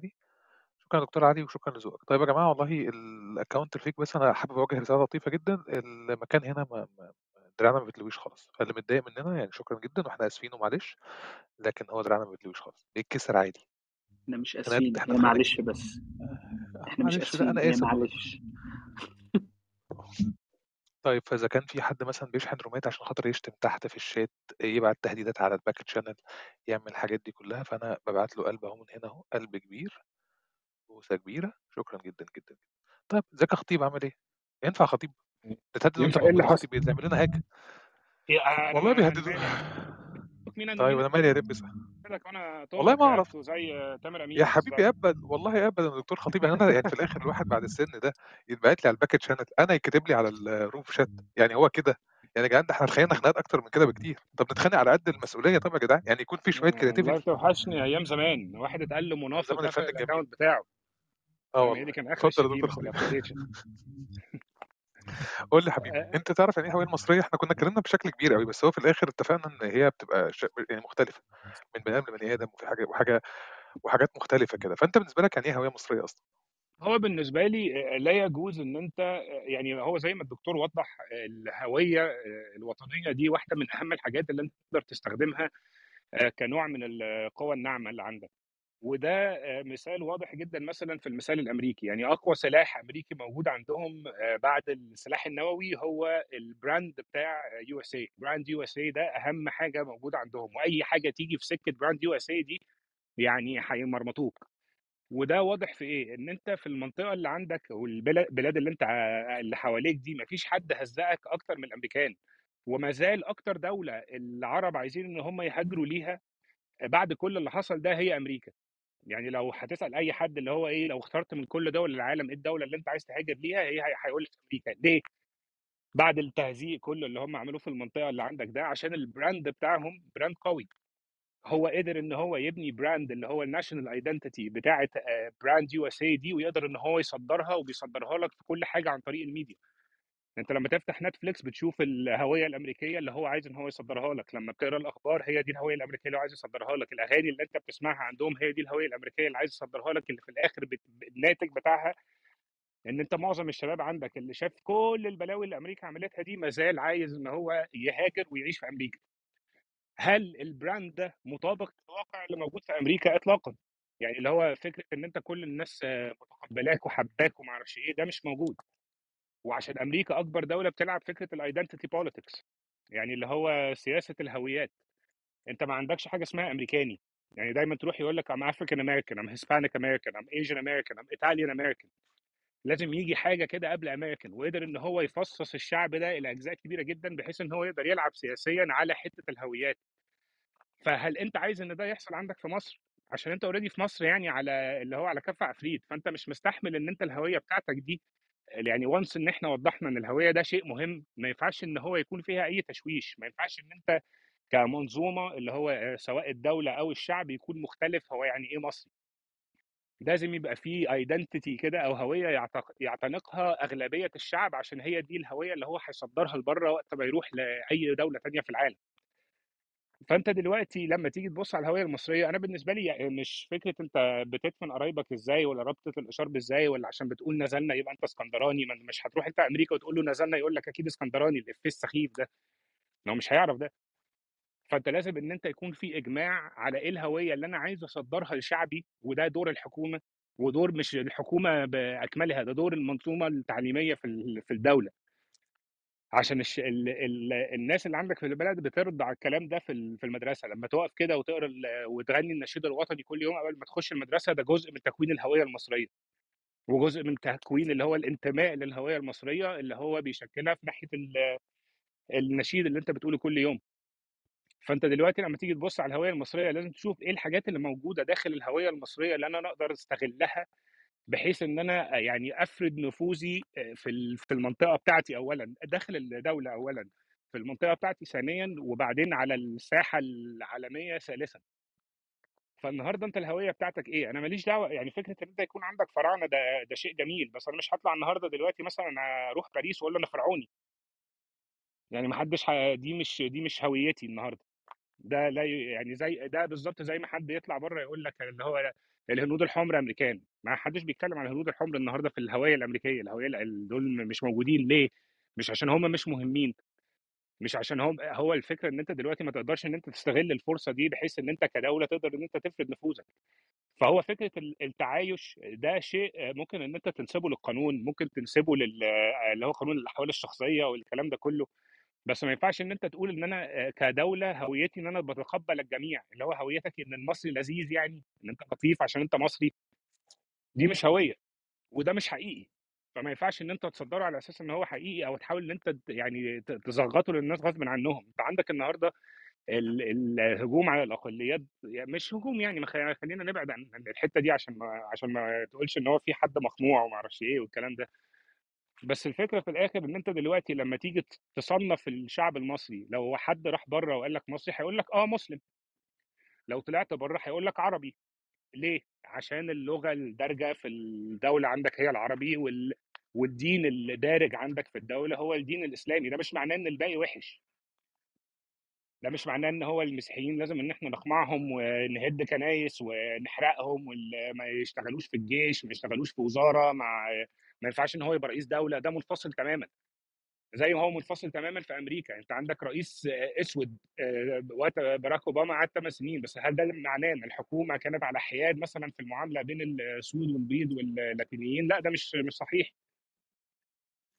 شكرا دكتور علي وشكرا لذوقك. طيب يا جماعة والله الاكونت الفيك بس أنا حابب أوجه رسالة لطيفة جدا. المكان هنا ما ما- دراعنا ما بتلويش خالص. فاللي متضايق مننا يعني شكرا جدا وإحنا آسفين ومعلش لكن هو دراعنا ما بتلويش خالص. بيتكسر عادي. إحنا مش خناقات هي خناقات معلش بس. إحنا مش معلش أنا هي آسف. والله معلش. طيب فإذا كان في حد مثلا بيشحن رومات عشان خاطر يشتم تحت في الشات يبعت تهديدات على ال back channel يعمل الحاجات دي كلها فأنا ببعت له قلب أهو من هنا أهو قلب كبير. بوسه كبيرة. شكرا جدا جدا طيب ازيك يا خطيب؟ عامل إيه؟ ينفع خطيب؟ نتهدد ينفع إيه اللي حصل؟ خطيب؟ بيعمل لنا hack إيه أنا والله بيهددونا مين أنا طيب أنا مالي يا وأنا والله ما أعرف. رقبته زي تامر أمين يا حبيبي ابدا والله ابدا يا دكتور خطيب. يعني أنا يعني في الآخر الواحد بعد السن ده يتبعت لي على back channel ال أنا يكتب لي على rough شات. يعني هو كده. يعني يا جدعان ده إحنا تخيلنا خناقات أكتر من كده بكتير. طب نتخانق على قد المسؤولية؟ طب يا جدعان يعني يكون في شوية والله creativity. بتوحشني أيام زمان. واحد اتقال له من منافق زمن الفن الجميل. بتاعه. آه دي والله. كان آخر الشتيمه في application ال قول لي حبيبي أنت تعرف يعني إيه هويه مصرية؟ إحنا كنا اتكلمنا بشكل كبير قوي بس هو في الآخر اتفقنا إن هي بتبقى ش... يعني مختلفة من بني آدم لبني آدم وفي حاجة وحاجة وحاجات مختلفة كده. فأنت بالنسبة لك يعني إيه هويه مصرية أصلا؟ هو بالنسبة لي آه، لا يجوز إن أنت آه، يعني هو زي ما الدكتور وضح آه، الهوية آه، الوطنية دي واحدة من أهم الحاجات اللي أنت تقدر تستخدمها آه، كنوع من القوى الناعمه اللي عندك. وده آه، مثال واضح جدا مثلا في المثال الأمريكي. يعني أقوى سلاح أمريكي موجود عندهم آه، بعد السلاح النووي هو ال brand بتاع USA brand USA ده أهم حاجة موجوده عندهم. وأي حاجة تيجي في سكة brand USA دي يعني هيمرمطوك. وده واضح في إيه؟ إن أنت في المنطقة اللي عندك والبلاد اللي أنت اللي حواليك دي مفيش حد هزقك أكتر من الأمريكان. وما زال أكتر دولة العرب عايزين إن هم يهاجروا ليها بعد كل اللي حصل ده هي أمريكا. يعني لو هتسأل أي حد اللي هو إيه لو اخترت من كل دول العالم إيه الدولة اللي أنت عايز تهاجر ليها هي هيقول لك أمريكا. ليه؟ بعد التهزيق كله اللي هم عملوه في المنطقة اللي عندك ده عشان ال brand بتاعهم brand قوي. هو قدر إن هو يبني brand اللي هو ال national identity بتاعة brand USA دي ويقدر إن هو يصدرها وبيصدرها لك في كل حاجة عن طريق الميديا. أنت لما تفتح نتفليكس بتشوف الهوية الأمريكية اللي هو عايز إن هو يصدرها لك لما بتقرأ الأخبار هي دي الهوية الأمريكية اللي هو عايز يصدرها لك الأغاني اللي أنت بتسمعها عندهم هي دي الهوية الأمريكية اللي عايز يصدرها لك اللي في الآخر بت... الناتج بتاعها إن أنت معظم الشباب عندك اللي شاف كل البلاوي اللي أمريكا عملتها دي ما زال عايز إن هو يهاجر ويعيش في أمريكا. هل ال brand ده مطابق للواقع اللي موجود في أمريكا اطلاقا؟ يعني اللي هو فكرة إن أنت كل الناس متقبلاك وحباك وما إيه ده مش موجود. وعشان أمريكا أكبر دولة بتلعب فكرة ال identity politics يعني اللي هو سياسة الهويات. أنت ما عندكش حاجة اسمها أمريكاني يعني دايما تروح يقول لك I'm African American I'm Hispanic American I'm Asian American I'm Italian American لازم يجي حاجة كده قبل امريكان وقدر إن هو يفصص الشعب ده إلى أجزاء كبيرة جدا بحيث إن هو يقدر يلعب سياسيا على حتة الهويات. فهل أنت عايز إن ده يحصل عندك في مصر؟ عشان أنت already في مصر يعني على اللي هو على كف عفريت فأنت مش مستحمل إن أنت الهوية بتاعتك دي يعني once و إن إحنا وضحنا إن الهوية ده شيء مهم ما ينفعش إن هو يكون فيها أي تشويش ما ينفعش إن أنت كمنظومة اللي هو سواء الدولة أو الشعب يكون مختلف هو يعني إيه مصري؟ لازم يبقى فيه identity كده أو هوية يعتنقها أغلبية الشعب عشان هي دي الهوية اللي هو هيصدرها لبره وقت ما يروح لأي دولة تانية في العالم. فأنت دلوقتي لما تيجي تبص على الهوية المصرية أنا بالنسبة لي يعني مش فكرة أنت بتدفن قرايبك إزاي ولا رابطة الإشارب إزاي ولا عشان بتقول نزلنا يبقى أنت إسكندراني مش هتروح أنت أمريكا وتقول له نزلنا يقول لك أكيد إسكندراني الافيه السخيف ده. هو مش هيعرف ده. فأنت لازم إن أنت يكون في إجماع على إيه الهوية اللي أنا عايز أصدرها لشعبي وده دور الحكومة ودور مش الحكومة بأكملها ده دور المنظومة التعليمية في في الدولة. عشان الش... ال... ال... الناس اللي عندك في البلد بترضى على الكلام ده في في المدرسة لما تقف كده وتقرا ال... وتغني النشيد الوطني كل يوم قبل ما تخش المدرسة ده جزء من تكوين الهوية المصرية. وجزء من تكوين اللي هو الانتماء للهوية المصرية اللي هو بيشكلها في ناحية ال... النشيد اللي انت بتقوله كل يوم. فانت دلوقتي لما تيجي تبص على الهوية المصرية لازم تشوف إيه الحاجات اللي موجودة داخل الهوية المصرية اللي أنا أقدر استغلها بحيث إن أنا يعني افرض نفوذي في في المنطقة بتاعتي اولا داخل الدولة اولا في المنطقة بتاعتي ثانيا وبعدين على الساحة العالمية ثالثا. فالنهاردة أنت الهوية بتاعتك إيه؟ أنا ماليش دعوة يعني فكرة إن أنت يكون عندك فراعنة ده ده شيء جميل بس أنا مش هطلع النهارده دلوقتي مثلا أروح باريس وأقول أنا فرعوني. يعني ما حدش دي مش دي مش هويتي النهارده. ده لا يعني زي ده بالظبط زي ما حد يطلع بره يقول لك اللي هو الهنود الحمر أمريكان ما حدش بيتكلم عن الهنود الحمر النهارده في الهوية الأمريكية الهوية ال- دول مش موجودين ليه؟ مش عشان هم مش مهمين مش عشان هم هو الفكرة إن أنت دلوقتي ما تقدرش إن أنت تستغل الفرصة دي بحيث إن أنت كدولة تقدر إن أنت تفرض نفوذك. فهو فكرة ال- التعايش ده شيء ممكن إن أنت تنسبه للقانون ممكن تنسبه لل اللي هو قانون الأحوال الشخصية والكلام ده كله. بس ما ينفعش إن أنت تقول إن أنا كدولة هويتي إن أنا بتقبل الجميع اللي هو هويتك إن المصري لذيذ يعني إن أنت لطيف عشان أنت مصري. دي مش هوية وده مش حقيقي. فما ينفعش إن أنت تصدره على أساس إن هو حقيقي أو تحاول إن أنت يعني تزغطه للناس غصب عنهم. أنت عندك النهارده ال- الهجوم على الأقليات مش هجوم يعني خلينا نبعد عن الحتة دي عشان ما عشان ما تقولش إن هو في حد مخنوع وما أعرفش إيه والكلام ده. بس الفكرة في الآخر إن أنت دلوقتي لما تيجي تصنف الشعب المصري لو حد راح بره وقال لك مصري هيقول لك آه مسلم. لو طلعت بره هيقول لك عربي. ليه؟ عشان اللغة الدارجة في الدولة عندك هي العربي وال... والدين اللي دارج عندك في الدولة هو الدين الإسلامي. ده مش معناه إن الباقي وحش. ده مش معناه إن هو المسيحيين لازم إن إحنا نقمعهم ونهد كنايس ونحرقهم وما يشتغلوش في الجيش ما يشتغلوش في وزارة مع ما ينفعش إن هو يبقى رئيس دولة ده منفصل تماما. زي ما هو منفصل تماما في أمريكا. أنت عندك رئيس أسود آه، وقت باراك أوباما قعد 8 سنين. بس هل ده معناه إن الحكومة كانت على حياد مثلا في المعاملة بين السود والبيض واللاتينيين؟ لا ده مش مش صحيح.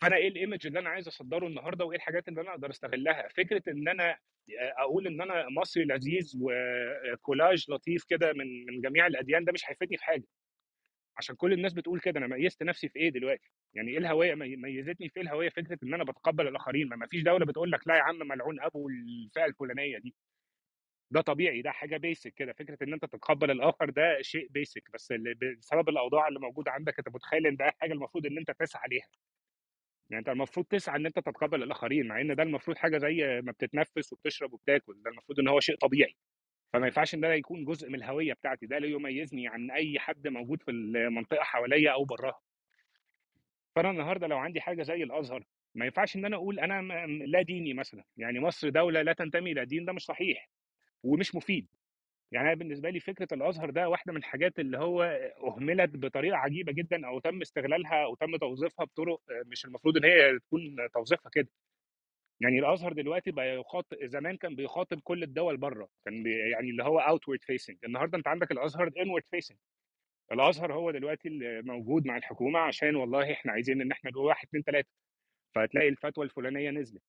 فأنا إيه ال image اللي أنا عايز أصدره النهارده وإيه الحاجات اللي أنا أقدر أستغلها؟ فكرة إن أنا أقول إن أنا مصري لذيذ وكولاج لطيف كده من من جميع الأديان ده مش هيفيدني في حاجة. عشان كل الناس بتقول كده أنا ميزت نفسي في إيه دلوقتي؟ يعني إيه الهوية؟ مي- ميزتني في إيه الهوية؟ فكرة إن أنا بتقبل الآخرين ما فيش دولة بتقول لك لا يا عم ملعون أبو الفئة الفلانية دي. ده طبيعي ده حاجة بيسك كده. فكرة إن أنت تتقبل الآخر ده شيء بيسك بس بسبب الأوضاع اللي موجودة عندك أنت متخيل إن ده حاجة المفروض إن أنت تسعى ليها؟ يعني أنت المفروض تسعى إن أنت تتقبل الآخرين مع إن ده المفروض حاجة زي ما بتتنفس وبتشرب وبتاكل ده المفروض إن هو شيء طبيعي. فما ينفعش إن ده يكون جزء من الهوية بتاعتي ده لا يميزني عن أي حد موجود في المنطقة حواليا أو براها. فأنا النهارده لو عندي حاجة زي الأزهر ما ينفعش إن أنا أقول أنا لا ديني مثلا يعني مصر دولة لا تنتمي إلى دين ده مش صحيح ومش مفيد. يعني أنا بالنسبة لي فكرة الأزهر ده واحدة من الحاجات اللي هو أهملت بطريقة عجيبة جدا أو تم استغلالها أو تم توظيفها بطرق مش المفروض إن هي تكون توظيفها كده. يعني الأزهر دلوقتي بقى يخاطب زمان كان بيخاطب كل الدول بره كان يعني اللي هو outward facing النهارده أنت عندك الأزهر inward facing الأزهر هو دلوقتي اللي موجود مع الحكومة عشان والله إحنا عايزين إن إحنا نقول واحد اتنين تلاتة فهتلاقي الفتوى الفلانية نزلت.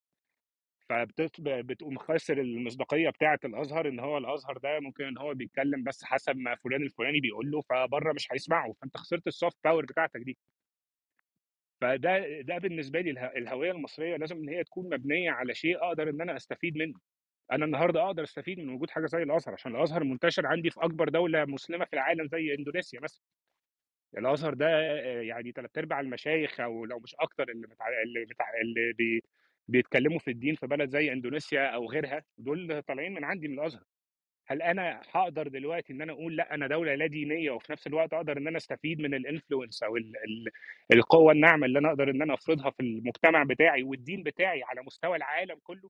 فبتقوم خاسر المصداقية بتاعة الأزهر إن هو الأزهر ده ممكن إن هو بيتكلم بس حسب ما فلان الفلاني بيقول له فبره مش هيسمعه. فأنت خسرت ال soft power بتاعتك دي. فده ده بالنسبة لي اله- الهوية المصرية لازم إن هي تكون مبنية على شيء أقدر إن أنا أستفيد منه. أنا النهارده أقدر أستفيد من وجود حاجة زي الأزهر عشان الأزهر منتشر عندي في أكبر دولة مسلمة في العالم زي إندونيسيا مثلا. الأزهر ده يعني ثلاث أرباع المشايخ أو لو مش أكتر اللي متع... اللي, متع... اللي بي... بيتكلموا في الدين في بلد زي إندونيسيا أو غيرها دول طالعين من عندي من الأزهر. هل أنا هقدر دلوقتي إن أنا أقول لأ أنا دولة لا دينية وفي نفس الوقت أقدر إن أنا أستفيد من الانفلونس أو ال... ال... القوة الناعمة اللي أنا أقدر إن أنا أفرضها في المجتمع بتاعي والدين بتاعي على مستوى العالم كله؟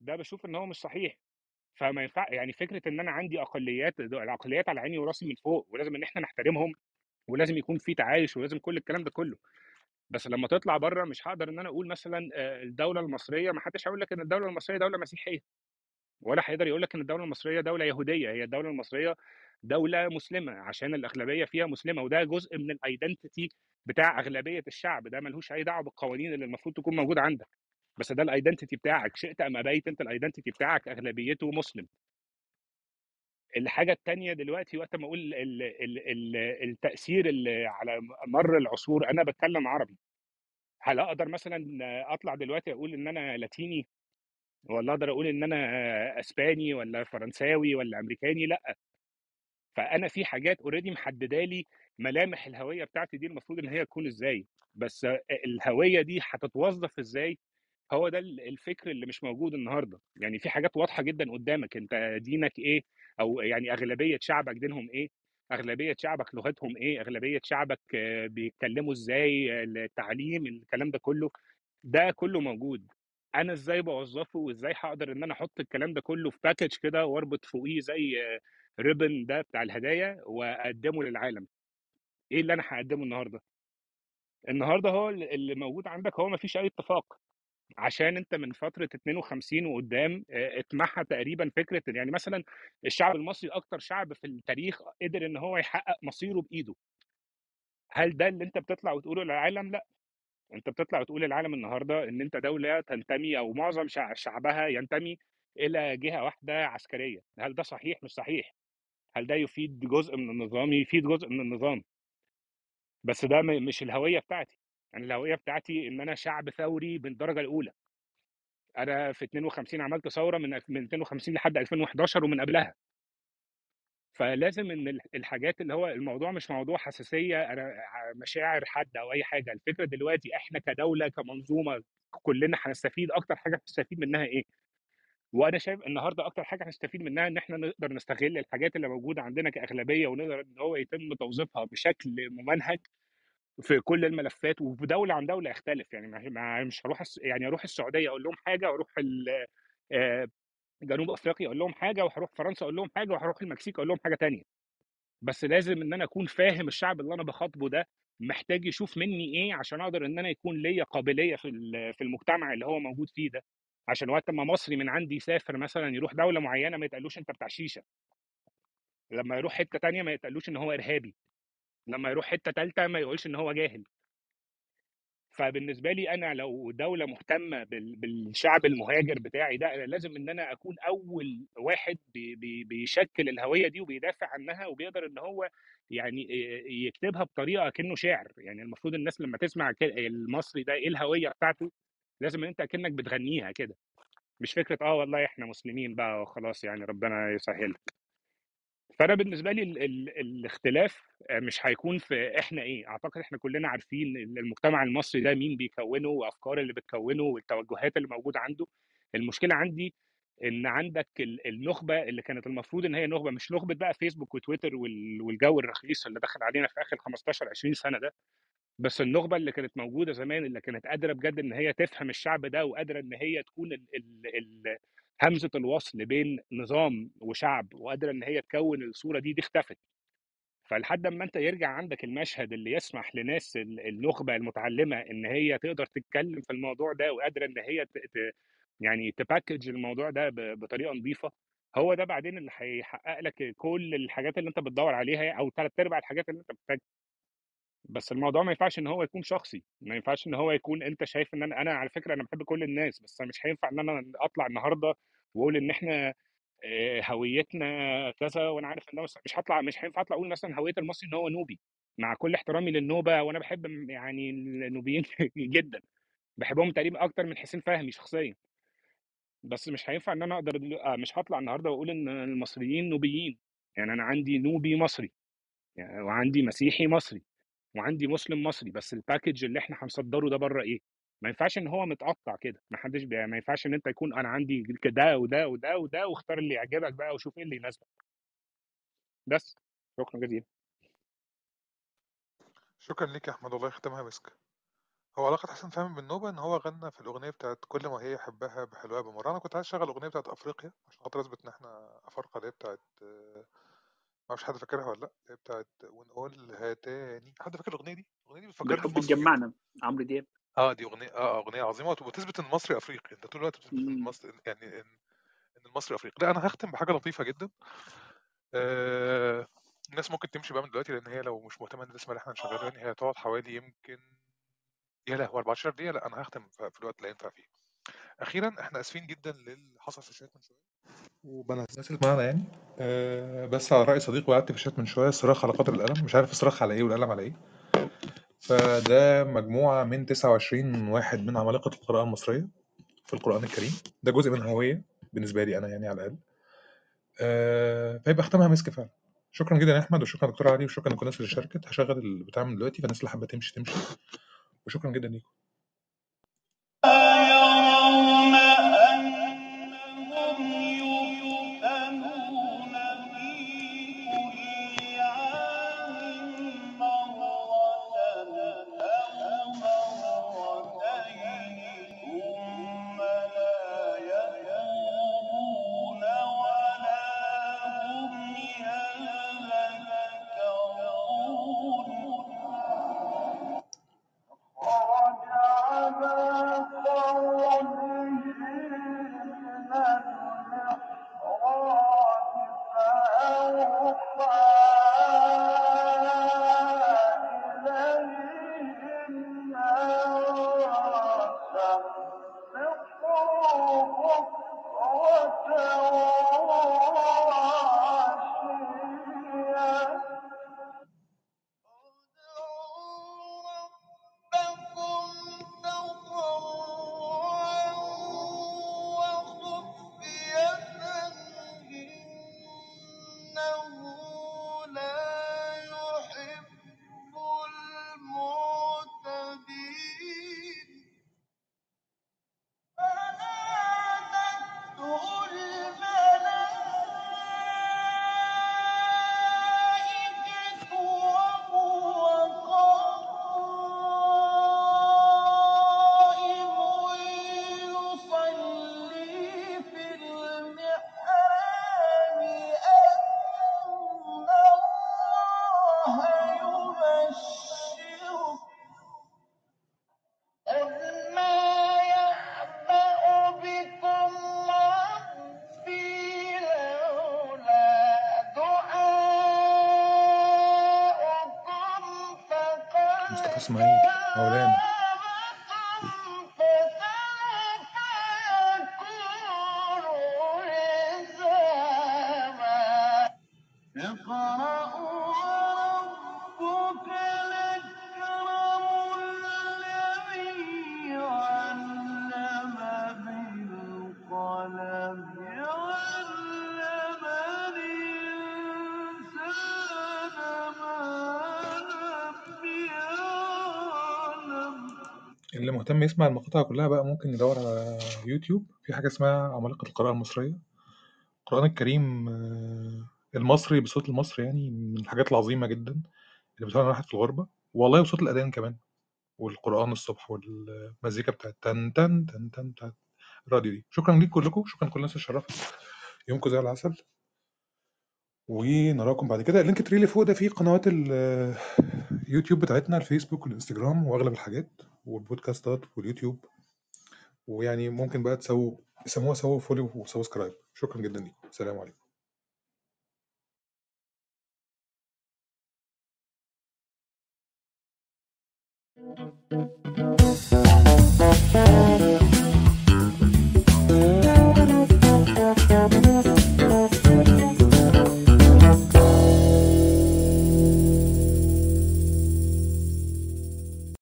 ده بشوف إن هو مش صحيح. فما ينفع يعني فكرة إن أنا عندي أقليات الاقليات على عيني وراسي من فوق ولازم إن إحنا نحترمهم ولازم يكون في تعايش ولازم كل الكلام ده كله. بس لما تطلع بره مش هقدر إن أنا أقول مثلا آه، الدولة المصرية ما حدش هيقول لك إن الدولة المصرية دولة مسيحية. ولا هيقدر يقول لك إن الدولة المصرية دولة يهودية هي الدولة المصرية دولة مسلمة عشان الأغلبية فيها مسلمة وده جزء من ال identity بتاع أغلبية الشعب ده ملوش أي دعوة بالقوانين اللي المفروض تكون موجوده عندك. بس ده ال identity بتاعك شئت أم أبيت أنت ال identity بتاعك أغلبيته مسلم. الحاجة التانية دلوقتي وقت ما أقول ال- ال- ال- التأثير اللي على مر العصور أنا بتكلم عربي. هل أقدر مثلا أطلع دلوقتي أقول إن أنا لاتيني؟ ولا أقدر أقول إن أنا أسباني ولا فرنساوي ولا أمريكاني؟ لأ. فأنا في حاجات اوريدي محددة لي ملامح الهوية بتاعتي دي المفروض إن هي تكون إزاي. بس الهوية دي هتتوظف إزاي؟ هو ده ال- الفكر اللي مش موجود النهارده. يعني في حاجات واضحة جدا قدامك. أنت دينك إيه؟ أو يعني أغلبية شعبك دينهم إيه؟ أغلبية شعبك لغتهم إيه؟ أغلبية شعبك بيتكلموا إزاي؟ التعليم الكلام ده كله. ده كله موجود. أنا إزاي بوظفه وإزاي هقدر إن أنا أحط الكلام ده كله في باكج كده وأربط فوقيه زي ريبن ده بتاع الهدايا وأقدمه للعالم؟ إيه اللي أنا هقدمه النهارده؟ النهارده هو اللي موجود عندك هو ما فيش أي اتفاق عشان أنت من فترة 52 وقدام اتمحى تقريبا فكرة يعني مثلا الشعب المصري أكتر شعب في التاريخ قدر إن هو يحقق مصيره بإيده. هل ده اللي أنت بتطلع وتقوله للعالم؟ لأ. أنت بتطلع وتقول للعالم النهارده إن أنت دولة تنتمي أو معظم شع- شعبها ينتمي إلى جهة واحدة عسكرية. هل ده صحيح؟ مش صحيح. هل ده يفيد جزء من النظام؟ يفيد جزء من النظام. بس ده مش الهوية بتاعتي. أنا الهوية بتاعتي إن أنا شعب ثوري من الدرجة الأولى. أنا في 52 عملت ثورة من من 52 لحد 2011 ومن قبلها. فلازم إن ال- الحاجات اللي هو الموضوع مش موضوع حساسية أنا مشاعر حد أو أي حاجة. الفكرة دلوقتي إحنا كدولة كمنظومة كلنا هنستفيد أكتر حاجة هنستفيد منها إيه؟ وأنا شايف النهارده أكتر حاجة هنستفيد منها إن إحنا نقدر نستغل الحاجات اللي موجودة عندنا كأغلبية ونقدر إن هو يتم توظيفها بشكل ممنهج في كل الملفات. وفي دولة عن دولة يختلف. يعني مش هروح يعني أروح السعودية أقول لهم حاجة وأروح آه، جنوب أفريقيا أقول لهم حاجة وهروح فرنسا أقول لهم حاجة وهروح المكسيك أقول لهم حاجة تانية. بس لازم إن أنا أكون فاهم الشعب اللي أنا بخاطبه ده محتاج يشوف مني إيه عشان أقدر إن أنا يكون ليا قابلية في في المجتمع اللي هو موجود فيه ده. عشان وقت ما مصري من عندي يسافر مثلا يروح دولة معينة ما يتقالوش أنت بتاع شيشة. لما يروح حتة تانية ما يتقالوش إن هو إرهابي. لما يروح حتة تالتة ما يقولش إن هو جاهل. فبالنسبة لي أنا لو دولة مهتمة بال- بالشعب المهاجر بتاعي ده أنا لازم إن أنا أكون أول واحد بي- بي- بيشكل الهوية دي وبيدافع عنها وبيقدر إن هو يعني يكتبها بطريقة كأنه شعر. يعني المفروض الناس لما تسمع المصري ده إيه الهوية بتاعته لازم إن أنت أكنك بتغنيها كده. مش فكرة آه والله إحنا مسلمين بقى وخلاص يعني ربنا يسهل فأنا بالنسبة لي ال ال الاختلاف آه، مش هيكون في إحنا إيه أعتقد إحنا كلنا عارفين المجتمع المصري ده مين بيكونه وأفكار اللي بتكونه والتوجهات اللي موجودة عنده. المشكلة عندي إن عندك ال- النخبة اللي كانت المفروض إن هي نخبة مش نخبة بقى فيسبوك وتويتر وال- والجو الرخيص اللي دخل علينا في آخر 15 20 سنة ده بس النخبة اللي كانت موجودة زمان اللي كانت قادرة بجد إن هي تفهم الشعب ده وقادرة إن هي تكون ال ال ال همزة الوصل بين نظام وشعب وقادرة إن هي تكون الصورة دي دي اختفت. فلحد ما أنت يرجع عندك المشهد اللي يسمح لناس ال- النخبة المتعلمة إن هي تقدر تتكلم في الموضوع ده وقادرة إن هي ت... ت... يعني تباكج الموضوع ده ب... بطريقة نظيفة هو ده بعدين اللي هيحقق لك كل الحاجات اللي أنت بتدور عليها أو ثلاث أرباع الحاجات اللي أنت محتاجها. بس الموضوع ما ينفعش إن هو يكون شخصي ما ينفعش إن هو يكون أنت شايف إن أنا أنا على فكرة أنا بحب كل الناس بس مش هينفع إن أنا أطلع النهارده وأقول إن إحنا آه، هويتنا كذا وأنا عارف إن ده مش مش مش هينفع أطلع أقول مثلا هوية المصري إن هو نوبي مع كل احترامي للنوبة وأنا بحب يعني النوبيين جدا بحبهم تقريبا أكتر من حسين فهمي شخصيا. بس مش هينفع إن أنا أقدر دلو- آه، مش هطلع النهارده وأقول إن المصريين نوبيين يعني أنا عندي نوبي مصري يعني وعندي مسيحي مصري. وعندي مسلم مصري بس الباكج اللي إحنا هنصدره ده بره إيه؟ ما ينفعش إن هو متقطع كده ما حدش. ما ينفعش إن أنت يكون أنا عندي ده وده وده وده واختار اللي يعجبك بقى وشوف إيه اللي يناسبك. بس. شكرا جزيلا. شكرا ليك يا أحمد والله ختمها مسك. هو علاقة حسن فهمي بالنوبة إن هو غنى في الأغنية بتاعت كل ما هي حبها بحلوها بمرة. أنا كنت عايز أشغل الاغنية بتاعت أفريقيا عشان خاطر أثبت إن إحنا أفارقة اللي بتاعت آه، ما أعرفش حد فاكرها ولا لأ؟ اللي هي بتاعت ونقولها تاني حد فاكر الأغنية دي؟ الأغنية دي بتفكرني بالحب بمصر جدا تجمعنا عمرو دياب. آه دي أغنية آه أغنية عظيمة وت- وتثبت إن المصري أفريقي. أنت طول الوقت بتثبت إن. المصري يعني إن إن المصري أفريقي. لأ أنا هختم بحاجة لطيفة جدا. آه الناس ممكن تمشي بقى من دلوقتي لأن هي لو مش مهتمة ان تسمع اللي إحنا هنشغله يعني هي هتقعد حوالي يمكن يا لهوي 14 دقيقة. لأ أنا هختم في في الوقت اللي ينفع فيه. أخيرا إحنا آسفين جدا للي حصل في الشات من شوية. وبنتسف معانا يعني؟ أه بس على رأي صديق وقعدت في الشات من شوية. الصراخ على قدر القلم مش عارف الصراخ على إيه والقلم على إيه. فده مجموعة من 29 واحد من عمالقة القراءة المصرية في القرآن الكريم. ده جزء من هوية بالنسبة لي أنا يعني على الأقل. أه فيبقى ختمها مسك فعلا. شكرا جدا يا أحمد وشكرا دكتور علي وشكرا لكل الناس اللي شاركت هشغل البتاع من دلوقتي فالناس اللي حابة تمشي تمشي. وشكرا جدا ليكم. فقد مصطفى مهتم يسمع المقاطع كلها بقى ممكن يدور على يوتيوب. في حاجة اسمها عمالقة القراءة المصرية. القرآن الكريم آه، المصري بصوت المصري يعني من الحاجات العظيمة جدا اللي بتفهم واحد في الغربة. والله وصوت الأذان كمان والقرآن الصبح والمزيكا بتاعت تن تن تن تن بتاعت الراديو دي. شكرا ليكم كلكم. شكرا لكل الناس اللي يومكم زي العسل. ونراكم بعد كده. ال Linktree اللي فوق ده فيه قنوات اليوتيوب بتاعتنا الفيسبوك والانستجرام وأغلب الحاجات. والبودكاستات واليوتيوب ويعني ممكن بقى تسووا يسموها سووا follow و subscribe شكرا جدا ليكم سلام عليكم.